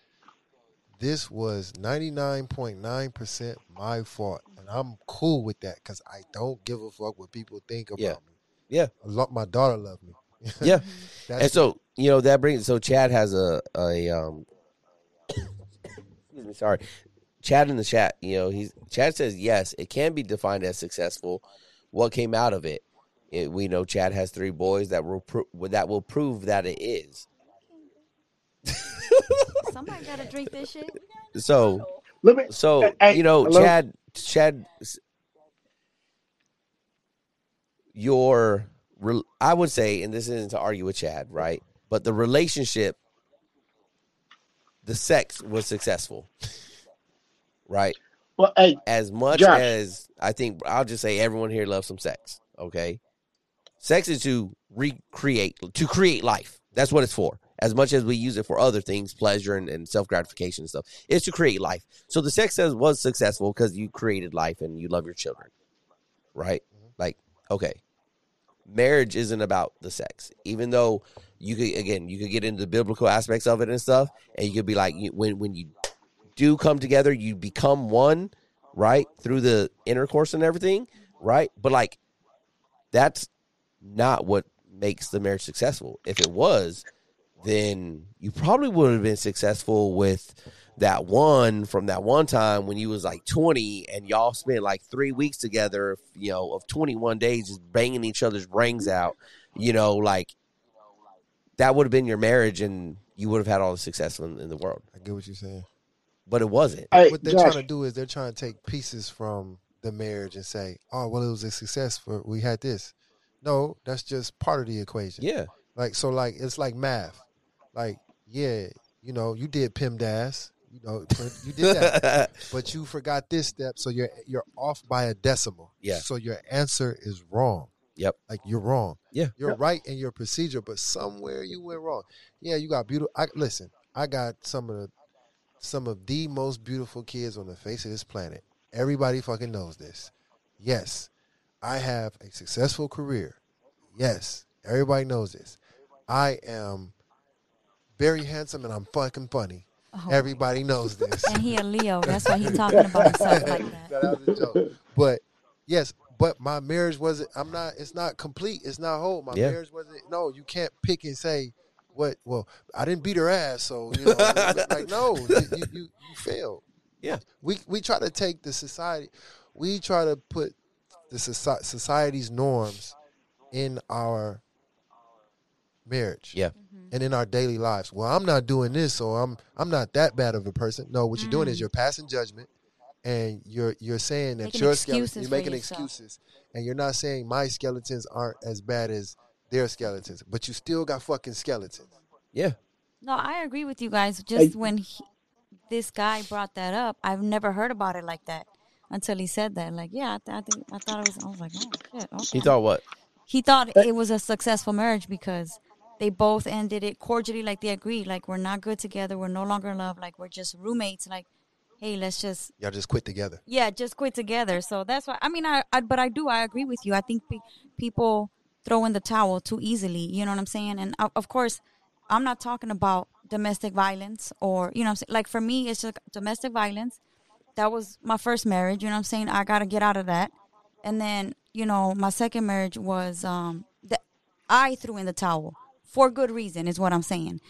"This was ninety nine point nine percent my fault," and I'm cool with that because I don't give a fuck what people think about Yeah. me. Yeah. A lot, my daughter loved me. Yeah. That's and so you know that brings so Chad has a a um excuse me sorry Chad in the chat you know he's Chad says yes it can be defined as successful what came out of it, It- we know Chad has three boys that will pro- that will prove that it is Somebody gotta drink this shit. so Let me. so Hey, you know hello? Chad Chad your rel- I would say and this isn't to argue with Chad right but the relationship the sex was successful right Well, hey, as much Josh. as I think I'll just say everyone here loves some sex. Okay, sex is to recreate, to create life. That's what it's for. As much as we use it for other things, pleasure and, and self gratification and stuff, it's to create life. So the sex says was successful because you created life and you love your children, right? Mm-hmm. Like, okay, marriage isn't about the sex, even though you could again you could get into the biblical aspects of it and stuff, and you could be like when when you do come together, you become one, right? Through the intercourse and everything, right? But like that's not what makes the marriage successful. If it was, then you probably would have been successful with that one from that one time when you was like 20 and y'all spent like 3 weeks together, you know, of 21 days just banging each other's brains out, you know, like that would have been your marriage and you would have had all the success in, in the world. I get what you're saying. But it wasn't. hey, what they're Josh. trying to do is they're trying to take pieces from the marriage and say, "Oh, well, it was a success for we had this." No, that's just part of the equation. Yeah. Like so, like it's like math. Like yeah, you know, you did PEMDAS. You know, you did that, but you forgot this step, so you're you're off by a decimal. Yeah. So your answer is wrong. Yep. Like you're wrong. Yeah. You're Yep. right in your procedure, but somewhere you went wrong. Yeah, you got beautiful. I listen. I got some of the some of the most beautiful kids on the face of this planet. Everybody fucking knows this. Yes, I have a successful career. Yes, everybody knows this. I am very handsome and I'm fucking funny. Oh. Everybody knows this. And he a Leo. That's why he talking about himself like that. that was a joke. But yes, but my marriage wasn't. I'm not. It's not complete. It's not whole. My Yeah. marriage wasn't. No, you can't pick and say what. Well, I didn't beat her ass, so you know, like no, you, you, you, you failed. Yeah. We we try to take the society. We try to put the society's norms in our marriage. Yeah. And in our daily lives. Well, I'm not doing this, so I'm I'm not that bad of a person. No, what you're doing is Mm. you're passing judgment and you're you're saying that Making your excuses skeleton you're making yourself. excuses. And you're not saying my skeletons aren't as bad as their skeletons. But you still got fucking skeletons. Yeah. No, I agree with you guys. Just when he, this guy brought that up, I've never heard about it like that until he said that. Like, yeah, I, th- I think I thought it was. I was like, oh shit. Okay. He thought what? he thought it was a successful marriage because they both ended it cordially, like they agreed. Like we're not good together. We're no longer in love. Like we're just roommates. Like, hey, let's just Y'all just quit together. yeah, just quit together. So that's why. I mean, I, I but I do. I agree with you. I think pe- people throw in the towel too easily. You know what I'm saying? And of of course, I'm not talking about domestic violence or you know, what I'm saying? like for me, it's just domestic violence. That was my first marriage. You know what I'm saying? I got to get out of that. And then you know, my second marriage was um that I threw in the towel for good reason, is what I'm saying.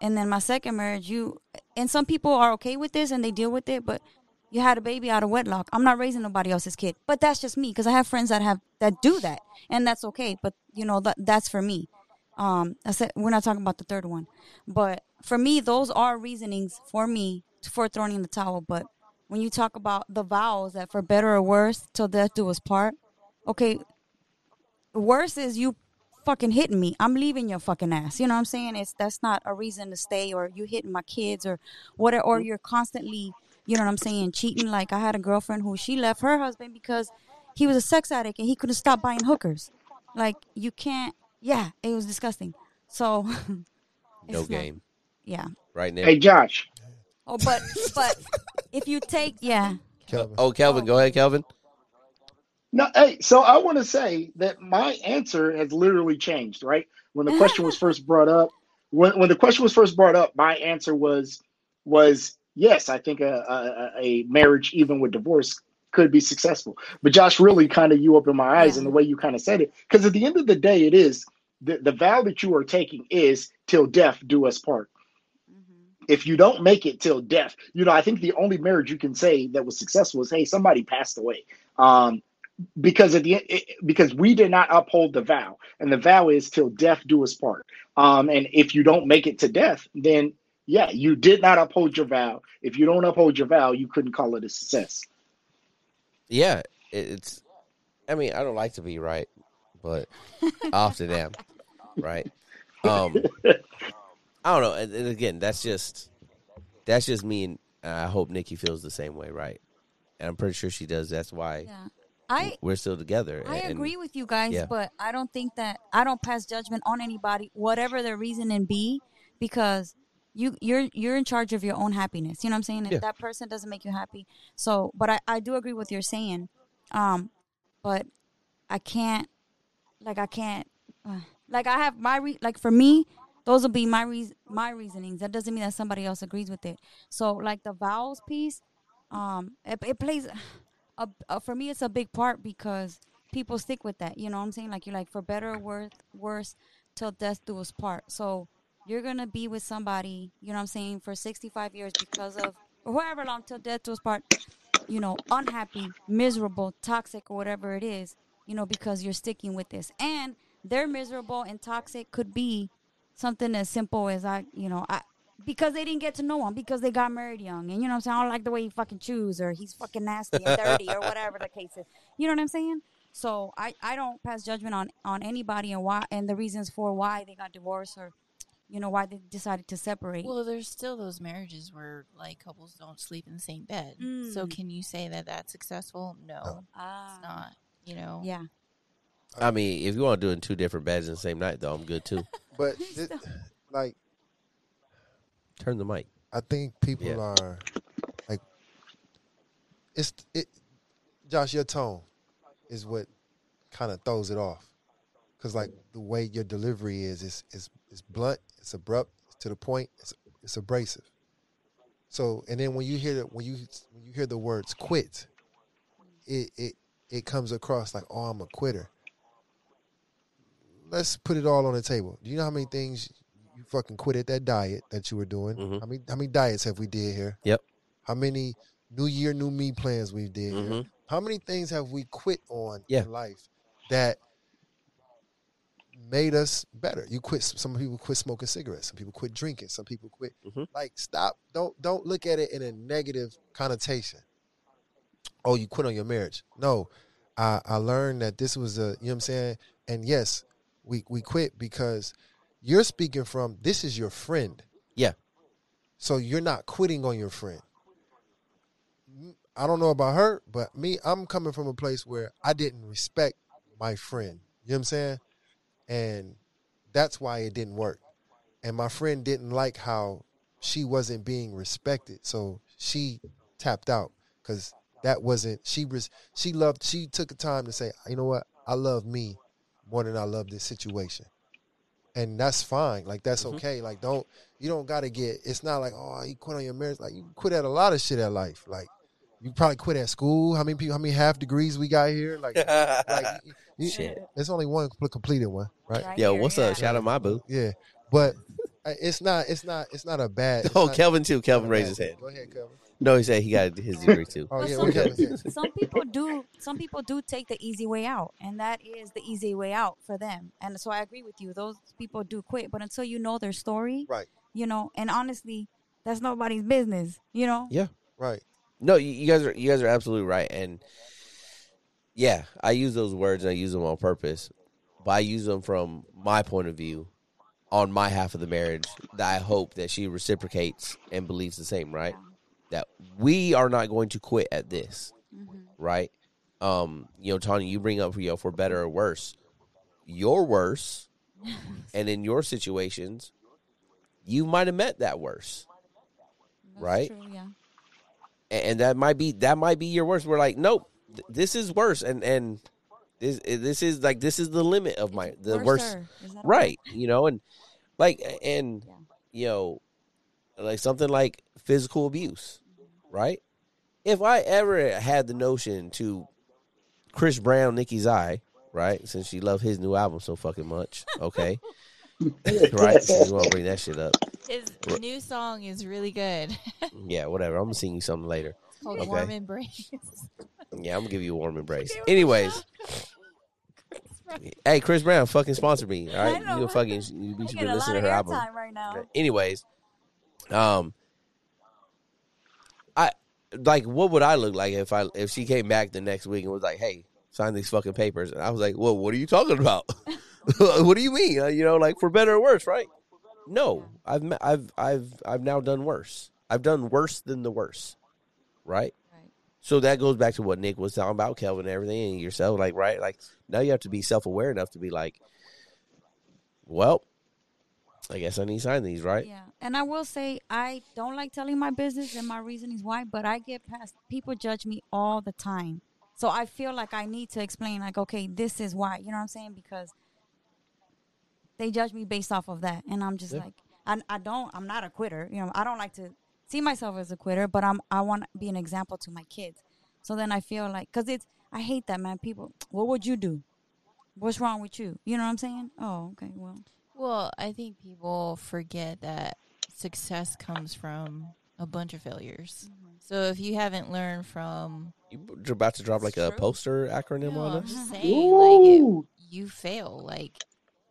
And then my second marriage, you and some people are okay with this and they deal with it, but you had a baby out of wedlock. I'm not raising nobody else's kid, but that's just me because I have friends that have that do that, and that's okay. But you know that that's for me. Um, I said we're not talking about the third one, but for me, those are reasonings for me for throwing in the towel. But when you talk about the vows that for better or worse till death do us part, okay, worse is you fucking hitting me. I'm leaving your fucking ass. You know what I'm saying? It's that's not a reason to stay or you hitting my kids or whatever or you're constantly, you know what I'm saying, cheating. Like I had a girlfriend who she left her husband because he was a sex addict and he couldn't stop buying hookers. Like you can't yeah, it was disgusting. So No it's not- game. yeah. Right now. Hey, Josh. Oh, but but if you take yeah, Kelvin. Oh, Kelvin, go ahead, Kelvin. No, hey, so I want to say that my answer has literally changed, right? When the question was first brought up, when, when the question was first brought up, my answer was was yes, I think a, a, a marriage, even with divorce, could be successful. But Josh, really kind of you opened my eyes Yeah. in the way you kind of said it. Because at the end of the day, it is the, the vow that you are taking is till death do us part. If you don't make it till death, you know, I think the only marriage you can say that was successful is, hey, somebody passed away. Um, because at the end, it, because we did not uphold the vow, and the vow is till death do us part. Um, and if you don't make it to death, then yeah, you did not uphold your vow. If you don't uphold your vow, you couldn't call it a success. Yeah, it's. I mean, I don't like to be right, but I often am. Right. Um. I don't know. And, and again, that's just that's just me, and I hope Nikki feels the same way, right? And I'm pretty sure she does. That's why yeah. I we're still together. I and- agree with you guys, yeah. but I don't think that I don't pass judgment on anybody, whatever their reason and be, because you you're you're in charge of your own happiness. You know what I'm saying? If Yeah. that person doesn't make you happy, so but I I do agree with you're saying, um, but I can't like I can't uh, like I have my re- like for me. Those will be my reas my reasonings. That doesn't mean that somebody else agrees with it. So, like the vows piece, um, it, it plays a, a, for me it's a big part because people stick with that you know what i'm saying? Like you're like for better or worse worse till death do us part. So you're gonna be with somebody you know what i'm saying for 65 years because of or however long till death do us part you know unhappy miserable toxic or whatever it is you know because you're sticking with this. And they're miserable and toxic could be something as simple as i you know i because they didn't get to know him because they got married young and you know what I'm saying I don't like the way he fucking chews or he's fucking nasty and dirty or whatever the case is you know what I'm saying so I I don't pass judgment on on anybody and why and the reasons for why they got divorced or you know why they decided to separate Well, there's still those marriages where like couples don't sleep in the same bed. So Mm. can you say that that's successful? No, it's ah, not. You know. yeah I mean, if you want to do it in two different beds in the same night, though, I'm good too. But thi- like Turn the mic. I think people Yeah. are like it's it. Josh, your tone is what kind of throws it off, because like the way your delivery is, is is is blunt, it's abrupt, it's to the point, it's it's abrasive. So, and then when you hear the, when you when you hear the words quit, it it it comes across like, oh, I'm a quitter. Let's put it all on the table. Do you know how many things fucking quit at that diet that you were doing? Mhm. How many how many diets have we did here? Yep. How many New Year, New Me plans we did here? Mhm. How many things have we quit on Yeah. in life that made us better? You quit. Some people quit smoking cigarettes. Some people quit drinking. Some people quit. Mhm. Like stop. Don't don't look at it in a negative connotation. Oh, you quit on your marriage. No, I I learned that this was a you know what I'm saying. And yes, we we quit because you're speaking from this is your friend. Yeah. So you're not quitting on your friend. I don't know about her, but me, I'm coming from a place where I didn't respect my friend. You know what I'm saying? And that's why it didn't work. And my friend didn't like how she wasn't being respected. So she tapped out because that wasn't she was she loved she took the time to say, you know what, I love me more than I love this situation. And that's fine. Like that's Mhm. okay. Like don't you don't gotta get it's not like, oh, you quit on your marriage. Like you quit at a lot of shit at life. Like You probably quit at school. How many people? How many half degrees we got here? Like, like you, Shit. There's only one completed one, right? Right Yo, here, what's yeah. up? Shout out my boo. Yeah, but uh, it's not. It's not. It's not a bad. Oh, not- Kelvin too. it's not Kelvin a raised his bad- hand. Go ahead, Kelvin. No, he said he got his degree too. Oh yeah, some, what Kelvin said. some people do some people do take the easy way out and that is the easy way out for them and so i agree with you those people do quit but until you know their story Right, you know and honestly that's nobody's business you know Yeah. right. No, you, you guys are you guys are absolutely right, and yeah, I use those words and I use them on purpose, but I use them from my point of view on my half of the marriage that I hope that she reciprocates and believes the same, right? That we are not going to quit at this, Mhm. right? Um, you know, Tony, you bring up you know for better or worse, you're worse, and in your situations, you might have met that worse. That's Right? true, yeah and and that might be that might be your worst. We're like, nope, th- this is worse, and and this this is like this is the limit of my the worst, Worser. Is that a right? You know, and like and Yeah. you know, like something like physical abuse, right? If I ever had the notion to Chris Brown, Nikki's eye, right? Since she loved his new album so fucking much, okay, right? Since you want to bring that shit up, His Right. new song is really good. yeah, whatever. I'm gonna sing you something later. It's called Okay. Warm Embrace. Yeah, I'm gonna give you a warm embrace. Anyways, hey, Chris Brown, fucking sponsor me. All I right, know. you fucking you, you should be listening to her album. right now. Anyways, um, I like what would I look like if I if she came back the next week and was like, hey, sign these fucking papers, and I was like, well, what are you talking about? what do you mean? Uh, you know, like for better or worse, right? No, I've I've I've I've now done worse. I've done worse than the worst, right? Right. So that goes back to what Nick was talking about, Kelvin, and everything, and yourself. Like, right? Like now you have to be self aware enough to be like, well, I guess I need to sign these, right? Yeah, and I will say I don't like telling my business and my reasonings why, but I get past people judge me all the time, so I feel like I need to explain, like, okay, this is why. You know what I'm saying? Because they judge me based off of that, and I'm just Yeah. like, I, I don't, I'm not a quitter. You know, I don't like to see myself as a quitter, but I'm, I want to be an example to my kids. So then I feel like, cause it's, I hate that man. People, what would you do? What's wrong with you? You know what I'm saying? Oh, okay, well, Well, I think people forget that success comes from a bunch of failures. So if you haven't learned from, You're about to drop like a poster acronym no, on I'm us. just saying, like it, you fail. Like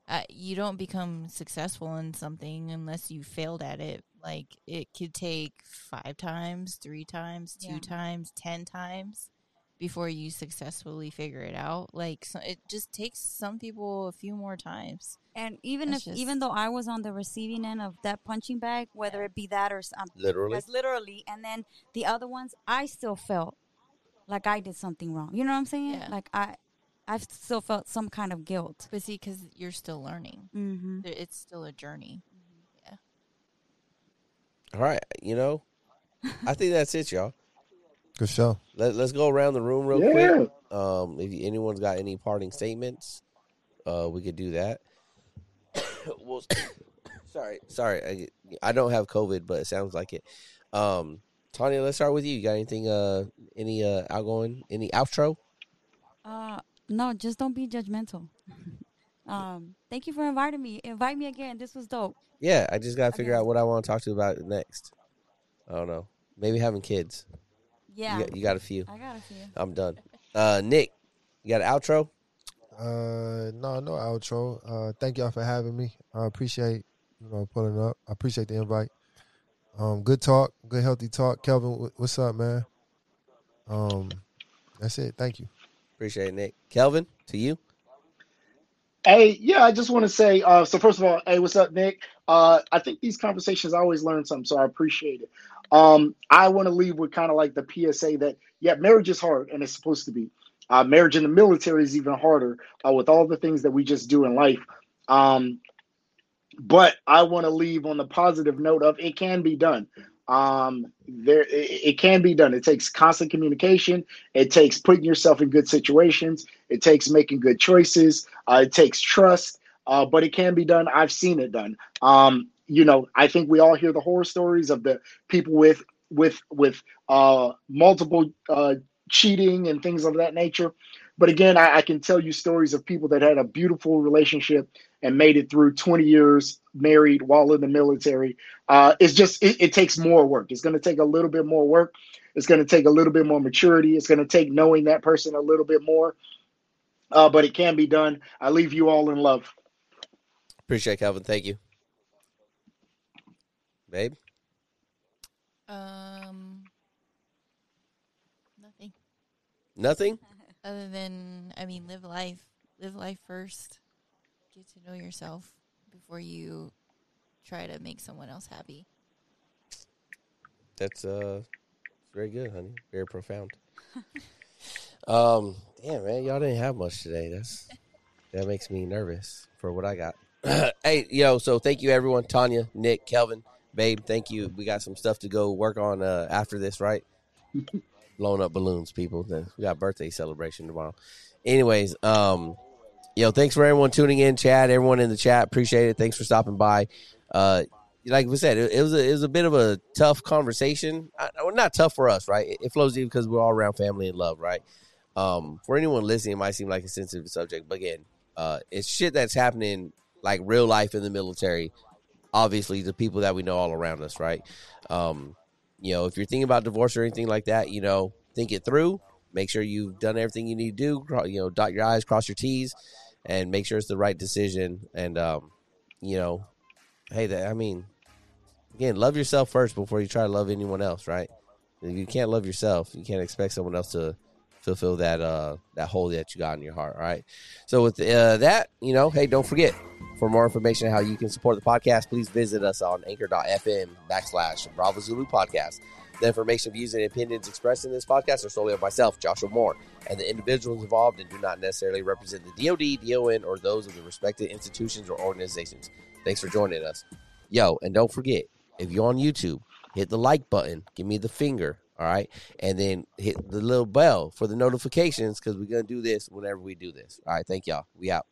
uh, you don't become successful in something unless you failed at it. Like it could take five times, three times, two Yeah. times, ten times before you successfully figure it out. Like so it just takes some people a few more times. And even That's if, just- even though I was on the receiving end of that punching bag, whether it be that or some, Literally. literally, and then the other ones, I still felt like I did something wrong. You know what I'm saying? Yeah. Like I, I still felt some kind of guilt. But see, because you're still learning, Mm-hmm. It's still a journey. Yeah. All right, you know, I think that's it, y'all. Good show. Let, let's go around the room real Yeah. quick. Um, if anyone's got any parting statements, uh, we could do that. well, sorry, sorry, I, I don't have COVID, but it sounds like it. Um, Tania, let's start with you. You got anything? Uh, any uh outgoing? Any outro? Uh, no, just don't be judgmental. um, thank you for inviting me. Invite me again. This was dope. Yeah, I just got to figure Okay. out what I want to talk to you about next. I don't know. Maybe having kids. Yeah, You, got, you got a few. I got a few. I'm done. Uh, Nick, you got an outro? Uh, no, no outro. Uh, thank y'all for having me. I appreciate you know pulling up. I appreciate the invite. Um, good talk, good healthy talk. Kelvin, what's up, man? Um, that's it. Thank you. Appreciate it, Nick. Kelvin, to you. Hey, yeah, I just want to say, uh, so first of all, hey, what's up, Nick? Uh, I think these conversations I always learn something, so I appreciate it. Um, I want to leave with kind of like the PSA that, yeah, marriage is hard and it's supposed to be. Uh, marriage in the military is even harder uh, with all the things that we just do in life. Um, but I want to leave on the positive note of it can be done. Um, there, it, it can be done. It takes constant communication. It takes putting yourself in good situations. It takes making good choices. Uh, it takes trust, uh, but it can be done. I've seen it done. Um, you know, I think we all hear the horror stories of the people with with with uh, multiple uh, cheating and things of that nature. But again, I, I, can tell you stories of people that had a beautiful relationship and made it through 20 years married while in the military. Uh, it's just it, it takes more work. It's going to take a little bit more work. It's going to take a little bit more maturity. It's going to take knowing that person a little bit more. Uh, but it can be done. I leave you all in love. Appreciate it, Kelvin. Thank you, babe. Um, nothing. Nothing. Other than, I mean, live life. Live life first. Get to know yourself before you try to make someone else happy. That's uh, very good, honey. Very profound. um, damn man, y'all didn't have much today. That's that makes me nervous for what I got. hey, yo, so thank you everyone, Tania, Nick, Kelvin, babe. Thank you. We got some stuff to go work on uh, after this, right? Blowing up balloons, people. We got birthday celebration tomorrow. Anyways, um, yo, thanks for everyone tuning in, Chad. Everyone in the chat, appreciate it. Thanks for stopping by. Uh, like we said, it, it, was a, it was a bit of a tough conversation. I, not tough for us, right? It, it flows in because we're all around family and love, right? Um, for anyone listening, it might seem like a sensitive subject, but again, uh, it's shit that's happening like real life in the military. Obviously, the people that we know all around us, right? Um, you know, if you're thinking about divorce or anything like that, you know, think it through. Make sure you've done everything you need to do. You know, dot your I's, cross your T's, and make sure it's the right decision. And um, you know, hey, that I mean, again, love yourself first before you try to love anyone else, right? If you can't love yourself, you can't expect someone else to fulfill that uh that hole that you got in your heart. Right. So with uh, that, you know, hey, don't forget for more information on how you can support the podcast, please visit us on anchor.fm backslash Bravo Zulu podcast. The information, views, and opinions expressed in this podcast are solely of myself, Joshua Moore, and the individuals involved and do not necessarily represent the DoD, DON, or those of the respected institutions or organizations. Thanks for joining us. Yo, and don't forget, if you're on YouTube, hit the like button, give me the finger, all right, and then hit the little bell for the notifications because we're gonna do this whenever we do this. All right, thank y'all. We out.